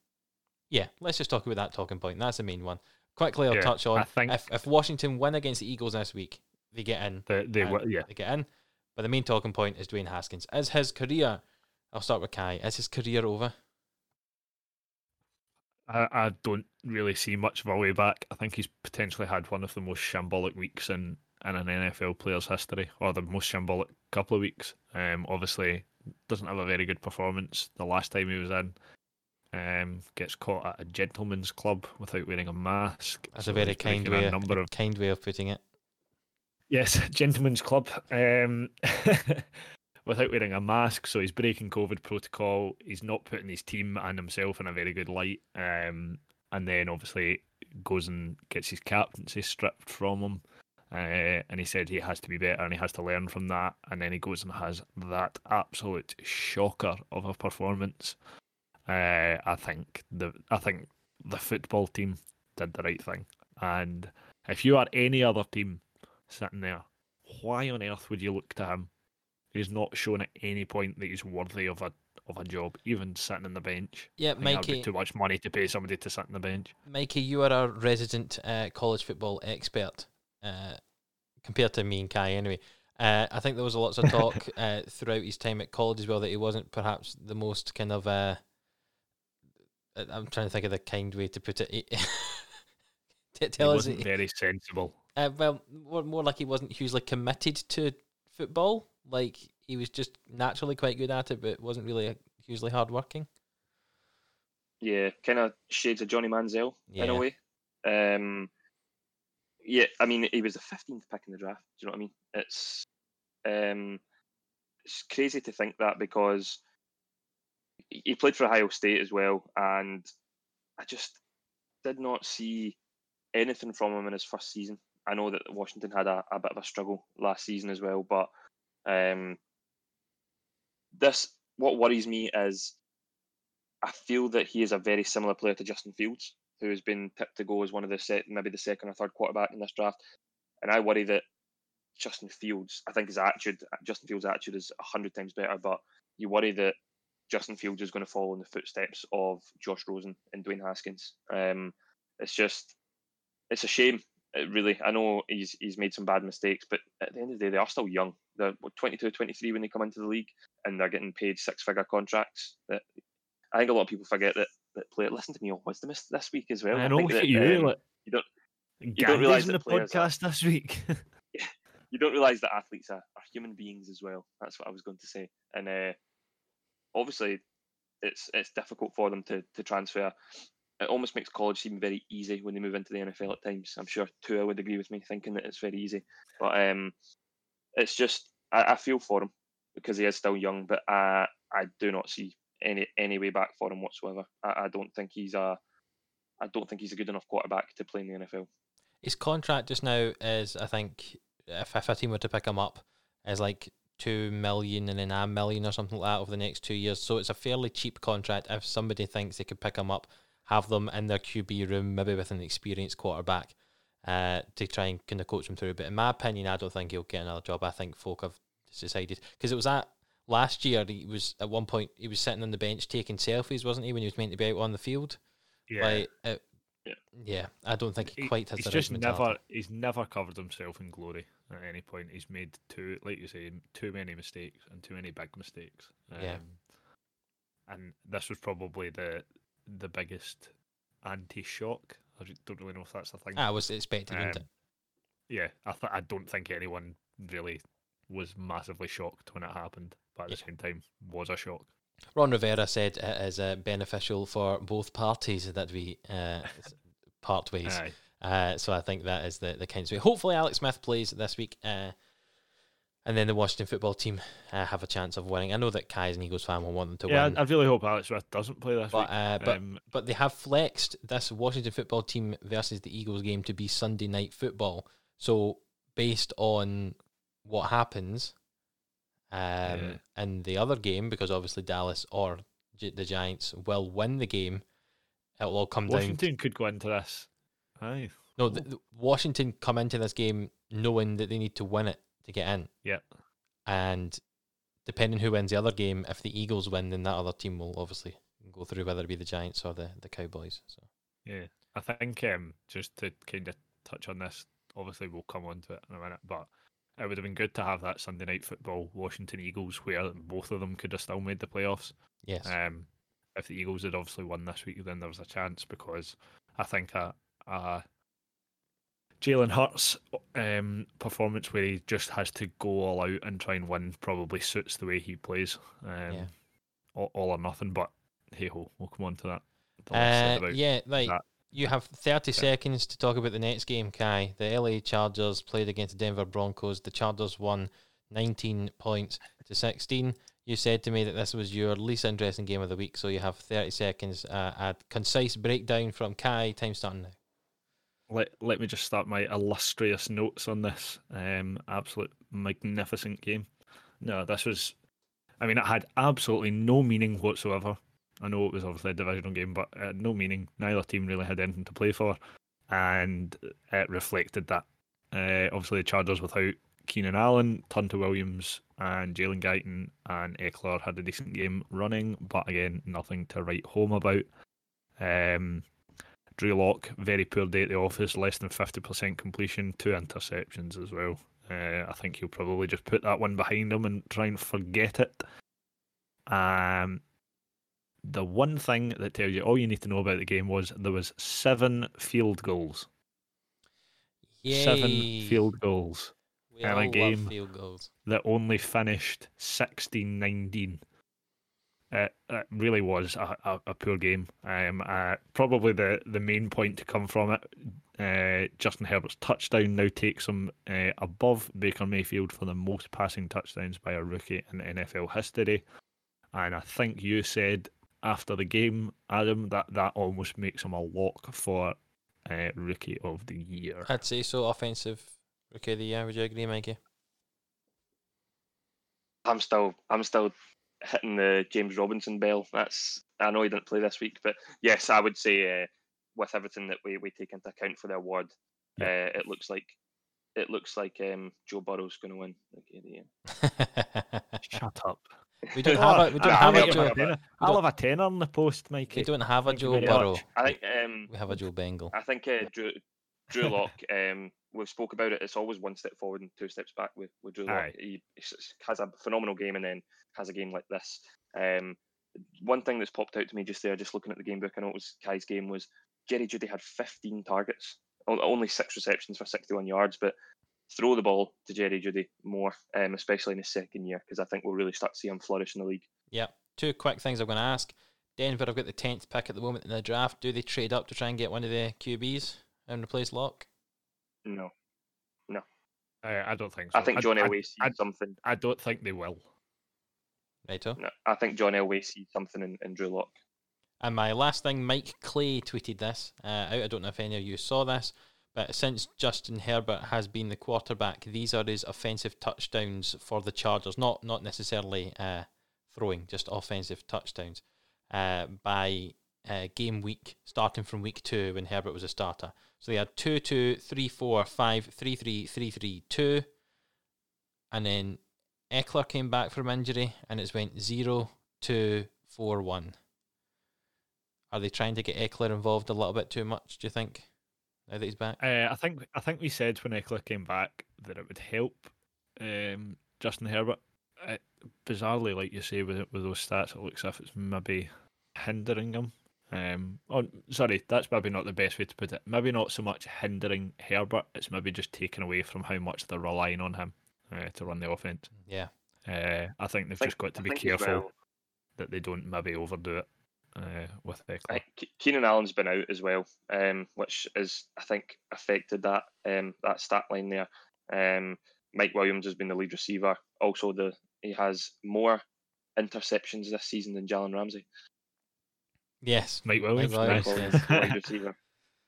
S1: yeah, let's just talk about that talking point. That's the main one. Quickly, I'll yeah, touch on if, if Washington win against the Eagles this week, they get in.
S2: They, they yeah.
S1: They get in. But the main talking point is Dwayne Haskins. Is his career, I'll start with Kai, is his career over?
S2: I, I don't really see much of a way back. I think he's potentially had one of the most shambolic weeks in, in an NFL player's history, or the most shambolic couple of weeks. Um, obviously, doesn't have a very good performance the last time he was in. Um, gets caught at a gentleman's club without wearing a mask.
S1: That's so a very kind way, a of... kind way of putting it.
S2: Yes, gentleman's club. Um, without wearing a mask, so he's breaking COVID protocol. He's not putting his team and himself in a very good light. Um, and then obviously goes and gets his captaincy stripped from him. Uh, and he said he has to be better and he has to learn from that. And then he goes and has that absolute shocker of a performance uh, I think the I think the football team did the right thing. And if you are any other team sitting there, why on earth would you look to him? He's not shown at any point that he's worthy of a of a job, even sitting on the bench.
S1: Yeah, Mikey.
S2: too much money to pay somebody to sit on the bench.
S1: Mikey, you are a resident uh, college football expert, uh, compared to me and Kai, anyway. Uh, I think there was lots of talk uh, throughout his time at college as well that he wasn't perhaps the most kind of uh, I'm trying to think of the kind way to put it.
S2: Tell it us, wasn't very sensible.
S1: Uh, well, more, more like he wasn't hugely committed to football. Like he was just naturally quite good at it, but wasn't really hugely hardworking.
S3: Yeah, kind of shades of Johnny Manziel in a way. Um, yeah, I mean, he was the fifteenth pick in the draft. Do you know what I mean? It's um, it's crazy to think that because he he played for Ohio State as well, and I just did not see anything from him in his first season. I know that Washington had a, a bit of a struggle last season as well, but um, this what worries me is I feel that he is a very similar player to Justin Fields, who has been tipped to go as one of the set, maybe the second or third quarterback in this draft. And I worry that Justin Fields, I think his attitude, Justin Fields' attitude is hundred times better, but you worry that Justin Fields is going to follow in the footsteps of Josh Rosen and Dwayne Haskins. Um, it's just, it's a shame. It really, I know he's he's made some bad mistakes, but at the end of the day, they are still young. They're 22, 23 when they come into the league, and they're getting paid six-figure contracts. That I think a lot of people forget that that play. Listen to me on wisdom this, week as well.
S2: I know
S3: think that,
S2: you.
S3: um,
S2: like,
S3: you don't-
S2: Gandhi's
S3: don't realise
S2: in the
S3: that are-
S2: podcast this week.
S3: you don't realize that athletes are, are human beings as well. That's what I was going to say. And uh, obviously, it's it's difficult for them to to transfer. It almost makes college seem very easy when they move into the NFL at times. I'm sure Tua would agree with me, thinking that it's very easy. But um, it's just I, I feel for him because he is still young, but I I do not see any any way back for him whatsoever. I, I don't think he's a I don't think he's a good enough quarterback to play in the NFL.
S1: His contract just now is, I think, if, if a team were to pick him up, is like two million and then a million or something like that over the next two years. So it's a fairly cheap contract if somebody thinks they could pick him up, have them in their QB room, maybe with an experienced quarterback, uh, to try and kind of coach him through. But in my opinion, I don't think he'll get another job. I think folk have decided because it was at last year. He was at one point he was sitting on the bench taking selfies, wasn't he, when he was meant to be out on the field?
S2: yeah.
S1: Like, it,
S3: Yeah.
S1: yeah, I don't think he
S2: He-
S1: quite has
S2: he's
S1: the
S2: just never he's never covered himself in glory at any point. He's made too, like you say, too many mistakes and too many big mistakes. Um,
S1: Yeah.
S2: And this was probably the the biggest anti-shock. I don't really know if that's the thing.
S1: I was expecting.
S2: Um, yeah, I th- I don't think anyone really was massively shocked when it happened, but at the same time was a shock.
S1: Ron Rivera said it is uh, beneficial for both parties that we uh, part ways. Uh, so I think that is the the kind of way. Hopefully, Alex Smith plays this week, uh, and then the Washington football team uh, have a chance of winning. I know that Kai is an Eagles fan will want them to
S2: Yeah,
S1: win,
S2: I, I really hope Alex Smith doesn't play this
S1: but
S2: week.
S1: uh, but
S2: um,
S1: but they have flexed this Washington football team versus the Eagles game to be Sunday night football. So based on what happens um,
S2: Yeah.
S1: in the other game, because obviously Dallas or Gi- the Giants will win the game, it'll all come down.
S2: Washington could go into this. Aye.
S1: No, the, the Washington come into this game knowing that they need to win it to get in,
S2: Yeah.
S1: and depending who wins the other game, if the Eagles win, then that other team will obviously go through, whether it be the Giants or the the Cowboys. So.
S2: Yeah, I think um, just to kind of touch on this, obviously we'll come on to it in a minute, but it would have been good to have that Sunday night football Washington Eagles where both of them could have still made the playoffs.
S1: Yes.
S2: Um, if the Eagles had obviously won this week, then there was a chance because I think a, a Jalen Hurts um, performance where he just has to go all out and try and win probably suits the way he plays. Um,
S1: Yeah.
S2: all, all or nothing, but hey ho, we'll come on to that. The less said
S1: Uh, yeah, like
S2: that.
S1: you have 30
S2: Yeah.
S1: seconds to talk about the next game, Kai. The LA Chargers played against the Denver Broncos. The Chargers won 19 points to 16. You said to me that this was your least interesting game of the week, so you have 30 seconds. Uh, a concise breakdown from Kai. Time starting now.
S2: Let let me just start my illustrious notes on this um absolute magnificent game. No, this was I mean it had absolutely no meaning whatsoever. I know it was obviously a divisional game, but it had no meaning. Neither team really had anything to play for, and it reflected that. Uh, obviously, the Chargers without Keenan Allen, Tunter Williams, and Jalen Guyton and Ekeler had a decent game running, but again, nothing to write home about. Um, Drew Lock, very poor day at the office, less than 50% completion, two interceptions as well. Uh, I think he'll probably just put that one behind him and try and forget it. Um, the one thing that tells you all you need to know about the game was there was seven field goals. seven field goals
S1: We
S2: in a game.
S1: field goals.
S2: that only finished 16 19. It, it really was a, a, a poor game. Um, uh, probably the, the main point to come from it, uh, Justin Herbert's touchdown now takes him uh, above Baker Mayfield for the most passing touchdowns by a rookie in NFL history. And I think you said after the game, Adam, that that almost makes him a lock for uh, rookie of the year.
S1: I'd say so. Offensive rookie of the year. Would you agree, Mikey?
S3: I'm still I'm still hitting the James Robinson bell. That's I know he didn't play this week, but yes, I would say uh, with everything that we, we take into account for the award, uh, it looks like it looks like um, Joe Burrow's going to win. Rookie the year.
S2: Shut up.
S1: we don't have a we don't
S3: I-
S1: have
S3: I
S1: a
S3: mean,
S1: Joe.
S3: but-
S2: I'll have a tenner on the post, Mikey.
S1: We don't have a
S2: Thank
S1: Joe Burrow.
S2: much.
S3: I think um,
S1: We have a Joe Bengal.
S3: I think uh, Drew Drew Lock. Um, we've spoke about it. It's always one step forward and two steps back with, with Drew Lock. He, he has a phenomenal game and then has a game like this. Um, one thing that's popped out to me just there, just looking at the game book, I know it was Kai's game, was Jerry Jeudy had 15 targets, only six receptions for 61 yards, but throw the ball to Jerry Jeudy more, um, especially in his second year, because I think we'll really start to see him flourish in the league.
S1: Yeah, Two quick things I'm going to ask. Denver I've got the tenth pick at the moment in the draft. Do they trade up to try and get one of the QBs and replace Lock?
S3: No,
S2: Uh, I don't think so.
S3: I think John
S2: I,
S3: Elway sees
S2: I-
S3: something.
S2: I don't think they will.
S1: Righto.
S3: No, I think John Elway sees something in, in Drew Lock.
S1: And my last thing, Mike Clay tweeted this uh, out. I don't know if any of you saw this, but since Justin Herbert has been the quarterback, these are his offensive touchdowns for the Chargers. Not not necessarily uh, throwing, just offensive touchdowns uh, by uh, game week, starting from week two when Herbert was a starter. So they had 2 2, 3 4, 5, 3 3, 3 3, 2. And then Ekeler came back from injury and it's went 0 2 4 1. Are they trying to get Ekeler involved a little bit too much, do you think? Now that he's back?
S2: Uh, I think I think we said when Ekeler came back that it would help um, Justin Herbert. Uh, bizarrely, like you say, with with those stats, it looks as if it's maybe hindering him. Um, oh, sorry, that's maybe not the best way to put it. Maybe not so much hindering Herbert; it's maybe just taking away from how much they're relying on him uh, to run the offense.
S1: Yeah.
S2: Uh, I think they've
S3: think-
S2: just got to
S3: I
S2: be careful
S3: well-
S2: that they don't maybe overdo it uh, with Ekeler.
S3: I Keenan Allen's been out as well, um, which is I think affected that um, that stat line there. Um, Mike Williams has been the lead receiver. Also, the he has more interceptions this season than Jalen Ramsey,
S1: Yes.
S2: Mike Williams,
S1: Williams,
S2: nice.
S3: wide receiver.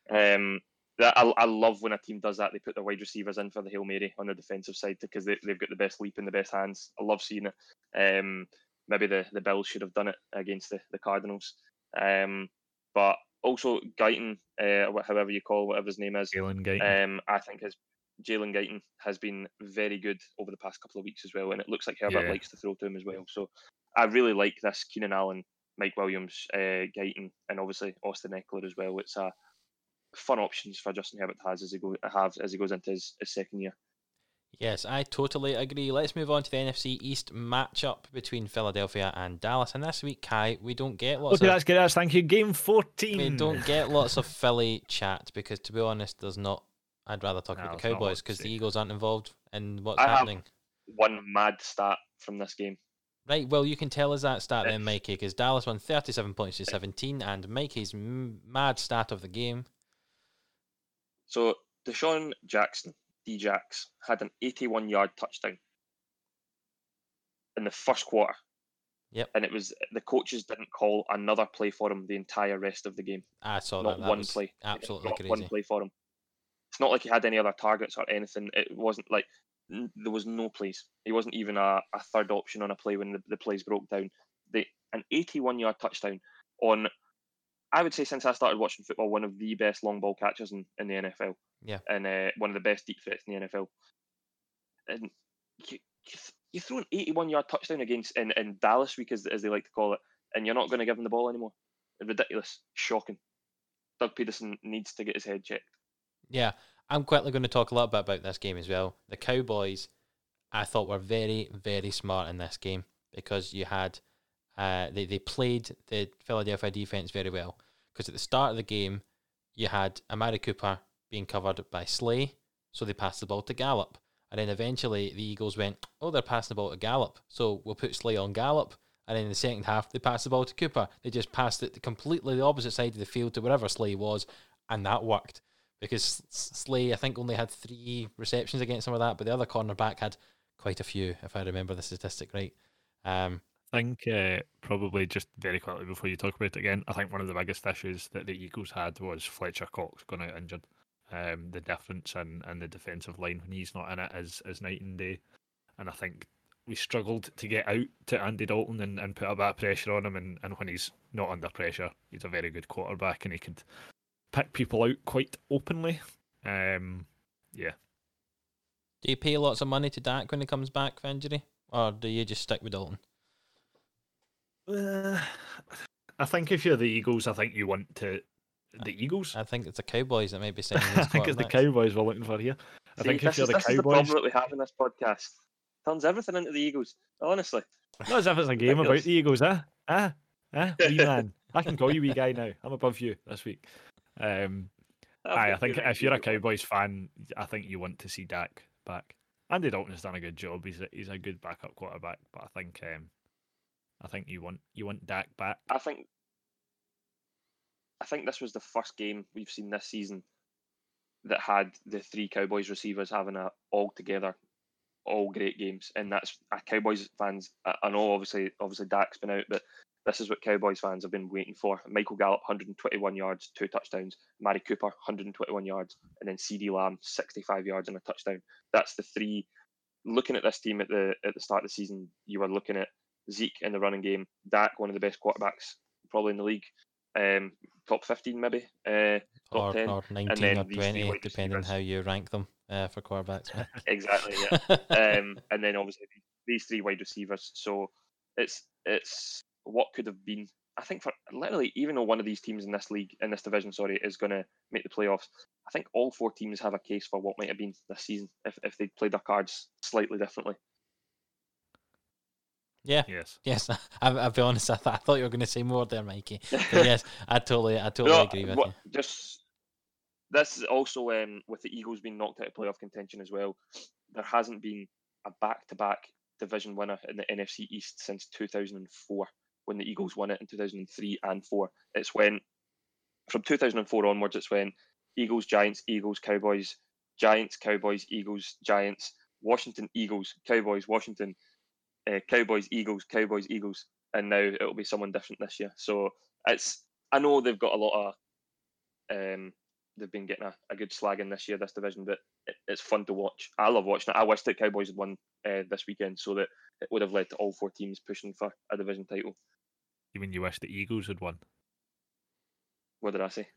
S3: Um, that, I, I love when a team does that. They put their wide receivers in for the hail mary on the defensive side because they, they've got the best leap and the best hands. I love seeing it. Um, maybe the, the Bills should have done it against the, the Cardinals. Um, but also Guyton, uh, however you call whatever his name is,
S2: Jalen Guyton.
S3: um, I think his Jalen Guyton has been very good over the past couple of weeks as well, and it looks like Herbert
S2: Yeah.
S3: likes to throw to him as well. So I really like this Keenan Allen, Mike Williams, uh, Guyton, and obviously Austin Ekeler as well. It's a fun options for Justin Herbert has as he go have as he goes into his, his second year.
S1: Yes, I totally agree. Let's move on to the NFC East matchup between Philadelphia and Dallas. And this week, Kai, we don't get lots
S2: Okay,
S1: of
S2: that's good. That's thank you. Game fourteen.
S1: we don't get lots of Philly chat because, to be honest, there's not. I'd rather talk
S2: No,
S1: about the Cowboys because the. Eagles aren't involved in what's
S3: I have-
S1: happening.
S3: One mad stat from this game.
S1: Right, well, you can tell us that stat then. Mikey, because Dallas won 37 points to 17, and Mikey's m- mad stat of the game.
S3: So DeSean Jackson, D-Jax, had an 81 yard touchdown in the first quarter.
S1: Yep.
S3: And it was the coaches didn't call another play for him the entire rest of the game.
S1: I saw
S3: not
S1: that. That
S3: one play.
S1: absolutely
S3: not
S1: crazy.
S3: one play for him. It's not like he had any other targets or anything. It wasn't like there was no plays. He wasn't even a, a third option on a play when the, the plays broke down. They an 81 yard touchdown on I would say since I started watching football, one of the best long ball catchers in, in the NFL.
S1: Yeah.
S3: And uh, one of the best deep threats in the NFL. And you, you, th- you throw an 81 yard touchdown against in, in Dallas week, as, as they like to call it, and you're not going to give him the ball anymore. Ridiculous. Shocking. Doug Pederson needs to get his head checked.
S1: Yeah, I'm quickly going to talk a little bit about this game as well. The Cowboys, I thought were very, very smart in this game because you had, uh, they they played the Philadelphia defense very well. Because at the start of the game, you had Amari Cooper being covered by Slay, so they passed the ball to Gallup. And then eventually the Eagles went, oh, they're passing the ball to Gallup, so we'll put Slay on Gallup. And then in the second half, they passed the ball to Cooper. They just passed it completely the opposite side of the field to wherever Slay was, and that worked because Slay, I think, only had three receptions against some of that, but the other cornerback had quite a few, if I remember the statistic right. Um,
S2: I think uh, probably just very quickly before you talk about it again, I think one of the biggest issues that the Eagles had was Fletcher Cox going out injured. Um, the difference in, in the defensive line when he's not in it is, is night and day. And I think we struggled to get out to Andy Dalton and, and put a bit of pressure on him. And, and when he's not under pressure, he's a very good quarterback and he could pick people out quite openly. Um, yeah.
S1: Do you pay lots of money to Dak when he comes back for injury? Or do you just stick with Dalton?
S2: Uh, I think if you're the Eagles, I think you want to the Eagles.
S1: I think it's the Cowboys that may be saying. This.
S2: I think it's the Cowboys we're looking for here. I
S3: See,
S2: think if you're
S3: is,
S2: the
S3: this is the
S2: Cowboys,
S3: problem that we have in this podcast. Turns everything into the Eagles. Honestly,
S2: not as if it's a game about the Eagles, eh? Ah, ah, wee man. I can call you wee guy now. I'm above you this week. Um, aye, I think if you're a. Cowboys fan, I think you want to see Dak back. Andy Dalton has done a good job. He's a, he's a good backup quarterback, but I think um, I think you want you want Dak back.
S3: I think I think this was the first game we've seen this season that had the three Cowboys receivers having a all together, all great games, and that's uh, Cowboys fans. I, I know obviously obviously Dak's been out, but this is what Cowboys fans have been waiting for. Michael Gallup, 121 yards, two touchdowns. Mari Cooper, 121 yards, and then CeeDee Lamb, 65 yards and a touchdown. That's the three. Looking at this team at the at the start of the season, you were looking at Zeke in the running game, Dak, one of the best quarterbacks probably in the league, um, top 15 maybe, uh, top
S1: Or,
S3: 10.
S1: or 19
S3: then
S1: or
S3: these three
S1: 20, depending on how you rank them uh, for quarterbacks.
S3: exactly, yeah. um, and then obviously these three wide receivers. So it's it's what could have been. I think for literally, even though one of these teams in this league, in this division, sorry, is going to make the playoffs, I think all four teams have a case for what might have been this season if if they played their cards slightly differently.
S1: yeah,
S2: Yes.
S1: yes. I, I'll be honest. I, th- I thought you were going to say more there, Mikey. But yes, I totally, I totally
S3: No,
S1: agree with
S3: what-
S1: you.
S3: Just this is also um, with the Eagles being knocked out of playoff contention as well. There hasn't been a back-to-back division winner in the NFC East since 2004, when the Eagles won it in 2003 and four. It's when from 2004 onwards, it's when Eagles, Giants, Eagles, Cowboys, Giants, Cowboys, Eagles, Giants, Washington, Eagles, Cowboys, Washington, uh, Cowboys, Eagles, Cowboys, Eagles, and now it'll be someone different this year. So it's I know they've got a lot of um they've been getting a, a good slag in this year this division, but it, it's fun to watch. I love watching it. I wish that Cowboys had won uh, this weekend so that it would have led to all four teams pushing for a division title.
S2: You mean you wish the Eagles had won?
S3: What did I say?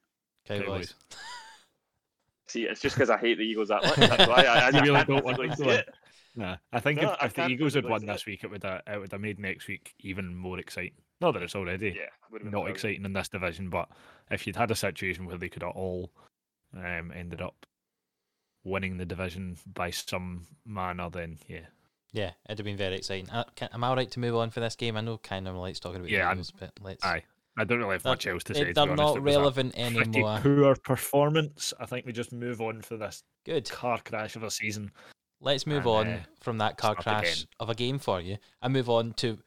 S1: Cowboys.
S2: Cowboys.
S3: See, it's just because I hate the Eagles that much. That's why I, I, I
S2: really don't want to
S3: see it.
S2: Nah, I think
S3: No,
S2: if,
S3: I
S2: if the Eagles had won
S3: see
S2: this week, it would have it would have made next week even more exciting. Not that it's already
S3: Yeah, would
S2: not
S3: brilliant.
S2: exciting in this division, but if you'd had a situation where they could have all um, ended up winning the division by some manner, then yeah,
S1: Yeah, it'd have been very exciting. Uh, can, am I all right to move on for this game? I know kind of likes talking about
S2: Yeah, I'm-
S1: but let's.
S2: aye. I don't really have much else to say. to be
S1: they're
S2: honest.
S1: not
S2: It was a
S1: relevant anymore.
S2: poor performance. I think we just move on for this
S1: Good.
S2: car crash of a season.
S1: Let's move
S2: and,
S1: on
S2: uh,
S1: from that car crash
S2: again.
S1: of a game for you and move on to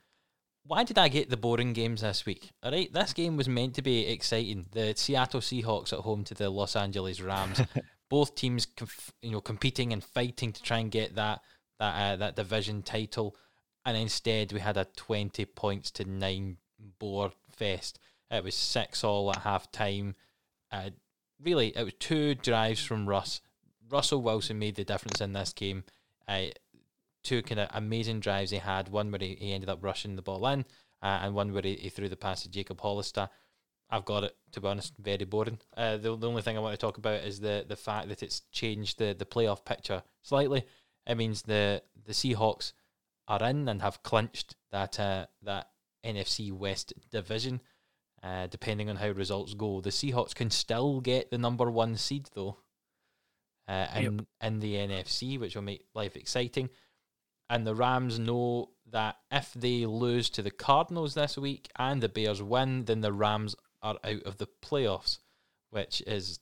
S1: why did I get the boring games this week? All right, this game was meant to be exciting. The Seattle Seahawks at home to the Los Angeles Rams. Both teams, conf- you know, competing and fighting to try and get that that uh, that division title, and instead we had a twenty points to nine bore fest. It was six all at half time. Uh, really, it was two drives from Russ. Russell Wilson made the difference in this game. Uh, two kind of amazing drives he had. One where he, he ended up rushing the ball in, uh, and one where he, he threw the pass to Jacob Hollister. I've got it to be honest, very boring. Uh, the, the only thing I want to talk about is the the fact that it's changed the the playoff picture slightly. It means the the Seahawks are in and have clinched that uh, that NFC West division. Uh, depending on how results go, the Seahawks can still get the number one seed though, uh, in in the NFC, which will make life exciting. And the Rams know that if they lose to the Cardinals this week and the Bears win, then the Rams are out of the playoffs, which is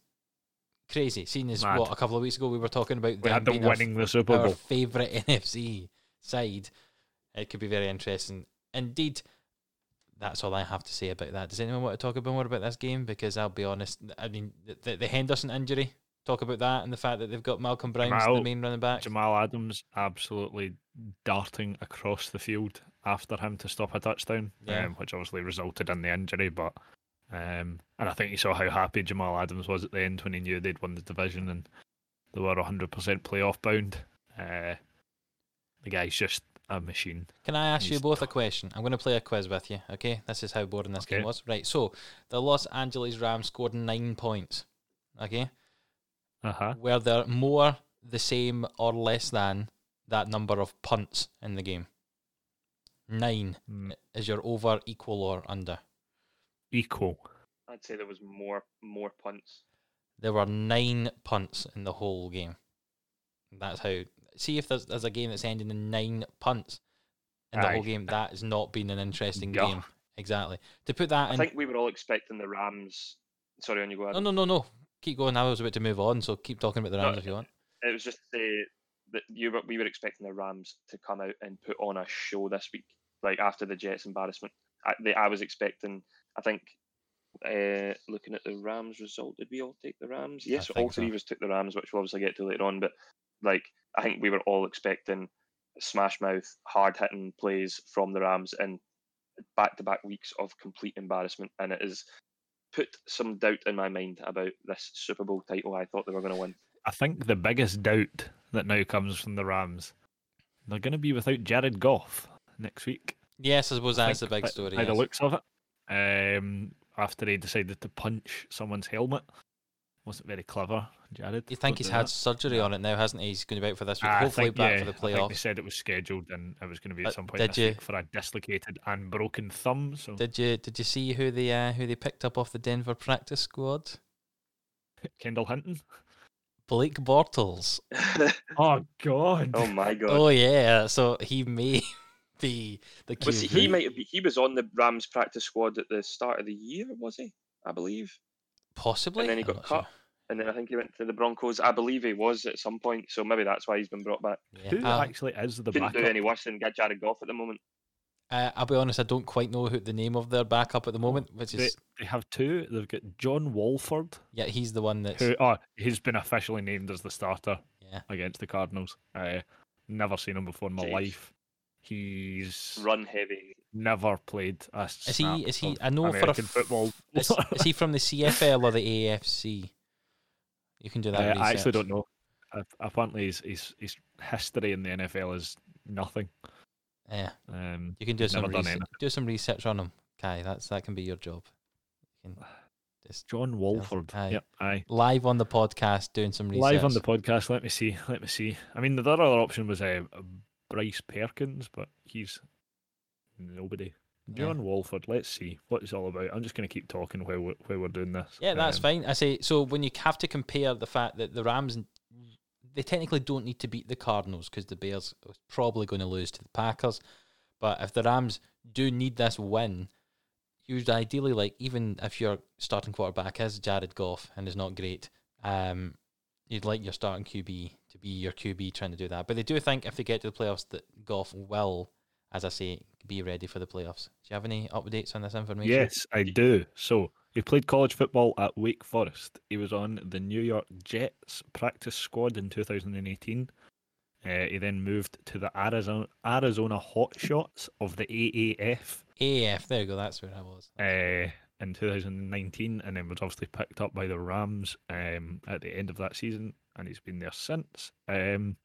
S1: crazy. Seeing as
S2: Mad.
S1: what a couple of weeks ago we were talking about
S2: We
S1: them being our
S2: winning the Super
S1: our
S2: Bowl.
S1: favourite NFC side. It could be very interesting. Indeed, that's all I have to say about that. Does anyone want to talk a bit more about this game? Because I'll be honest, I mean, the, the Henderson injury, talk about that and the fact that they've got Malcolm Brown as the main running back.
S2: Jamal Adams absolutely darting across the field after him to stop a touchdown,
S1: Yeah.
S2: um, which obviously resulted in the injury. But um, and I think you saw how happy Jamal Adams was at the end when he knew they'd won the division and they were 100% playoff bound. Uh, the guy's just a machine.
S1: Can I ask you both a question? I'm going to play a quiz with you, okay? This is how boring this game was. Right, so the Los Angeles Rams scored nine points, okay?
S2: Uh huh.
S1: Were there more, the same, or less than that number of punts in the game? Nine.
S2: Mm,
S1: Is your over, equal, or under?
S2: Equal.
S3: I'd say there was more more punts.
S1: There were nine punts in the whole game. That's how. See if there's, there's a game that's ending in nine punts in the whole game. That has not been an interesting
S2: Yeah.
S1: game. Exactly. To put that
S3: I
S1: in.
S3: think we were all expecting the Rams. Sorry, on you go.
S1: No,
S3: Adam.
S1: no, no, no. Keep going. I was about to move on, so keep talking about the
S3: No,
S1: Rams if you want.
S3: It was just to say that you were, we were expecting the Rams to come out and put on a show this week, like after the Jets embarrassment. I, they, I was expecting. I think uh, looking at the Rams result, did we all take the Rams? Yes,
S1: think
S3: all
S1: so.
S3: three of us took the Rams, which we'll obviously get to later on. But like, I think we were all expecting smash mouth, hard hitting plays from the Rams and back to back weeks of complete embarrassment, and it has put some doubt in my mind about this Super Bowl title. I thought they were going to win.
S2: I think the biggest doubt that now comes from the Rams, they're going to be without Jared Goff next week.
S1: Yes, I suppose that's the big story.
S2: By the looks of it, um, after he decided to punch someone's helmet, wasn't very clever, Jared.
S1: You think he's had
S2: that.
S1: surgery on it now, hasn't he? He's going to be out for this week.
S2: I
S1: Hopefully
S2: think,
S1: back
S2: yeah,
S1: for the
S2: I think they said it was scheduled and it was going to be
S1: Uh,
S2: at some point
S1: did you-
S2: for a dislocated and broken thumb. So
S1: Did you did you see who they uh, who they picked up off the Denver practice squad?
S2: Kendall Hinton.
S1: Blake Bortles.
S2: Oh God!
S3: oh my god.
S1: Oh yeah, so he may be the
S3: Was he, he might have been, he was on the Rams practice squad at the start of the year, was he? I believe.
S1: possibly.
S3: and then he got
S1: not
S3: cut. And then I think he went to the Broncos. I believe he was at some point, so maybe that's why he's been brought back.
S1: sure.
S2: Who
S1: Yeah. Uh,
S2: actually is the
S3: Couldn't do
S2: backup?
S3: any worse than get Jared Goff at the moment.
S1: uh, I'll be honest, I don't quite know who the name of their backup at the moment, which
S2: They,
S1: is
S2: they have two. They've got John Wolford,
S1: yeah, he's the one that's
S2: who oh, he's been officially named as the starter
S1: yeah.
S2: against the Cardinals. Uh, never seen him before in my
S3: Jeez.
S2: life. He's
S3: Run heavy.
S2: never played a
S1: Is he? Is he?
S2: of
S1: I know
S2: American
S1: for a f-
S2: football.
S1: Is, is he from the CFL or the AFC? You can do that.
S2: Uh, I actually don't know. Apparently, his, his his history in the NFL is nothing.
S1: Yeah,
S2: Um,
S1: you can do some
S2: never
S1: research. Do some research on him, Kai. That's that can be your job. You can just
S2: John Wolford.
S1: aye.
S2: Yep, aye.
S1: live on the podcast doing some research.
S2: Live on the podcast. Let me see. Let me see. I mean, the other option was uh, Bryce Perkins, but he's nobody.
S1: Yeah.
S2: John Wolford. Let's see what it's all about. I'm just going to keep talking while we're, while we're doing this.
S1: Yeah, that's
S2: Um,
S1: fine. I say so when you have to compare the fact that the Rams, they technically don't need to beat the Cardinals because the Bears are probably going to lose to the Packers. But if the Rams do need this win, you'd ideally like even if your starting quarterback is Jared Goff and is not great, um, you'd like your starting QB to be your QB trying to do that. But they do think if they get to the playoffs that Goff will, as I say, be ready for the playoffs. Do you have any updates on this information?
S2: Yes, I do. So he played college football at Wake Forest. He was on the New York Jets practice squad in 2018. Uh, he then moved to the Arizona Arizona Hotshots of the AAF
S1: AF, there you go. That's where I was.
S2: uh, in 2019, and then was obviously picked up by the Rams um, at the end of that season, and he's been there since. Um,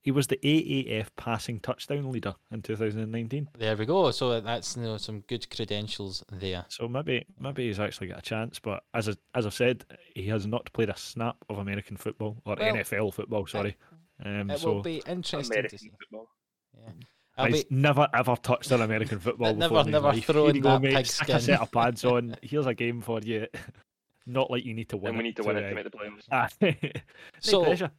S2: he was the AAF passing touchdown leader in 2019.
S1: There we go. So that's you know, some good credentials there.
S2: So maybe maybe he's actually got a chance, but as I, as I've said, he has not played a snap of American football or
S1: Well,
S2: NFL football. Sorry, um,
S1: It
S2: so
S1: will be interesting to see.
S3: football.
S1: Yeah. I'll
S2: he's
S1: be,
S2: never ever touched an American football
S1: Never-
S2: before. in his
S1: never
S2: life.
S1: thrown
S2: Here you go,
S1: that
S2: mate. Stick a set of pads on. Here's a game for you. Not like you need to win.
S3: And we need to win it
S2: uh,
S3: to make the playoffs.
S2: Ah,
S1: so
S2: pressure.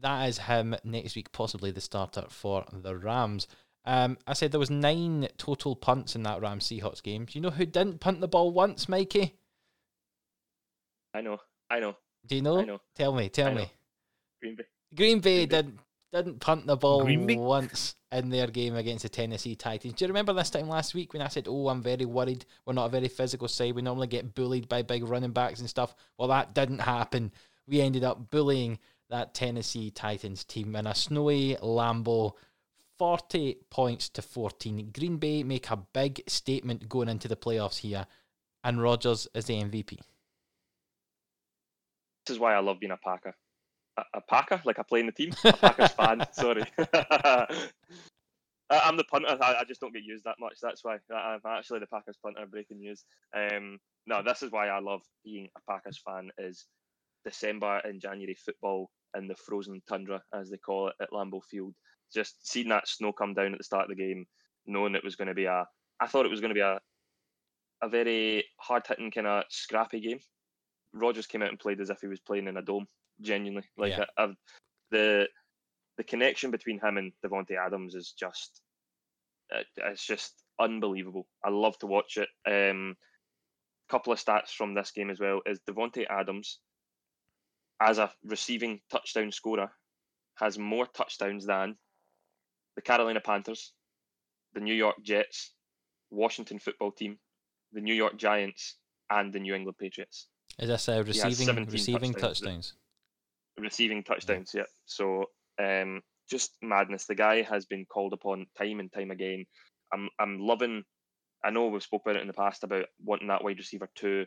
S1: that is him next week, possibly the starter for the Rams. Um, I said there was nine total punts in that Rams Seahawks game. Do you know who didn't punt the ball once, Mikey?
S3: I know. I know.
S1: Do you know?
S3: I know.
S1: Tell me, tell
S3: I
S1: me.
S3: Green Bay.
S1: Green Bay
S3: Green Bay.
S1: didn't didn't punt the ball
S2: Green
S1: once in their game against the Tennessee Titans. Do you remember this time last week when I said, "Oh, I'm very worried. We're not a very physical side. We normally get bullied by big running backs and stuff." Well, that didn't happen. We ended up bullying that Tennessee Titans team in a snowy Lambeau. 40 points to 14. Green Bay make a big statement going into the playoffs here, and Rodgers is the MVP.
S3: This is why I love being a Packer. A, Packer, like I play in the team. A Packers fan. Sorry. I'm the punter. I, I just don't get used that much. That's why I'm actually the Packers punter. Breaking news. Um, no, this is why I love being a Packers fan. Is December and January football in the frozen tundra, as they call it, at Lambeau Field. Just seeing that snow come down at the start of the game, knowing it was going to be a. I thought it was going to be a, a very hard hitting kind of scrappy game. Rodgers came out and played as if he was playing in a dome. Genuinely, like
S1: Yeah.
S3: I, I've, the the connection between him and Davante Adams is just it, it's just unbelievable. I love to watch it. Um, couple of stats from this game as well is Davante Adams as a receiving touchdown scorer has more touchdowns than the Carolina Panthers, the New York Jets, Washington football team, the New York Giants, and the New England Patriots.
S1: Is this uh, receiving receiving
S3: touchdowns.
S1: touchdowns?
S3: Receiving touchdowns. Yeah. So um, just madness. The guy has been called upon time and time again. I'm I'm loving. I know we've spoken about it in the past about wanting that wide receiver too.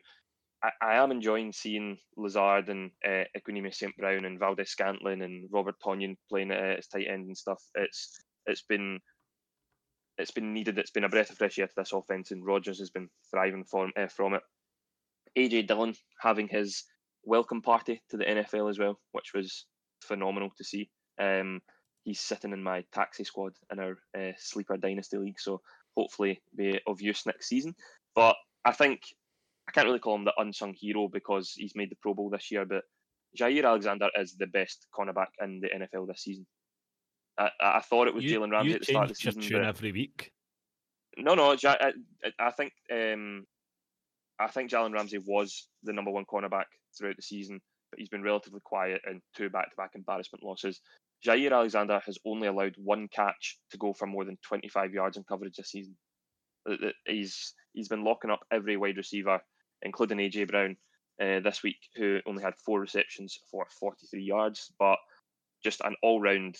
S3: I, I am enjoying seeing Lazard and uh, Equanimeous St Brown and Valdes-Scantling and Robert Tonyan playing uh, as tight end and stuff. It's it's been it's been needed. It's been a breath of fresh air to this offense, and Rodgers has been thriving from uh, from it. AJ Dillon having his welcome party to the NFL as well, which was phenomenal to see. Um, he's sitting in my taxi squad in our uh, sleeper dynasty league, so hopefully be of use next season. But I think I can't really call him the unsung hero because he's made the Pro Bowl this year, but Jaire Alexander is the best cornerback in the NFL this season. I, I thought it was
S2: You-
S3: Jalen Ramsey
S2: you
S3: at the start of the season. but-
S2: every week.
S3: no, no. Ja- I, I- I think um, I think Jalen Ramsey was the number one cornerback throughout the season, but he's been relatively quiet in two back-to-back embarrassment losses. Jaire Alexander has only allowed one catch to go for more than 25 yards in coverage this season. Uh, uh, He's he's been locking up every wide receiver, including AJ Brown uh, this week, who only had four receptions for 43 yards, but just an all-round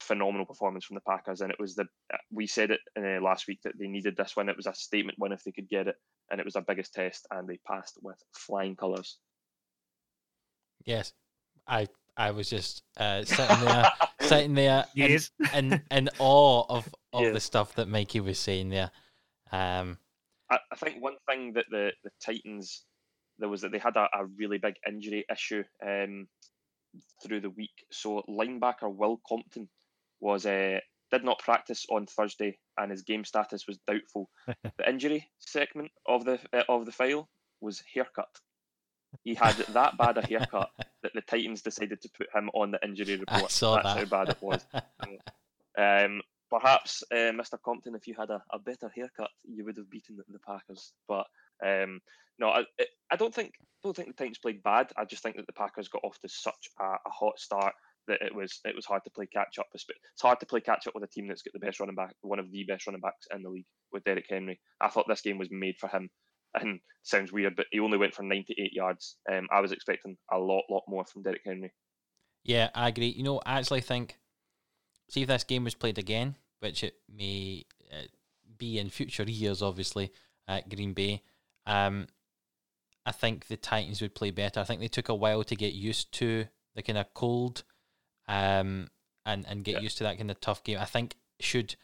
S3: phenomenal performance from the Packers, and it was the we said it uh, last week that they needed this win. It was a statement win if they could get it, and it was their biggest test, and they passed with flying colours.
S1: Yes, I I was just uh, sitting there, sitting there, in,
S2: Yes.
S1: in in awe of of
S3: Yeah.
S1: the stuff that Mikey was saying there. Um,
S3: I, I think one thing that the, the Titans there was that they had a, a really big injury issue um, through the week. So linebacker Will Compton was uh, did not practice on Thursday, and his game status was doubtful. the injury segment of the uh, of the file was haircut. He had that bad a haircut that the Titans decided to put him on the injury report.
S1: I saw
S3: That's
S1: that.
S3: how bad it was. Um, perhaps, uh, Mr. Compton, if you had a, a better haircut, you would have beaten the, the Packers. But um, no, I, I- I don't think don't think the Titans played bad. I just think that the Packers got off to such a, a hot start that it was it was hard to play catch up. It's hard to play catch up with a team that's got the best running back, one of the best running backs in the league, with Derrick Henry. I thought this game was made for him. And sounds weird, but he only went for 98 yards. Um, I was expecting a lot, lot more from Derrick Henry.
S1: yeah, I agree. You know, I actually think, see if this game was played again, which it may uh, be in future years, obviously at Green Bay. Um, I think the Titans would play better. I think they took a while to get used to the kind of cold, um, and and get
S3: Yeah.
S1: used to that kind of tough game. I think should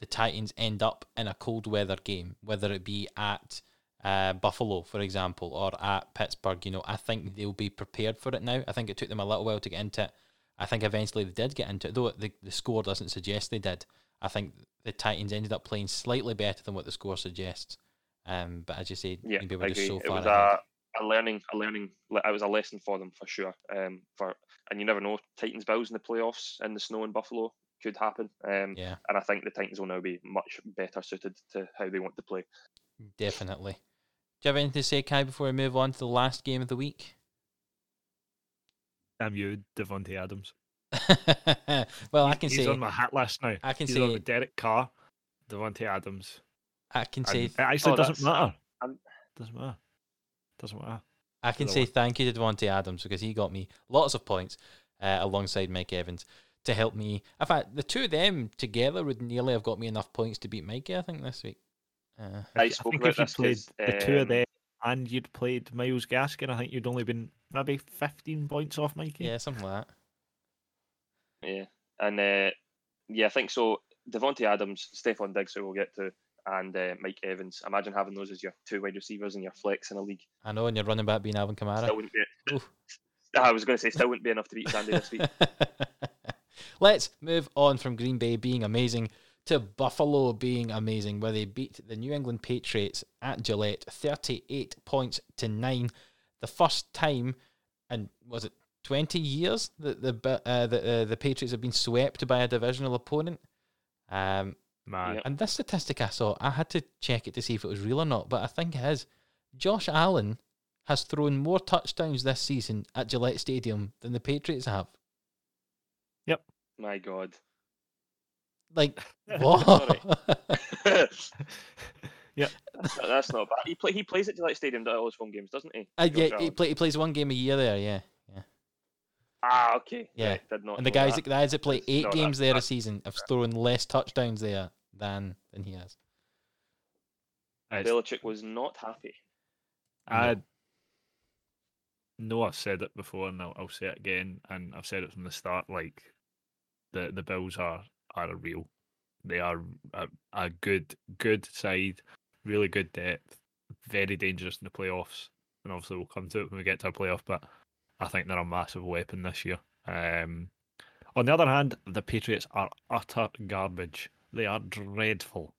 S1: the Titans end up in a cold weather game, whether it be at uh, Buffalo, for example, or at Pittsburgh, you know, I think they'll be prepared for it now. I think it took them a little while to get into it. I think eventually they did get into it, though the, the score doesn't suggest they did. I think the Titans ended up playing slightly better than what the score suggests. Um, but as you say,
S3: Yeah,
S1: maybe we're just so
S3: it
S1: far
S3: was
S1: ahead.
S3: a, a learning, a learning. It was a lesson for them for sure. Um, for and you never know, Titans Bills in the playoffs in the snow in Buffalo could happen. Um,
S1: Yeah,
S3: and I think the Titans will now be much better suited to how they want to play.
S1: definitely. Do you have anything to say, Kai, before we move on to the last game of the week?
S2: Damn you, Davante Adams.
S1: well, I
S2: He's-
S1: can
S2: he's
S1: say
S2: on my hat list now.
S1: I can
S2: he's
S1: say-
S2: on with Derek Carr, Davante Adams.
S1: I can
S2: and
S1: say
S2: it actually
S3: Oh,
S2: doesn't matter.
S3: I'm-
S2: Doesn't matter. Doesn't matter.
S1: I can say
S2: one.
S1: thank you to Davante Adams because he got me lots of points uh, alongside Mike Evans to help me. In fact, the two of them together would nearly have got me enough points to beat Mikey. I think this week. Uh,
S3: I
S2: If-
S3: spoke
S2: think if you'd
S3: this
S2: played
S3: 'cause,
S2: the two of
S3: um,
S2: them and you'd played Myles Gaskin, I think you'd only been maybe 15 points off Mikey.
S1: yeah, something like that.
S3: Yeah, and uh, yeah, I think so. Davante Adams, Stefon Diggs, who we'll get to, and uh, Mike Evans. Imagine having those as your two wide receivers and your flex in a league.
S1: I know, and you're running back being Alvin Kamara.
S3: Still wouldn't be. I was going to say still wouldn't be enough to beat Sandy this week.
S1: Let's move on from Green Bay being amazing to Buffalo being amazing, where they beat the New England Patriots at Gillette 38 points to 9. The first time, and was it 20 years that the uh, the, uh, the Patriots have been swept by a divisional opponent? Um,
S2: Man,
S3: Yep.
S1: and this statistic I saw, I had to check it to see if it was real or not, but I think it is. Josh Allen has thrown more touchdowns this season at Gillette Stadium than the Patriots have. Yep.
S3: My God.
S1: Like,
S3: Sorry.
S1: what?
S2: Yeah.
S3: That's not bad. He play, he plays at Gillette Stadium at all his home games, doesn't he?
S1: Uh, yeah, he, play, he plays one game a year there, yeah. yeah.
S3: Ah, okay.
S1: Yeah.
S3: Right, did not
S1: And the guys,
S3: that.
S1: the guys that play eight
S3: no,
S1: games
S3: that-
S1: there a
S3: that-
S1: season have thrown less touchdowns there than than he has.
S2: it's-
S3: Belichick was not happy.
S2: I know I've said it before, and I'll, I'll say it again. And I've said it from the start. Like the the Bills are are a real. They are a, a good good side, really good depth, very dangerous in the playoffs. And obviously we'll come to it when we get to a playoff. But I think they're a massive weapon this year. Um, on the other hand, the Patriots are utter garbage. They are dreadful.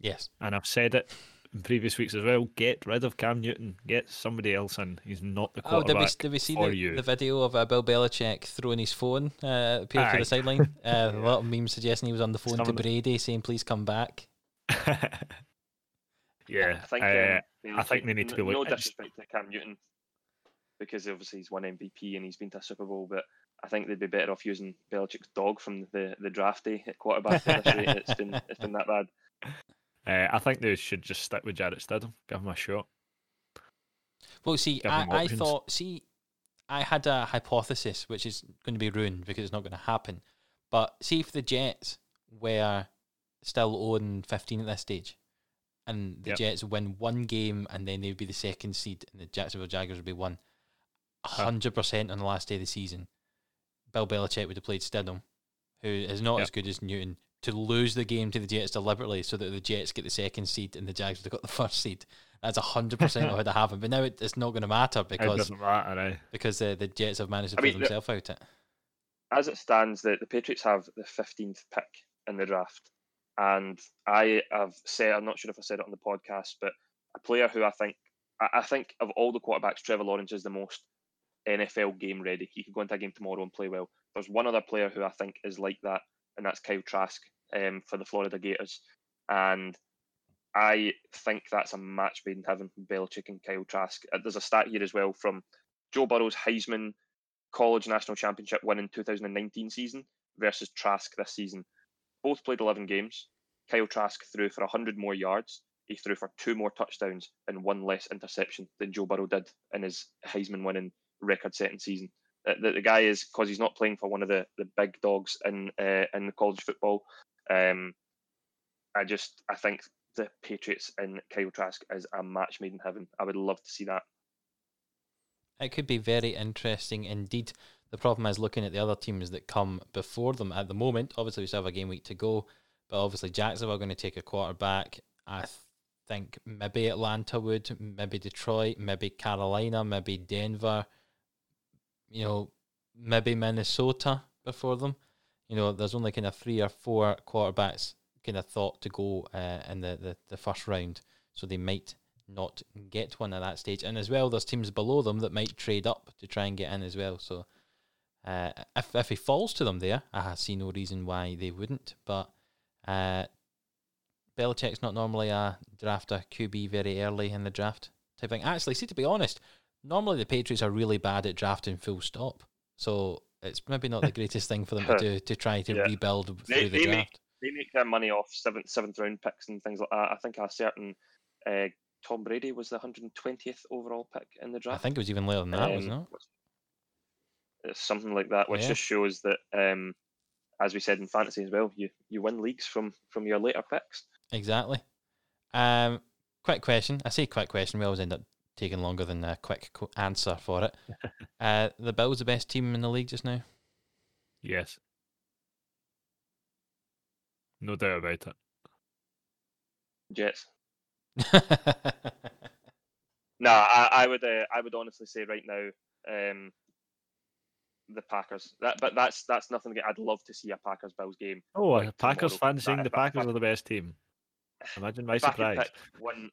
S1: Yes.
S2: And I've said it in previous weeks as well. Get rid of Cam Newton. Get somebody else in. He's not the
S1: Oh, did we did we see the,
S2: you.
S1: the video of uh, Bill Belichick throwing his phone uh, appeared to the sideline? Uh, A lot of memes suggesting he was on the phone
S2: Some
S1: to
S2: of the-
S1: Brady saying, "Please come back."
S2: yeah,
S3: I think.
S2: uh,
S3: um,
S2: I think they need to be
S3: n- No
S2: look- it's-
S3: disrespect to Cam Newton, because obviously he's won MVP and he's been to a Super Bowl, but I think they'd be better off using Belichick's dog from the, the draft day at quarterback. at this rate. It's been it's been that bad.
S2: uh, I think they should just stick with Jarrett Stidham. Give him a shot.
S1: Well, see, I, I thought, see, I had a hypothesis which is going to be ruined because it's not going to happen. But see if the Jets were still on 15 at this stage, and the
S2: Yep.
S1: Jets win one game, and then they'd be the second seed, and the Jacksonville Jaguars would be one. hundred percent on the last day of the season, Bill Belichick would have played Stidham, who is not
S2: Yep.
S1: as good as Newton, to lose the game to the Jets deliberately so that the Jets get the second seed and the Jags would have got the first seed. That's hundred percent would have happened. But now it, it's not going to matter
S2: It
S1: because
S2: doesn't matter. Eh?
S1: because uh, the Jets have managed to
S3: I
S1: pull
S3: mean, the-
S1: themselves out it.
S3: As it stands, the, the Patriots have the 15th pick in the draft, and I have said I'm not sure if I said it on the podcast, but a player who I think I, I think of all the quarterbacks, Trevor Lawrence is the most NFL game ready. He could go into a game tomorrow and play well. There's one other player who I think is like that, and that's Kyle Trask um, for the Florida Gators. And I think that's a match made in heaven, Belichick and Kyle Trask. Uh, There's a stat here as well from Joe Burrow's Heisman College National Championship win in 2019 season versus Trask this season. Both played 11 games. Kyle Trask threw for 100 more yards. He threw for two more touchdowns and one less interception than Joe Burrow did in his Heisman winning record setting season. Uh, The, the guy is, because he's not playing for one of the, the big dogs in uh, in college football, um, I just I think the Patriots and Kyle Trask is a match made in heaven. I would love to see that.
S1: It could be very interesting indeed. The problem is looking at the other teams that come before them at the moment. Obviously, we still have a game week to go, but obviously Jacksonville are going to take a quarterback. I th- think maybe Atlanta would, maybe Detroit, maybe Carolina, maybe Denver. You know, maybe Minnesota before them. You know, there's only kind of three or four quarterbacks kind of thought to go uh, in the, the, the first round, so they might not get one at that stage. And as well, there's teams below them that might trade up to try and get in as well. So uh, if if he falls to them there, I see no reason why they wouldn't. But uh, Belichick's not normally a draft a QB very early in the draft type thing. Actually, see to be honest, normally the Patriots are really bad at drafting full stop. So it's maybe not the greatest thing for them to do to try to
S3: Yeah.
S1: rebuild
S3: They-
S1: through the
S3: they make-
S1: draft.
S3: They make their money off seventh seventh round picks and things like that. I think a certain uh, Tom Brady was the 120th overall pick in the draft.
S1: I think it was even later than that, wasn't
S3: Um,
S1: it?
S3: It's something like that, which
S1: Yeah.
S3: just shows that, um, as we said in fantasy as well, you you win leagues from from your later picks.
S1: Exactly. Um, quick question. I say quick question. We always end up taking longer than a quick answer for it. uh, the Bills the best team in the league just now.
S2: Yes. No doubt about it.
S3: Jets. No, I, I would uh, I would honestly say right now, um, the Packers. That, but that's that's nothing. I'd love to see a Packers Bills game.
S2: Oh, a
S3: like
S2: Packers
S3: tomorrow.
S2: fan saying
S3: That-
S2: the
S3: if I- if
S2: Packers
S3: I-
S2: are the best team. Imagine my
S3: if I could
S2: surprise.
S3: one,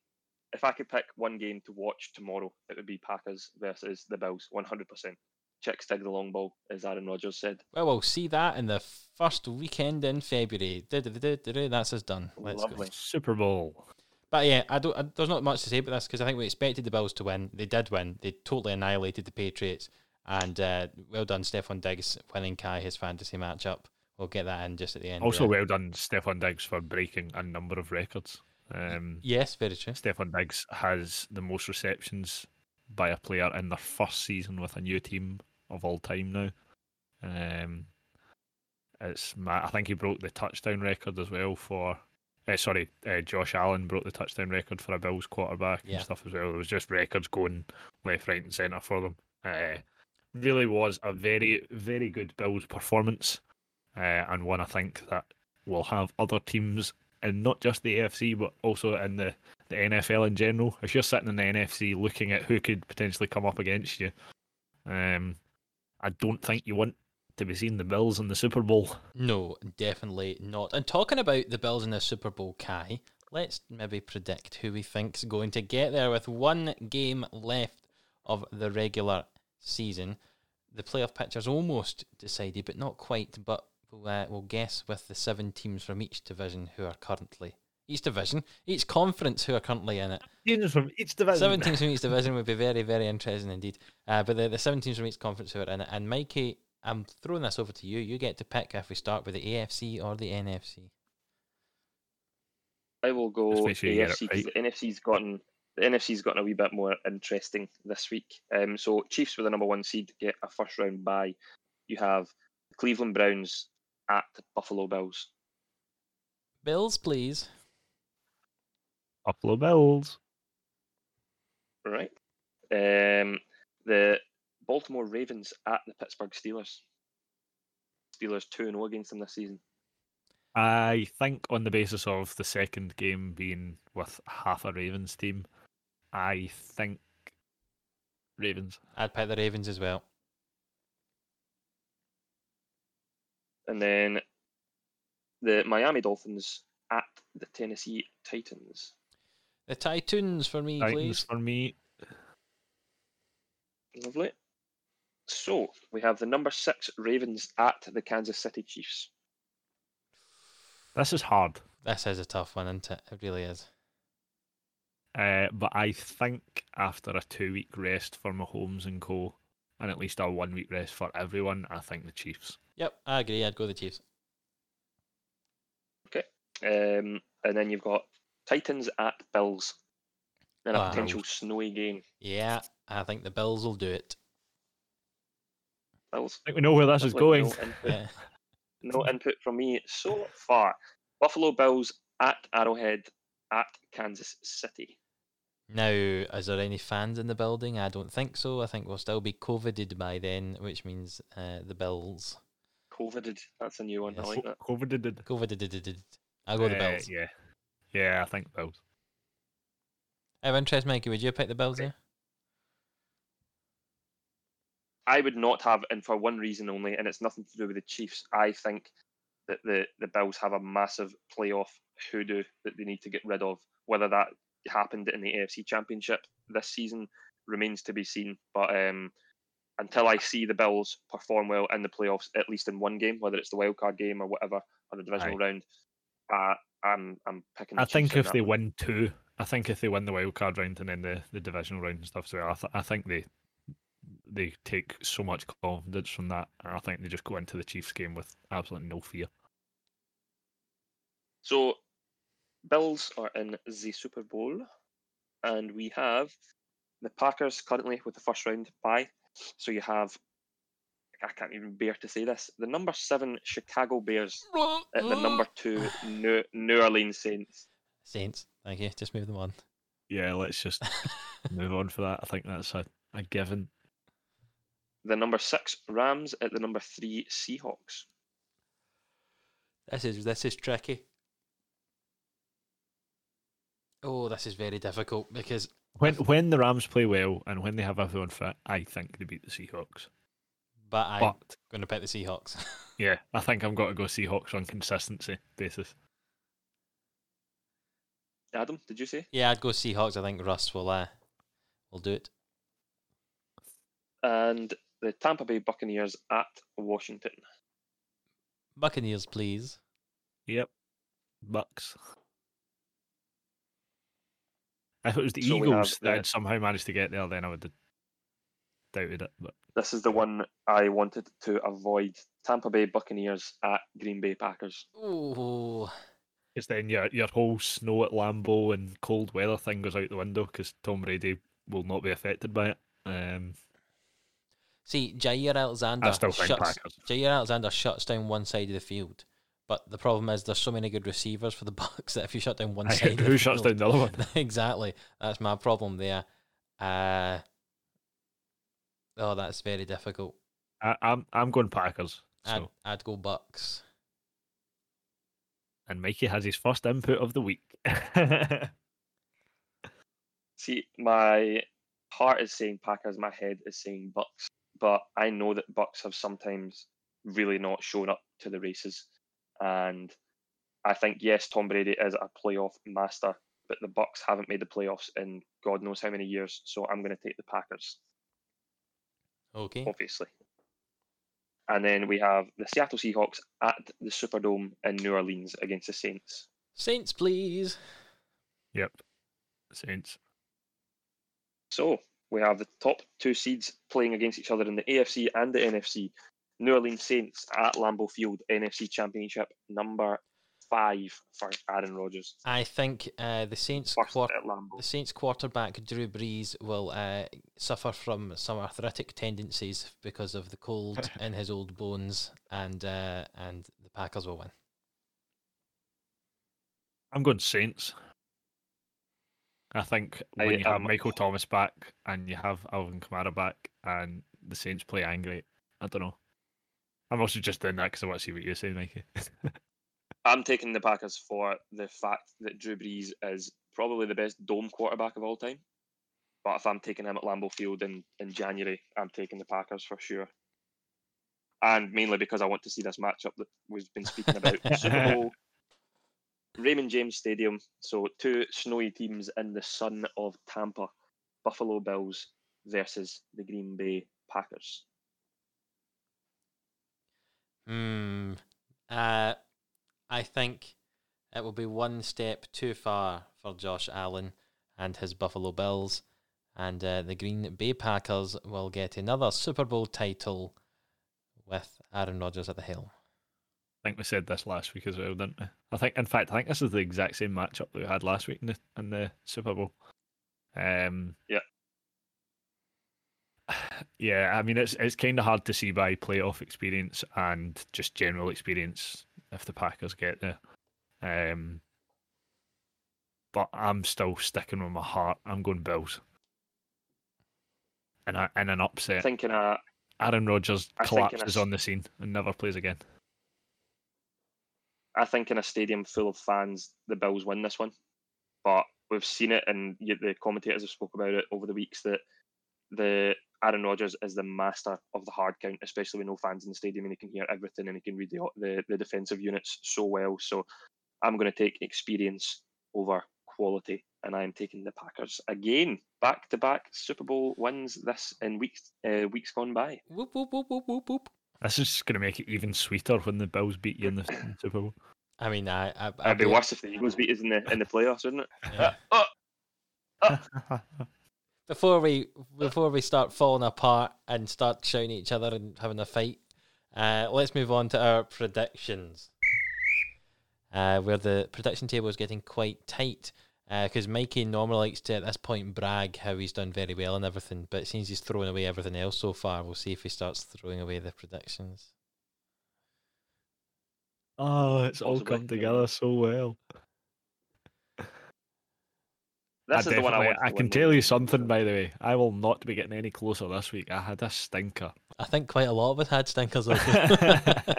S3: if I could pick one game to watch tomorrow, it would be Packers versus the Bills, one hundred percent. Chick stick the long ball, as Aaron Rodgers said.
S1: well, we'll see that in the first weekend in February. That's us done. Let's go.
S3: Lovely.
S2: Super Bowl.
S1: But yeah, I don't. I, there's not much to say about this because I think we expected the Bills to win. They did win. They totally annihilated the Patriots. And uh, well done, Stefon Diggs, winning Kai his fantasy matchup. We'll get that in just at the end.
S2: Also, well done, Stefon Diggs, for breaking a number of records. Um,
S1: yes, very true.
S2: Stefon Diggs has the most receptions by a player in their first season with a new team of all time now. Um, it's ma- I think he broke the touchdown record as well for. Uh, sorry, uh, Josh Allen broke the touchdown record for a Bills quarterback
S1: Yeah.
S2: and stuff as well. It was just records going left, right, and centre for them. Uh, really was a very, very good Bills performance, uh, and one I think that will have other teams, and not just the AFC, but also in the the NFL in general. If you're sitting in the NFC looking at who could potentially come up against you, um, I don't think you want to be seeing the Bills in the Super Bowl.
S1: No, definitely not. And talking about the Bills in the Super Bowl, Kai, let's maybe predict who we think's going to get there with one game left of the regular season. The playoff picture's almost decided, but not quite. But we'll, uh, we'll guess with the seven teams from each division who are currently each division, each conference who are currently in it.
S2: Teams from each division.
S1: Seven teams from each division would be very, very interesting indeed. Uh, but the, the seven teams from each conference who are in it. And Mikey, I'm throwing this over to you. You get to pick if we start with the AFC or the NFC.
S3: I will go
S2: sure
S3: AFC
S2: it
S3: because
S2: right.
S3: the NFC's gotten the NFC's gotten a wee bit more interesting this week. Um, so Chiefs with the number one seed get a first round bye. You have Cleveland Browns at the Buffalo Bills.
S1: Bills, please.
S2: Buffalo Bills.
S3: Right. Um, the Baltimore Ravens at the Pittsburgh Steelers. Steelers two and zero against them this season.
S2: I think on the basis of the second game being with half a Ravens team, I think Ravens.
S1: I'd pick the Ravens as well.
S3: And then the Miami Dolphins at the Tennessee Titans.
S1: The Titans for me,
S2: Titans
S1: please.
S2: for me.
S3: Lovely. So we have the number six Ravens at the Kansas City Chiefs.
S2: This is hard,
S1: This is a tough one, isn't it? It really is.
S2: uh, but I think after a two-week rest for Mahomes and Co, and at least a one-week rest for everyone, I think the Chiefs.
S1: Yep, I agree. I'd go the Chiefs. Okay.
S3: Um, and then you've got Titans at Bills in a
S1: Wow.
S3: potential snowy game.
S1: Yeah, I think the Bills will do it.
S3: Bills.
S2: I think we know where this is
S3: Lovely.
S2: going.
S3: No input,
S1: Yeah.
S3: no input from me so far. Buffalo Bills at Arrowhead at Kansas City.
S1: Now, is there any fans in the building? I don't think so. I think we'll still be COVIDed by then, which means uh, the Bills.
S3: COVIDed. That's a new one. I
S1: Yes.
S3: like that.
S2: COVID did it.
S1: COVIDed. I'll go to the
S2: Uh,
S1: Bills.
S2: Yeah, yeah, I think Bills.
S1: I have interest, Mikey. Would you pick the Bills?
S3: Okay.
S1: Yeah.
S3: I would not have, and for one reason only, and it's nothing to do with the Chiefs. I think that the, the Bills have a massive playoff hoodoo that they need to get rid of. Whether that happened in the AFC Championship this season remains to be seen. But um, until I see the Bills perform well in the playoffs, at least in one game, whether it's the wild card game or whatever, or the divisional round, uh, I'm I'm picking. The
S2: I think if they
S3: one.
S2: win two, I think if they win the wild card round and then the, the divisional round and stuff, so I, th- I think they they take so much confidence from that, and I think they just go into the Chiefs game with absolutely no fear.
S3: So, Bills are in the Super Bowl, and we have the Packers currently with the first round bye. So you have, I can't even bear to say this, the number seven Chicago Bears at the number two New, New Orleans Saints.
S1: Saints. Thank you. Just move them on.
S2: Yeah, let's just move on for that. I think that's a, a given.
S3: The number six Rams at the number three Seahawks.
S1: This is this is tricky. Oh, this is very difficult because
S2: When when the Rams play well and when they have everyone fit, I think they beat the Seahawks.
S1: but I'm
S2: But
S1: going to pick the Seahawks.
S2: yeah, I think I'm going to go Seahawks on consistency basis.
S3: Adam, did you say?
S1: yeah, I'd go Seahawks. I think Russ will uh, will do it.
S3: And the Tampa Bay Buccaneers at Washington.
S1: Buccaneers, please.
S2: Yep, Bucks. If it was the
S3: So we have
S2: Eagles that
S3: the-
S2: had somehow managed to get there, then I would have doubted it. But
S3: This is the one I wanted to avoid. Tampa Bay Buccaneers at Green Bay Packers.
S1: Oh,
S2: Because then your your whole snow at Lambeau and cold weather thing goes out the window because Tom Brady will not be affected by it. Um,
S1: see, Jaire Alexander
S2: I still think
S1: shuts
S2: Packers.
S1: Jaire Alexander shuts down one side of the field. But the problem is there's so many good receivers for the Bucks that if you shut down one side,
S2: Who shuts down the other one?
S1: exactly. That's my problem there. Uh, oh, that's very difficult.
S2: I, I'm I'm going Packers.
S1: I'd,
S2: So
S1: I'd go Bucks.
S2: and Mikey has his first input of the week.
S3: See, my heart is saying Packers, my head is saying Bucks, but I know that Bucks have sometimes really not shown up to the races, and I think yes, Tom Brady is a playoff master, but the Bucks haven't made the playoffs in God knows how many years, so I'm going to take the Packers,
S1: Okay.
S3: obviously. And then we have the Seattle Seahawks at the Superdome in New Orleans against the Saints.
S1: Saints, please.
S2: yep, Saints.
S3: So we have the top two seeds playing against each other in the AFC and the NFC. New Orleans Saints at Lambeau Field, NFC Championship number five for Aaron Rodgers.
S1: I think uh, the Saints
S3: First
S1: quar-
S3: at
S1: the Saints quarterback Drew Brees will uh, suffer from some arthritic tendencies because of the cold in his old bones, and uh, and the Packers will win.
S2: I'm going Saints. I think
S3: I
S2: when you have
S3: am-
S2: Michael Thomas back and you have Alvin Kamara back and the Saints play angry, I don't know. I'm also just doing that because I want to see what you say, Mikey.
S3: I'm taking the Packers for the fact that Drew Brees is probably the best dome quarterback of all time. But if I'm taking him at Lambeau Field in, in January, I'm taking the Packers for sure. And mainly because I want to see this matchup that we've been speaking about. Super Bowl, Raymond James Stadium. So two snowy teams in the sun of Tampa, Buffalo Bills versus the Green Bay Packers.
S1: Hmm. Uh, I think it will be one step too far for Josh Allen and his Buffalo Bills, and uh, the Green Bay Packers will get another Super Bowl title with Aaron Rodgers at the helm.
S2: I think we said this last week as well, didn't we? I think, in fact, I think this is the exact same matchup that we had last week in the in the Super Bowl. Um,
S3: Yeah.
S2: Yeah, I mean it's it's kind of hard to see by playoff experience and just general experience if the Packers get there. Um, but I'm still sticking with my heart. I'm going Bills. And I, in an upset,
S3: Thinking a
S2: Aaron Rodgers
S3: I think in a
S2: collapses on the scene and never plays again.
S3: I think in a stadium full of fans, the Bills win this one. But we've seen it, and the commentators have spoke about it over the weeks that the Aaron Rodgers is the master of the hard count, especially with no fans in the stadium, and he can hear everything and he can read the the, the defensive units so well. So I'm going to take experience over quality, and I am taking the Packers again, back to back Super Bowl wins this in weeks uh, weeks gone by.
S1: Whoop whoop whoop whoop whoop whoop.
S2: This is just going to make it even sweeter when the Bills beat you in the Super Bowl.
S1: I mean, I, I I'd
S3: It'd be worse if the Eagles beat us in the in the playoffs, wouldn't it?
S1: Yeah.
S3: Uh, oh,
S1: Before we before we start falling apart and start shouting at each other and having a fight, uh, let's move on to our predictions. Uh, where the prediction table is getting quite tight because Mikey normally likes to at this point brag how he's done very well and everything, but since he's thrown away everything else so far, we'll see if he starts throwing away the predictions.
S2: oh, it's all come together so well.
S3: This is the one I
S2: definitely-
S3: want.
S2: I can tell you something, by the way. I will not be getting any closer this week. I had a stinker.
S1: I think quite a lot of us had stinkers. also.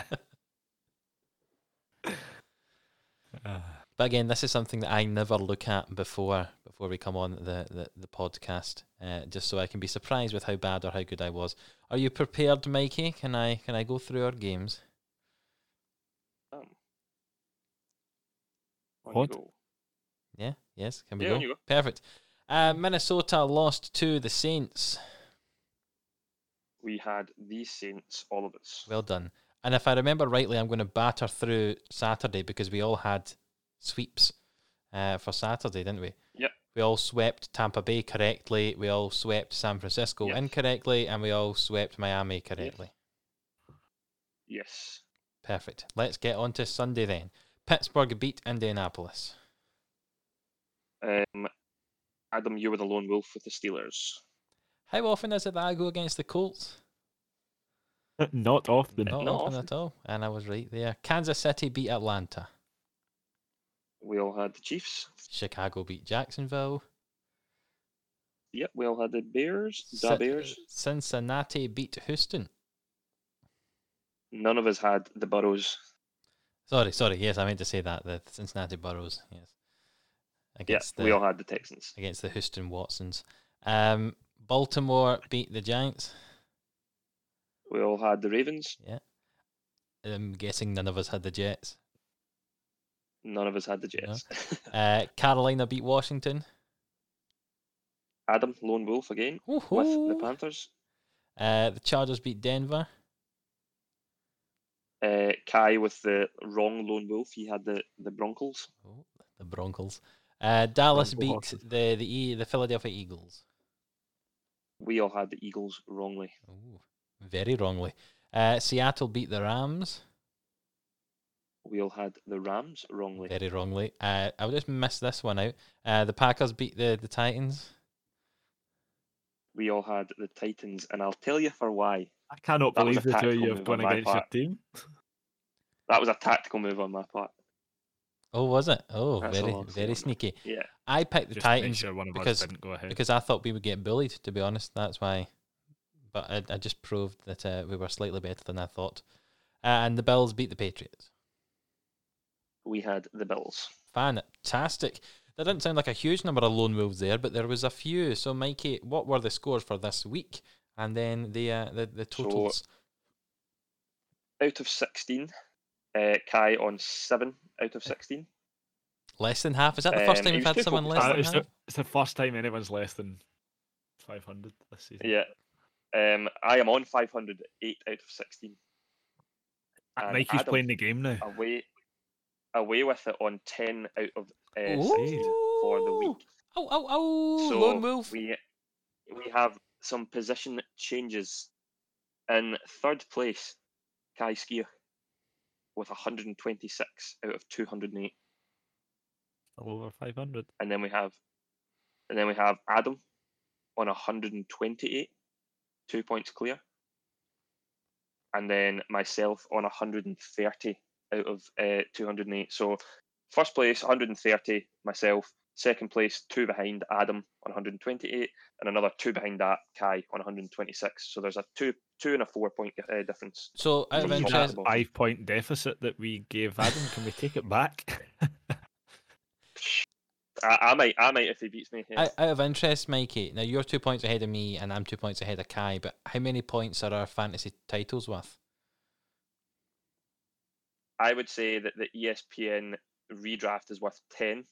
S1: But again, this is something that I never look at before before we come on the the, the podcast, uh, just so I can be surprised with how bad or how good I was. Are you prepared, Mikey? Can I can I go through our games?
S3: Um,
S2: What?
S3: go.
S1: Yeah. Yes. Can we
S3: Yeah,
S1: go?
S3: go.
S1: Perfect. Uh, Minnesota lost to the Saints.
S3: We had the Saints, all of us.
S1: Well done. And if I remember rightly, I'm going to batter through Saturday because we all had sweeps uh, for Saturday, didn't we?
S3: Yep.
S1: We all swept Tampa Bay correctly. We all swept San Francisco
S3: Yes.
S1: incorrectly, and we all swept Miami correctly.
S3: Yes.
S1: Perfect. Let's get on to Sunday then. Pittsburgh beat Indianapolis.
S3: Um, Adam, you were the lone wolf with the Steelers.
S1: How often is it that I go against the Colts?
S2: not often.
S1: Not,
S3: Not
S1: often,
S3: often.
S1: at all. And I was right there. Kansas City beat Atlanta.
S3: We all had the Chiefs.
S1: Chicago beat Jacksonville.
S3: Yep, we all had the Bears. The
S1: Cin-
S3: Bears.
S1: Cincinnati beat Houston.
S3: None of us had the Burrows.
S1: Sorry, sorry. Yes, I meant to say that the Cincinnati Burrows. Yes,
S3: Yeah,
S1: against the
S3: we all had the Texans.
S1: against the Houston Watsons. Um, Baltimore beat the Giants.
S3: We all had the Ravens. Yeah.
S1: I'm guessing none of us had the Jets.
S3: None of us had the
S1: No.
S3: Jets.
S1: Uh, Carolina beat Washington.
S3: Adam, lone wolf again with the Panthers.
S1: Uh, the Chargers beat Denver.
S3: Uh, Kai with the wrong lone wolf. He had the, the Broncos.
S1: Oh, the Broncos. Uh, Dallas beat
S2: horses.
S1: the the E- the Philadelphia Eagles.
S3: We all had the Eagles wrongly.
S1: Ooh, very wrongly. Uh, Seattle beat the Rams.
S3: We all had the Rams wrongly.
S1: Very wrongly. Uh, I just missed this one out. Uh, the Packers beat the, the Titans.
S3: We all had the Titans, and I'll tell you for why.
S2: I cannot
S3: That
S2: believe
S3: a
S2: the two of you have gone
S3: on my
S2: against your team.
S3: That was a tactical move on my part.
S1: Oh, was it? Oh,
S3: That's
S1: very
S3: all I'll say
S1: very sneaky.
S3: Yeah.
S1: I picked the
S2: Just to make
S1: Titans
S2: sure one of
S1: because-
S2: us didn't go ahead.
S1: because I thought we would get bullied. To be honest, that's why. But I, I just proved that uh, we were slightly better than I thought. Uh, and the Bills beat the Patriots.
S3: We had the Bills.
S1: Fantastic. That didn't sound like a huge number of lone wolves there, but there was a few. So, Mikey, what were the scores for this week? And then the uh, the, the
S3: So-
S1: totals.
S3: Out of 16, uh, Kai on 7 out of 16.
S1: less than half. Is that the first
S3: um,
S1: time
S3: he
S1: we've had someone less
S2: Uh,
S1: than
S2: it's,
S1: half?
S2: the, it's the first time anyone's less than 500 this season.
S3: Yeah. Um, I am on 508 out of 16.
S2: Uh,
S3: and
S2: Mikey's
S3: Adam-
S2: playing the game now.
S3: Away, away with it on 10 out of uh, 16 for the week.
S1: Oh, oh, oh,
S3: So
S1: lone wolf.
S3: we we have some position changes. In third place, Kai Skier with 126 out of 208,
S2: over 500.
S3: and then we have, and then we have Adam on 128, two points clear, and then myself on 130 out of uh, 208. So first place 130, myself. Second place, two behind Adam on 128, and another two behind that Kai on 126. So there's a two two and a four point uh, difference.
S1: So, out of interest,
S2: five point deficit that we gave Adam, can we take it back?
S3: I, I might I might if he beats me. Yeah.
S1: out, out of interest, Mikey. Now you're two points ahead of me, and I'm two points ahead of Kai. But how many points are our fantasy titles worth?
S3: I would say that the ESPN redraft is worth 10,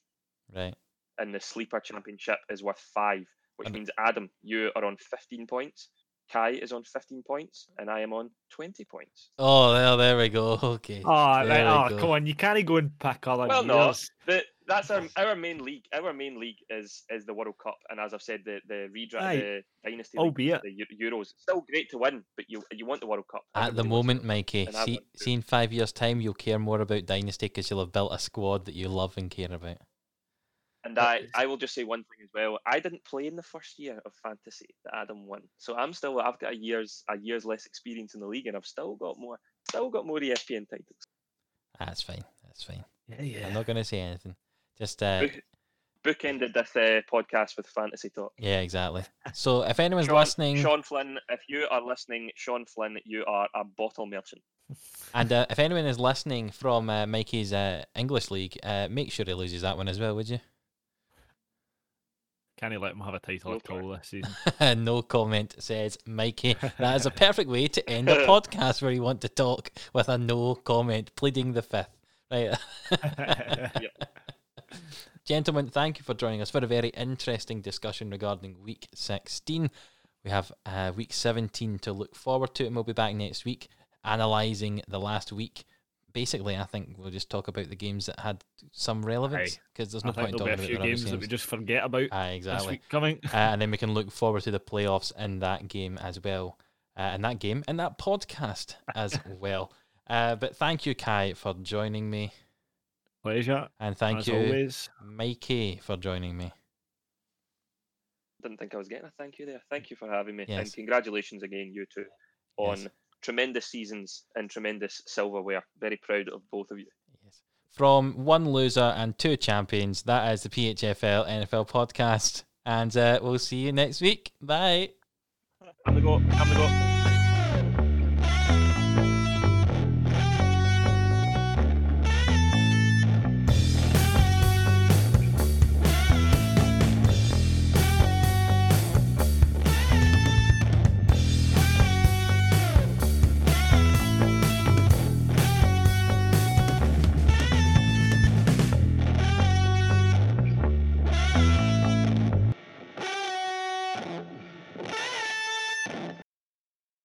S1: Right.
S3: And the sleeper championship is worth five, which
S1: And-
S3: means Adam, you are on 15 points, Kai is on 15 points, and I am on 20 points.
S1: Oh, there, there we go. Okay.
S2: Oh,
S1: There
S2: oh come on! You can't go and pick other
S3: Well, no,
S2: years.
S3: the, that's our our main league. Our main league is is the World Cup, and as I've said, the the redraft, the dynasty, league,
S2: Albeit-
S3: the Eu- Euros, still great to win, but you you want the World Cup
S1: At the
S3: Everybody wants
S1: moment. Mikey, see, see in five years' time, you'll care more about Dynasty because you'll have built a squad that you love and care about.
S3: And I, I will just say one thing as well. I didn't play in the first year of fantasy that Adam won, so I'm still I've got a year's a year's less experience in the league, and I've still got more still got more ESPN titles.
S1: That's fine. That's fine.
S2: Yeah, yeah.
S1: I'm not going to say anything. Just, uh,
S3: Book, bookended this uh, podcast with fantasy talk.
S1: yeah, exactly. So if anyone's
S3: Sean,
S1: listening,
S3: Sean Flynn, if you are listening, Sean Flynn, you are a bottle merchant.
S1: and uh, if anyone is listening from uh, Mikey's uh, English league, uh, make sure he loses that one as well, would you?
S2: Can't you let him have a title
S3: No
S2: at all this season?
S1: no comment says Mikey. That is a perfect way to end a podcast where you want to talk with a no comment, pleading the fifth. Right. Gentlemen, thank you for joining us for a very interesting discussion regarding week 16. We have uh, week 17 to look forward to, and we'll be back next week analysing the last week. Basically, I think we'll just talk about the games that had some relevance because there's no
S2: I
S1: point
S2: there'll
S1: talking
S2: be a
S1: about
S2: few
S1: the
S2: games
S1: rubbish
S2: that we just forget about
S1: Aye,
S2: this
S1: exactly.
S2: week coming.
S1: uh, and then we can look forward to the playoffs in that game as well, uh, in that game, in that podcast as well. Uh, but thank you, Kai, for joining me,
S2: Pleasure.
S1: and thank
S2: as
S1: you,
S2: always.
S1: Mikey, for joining me.
S3: Didn't think I was getting a thank you there. Thank you for having me,
S1: Yes.
S3: and congratulations again, you two, on
S1: Yes.
S3: Tremendous seasons and tremendous silverware. Very proud of both of you.
S1: Yes. From one loser and two champions, that is the PHFL NFL podcast. And uh, we'll see you next week. Bye.
S3: Have a go. Have a go.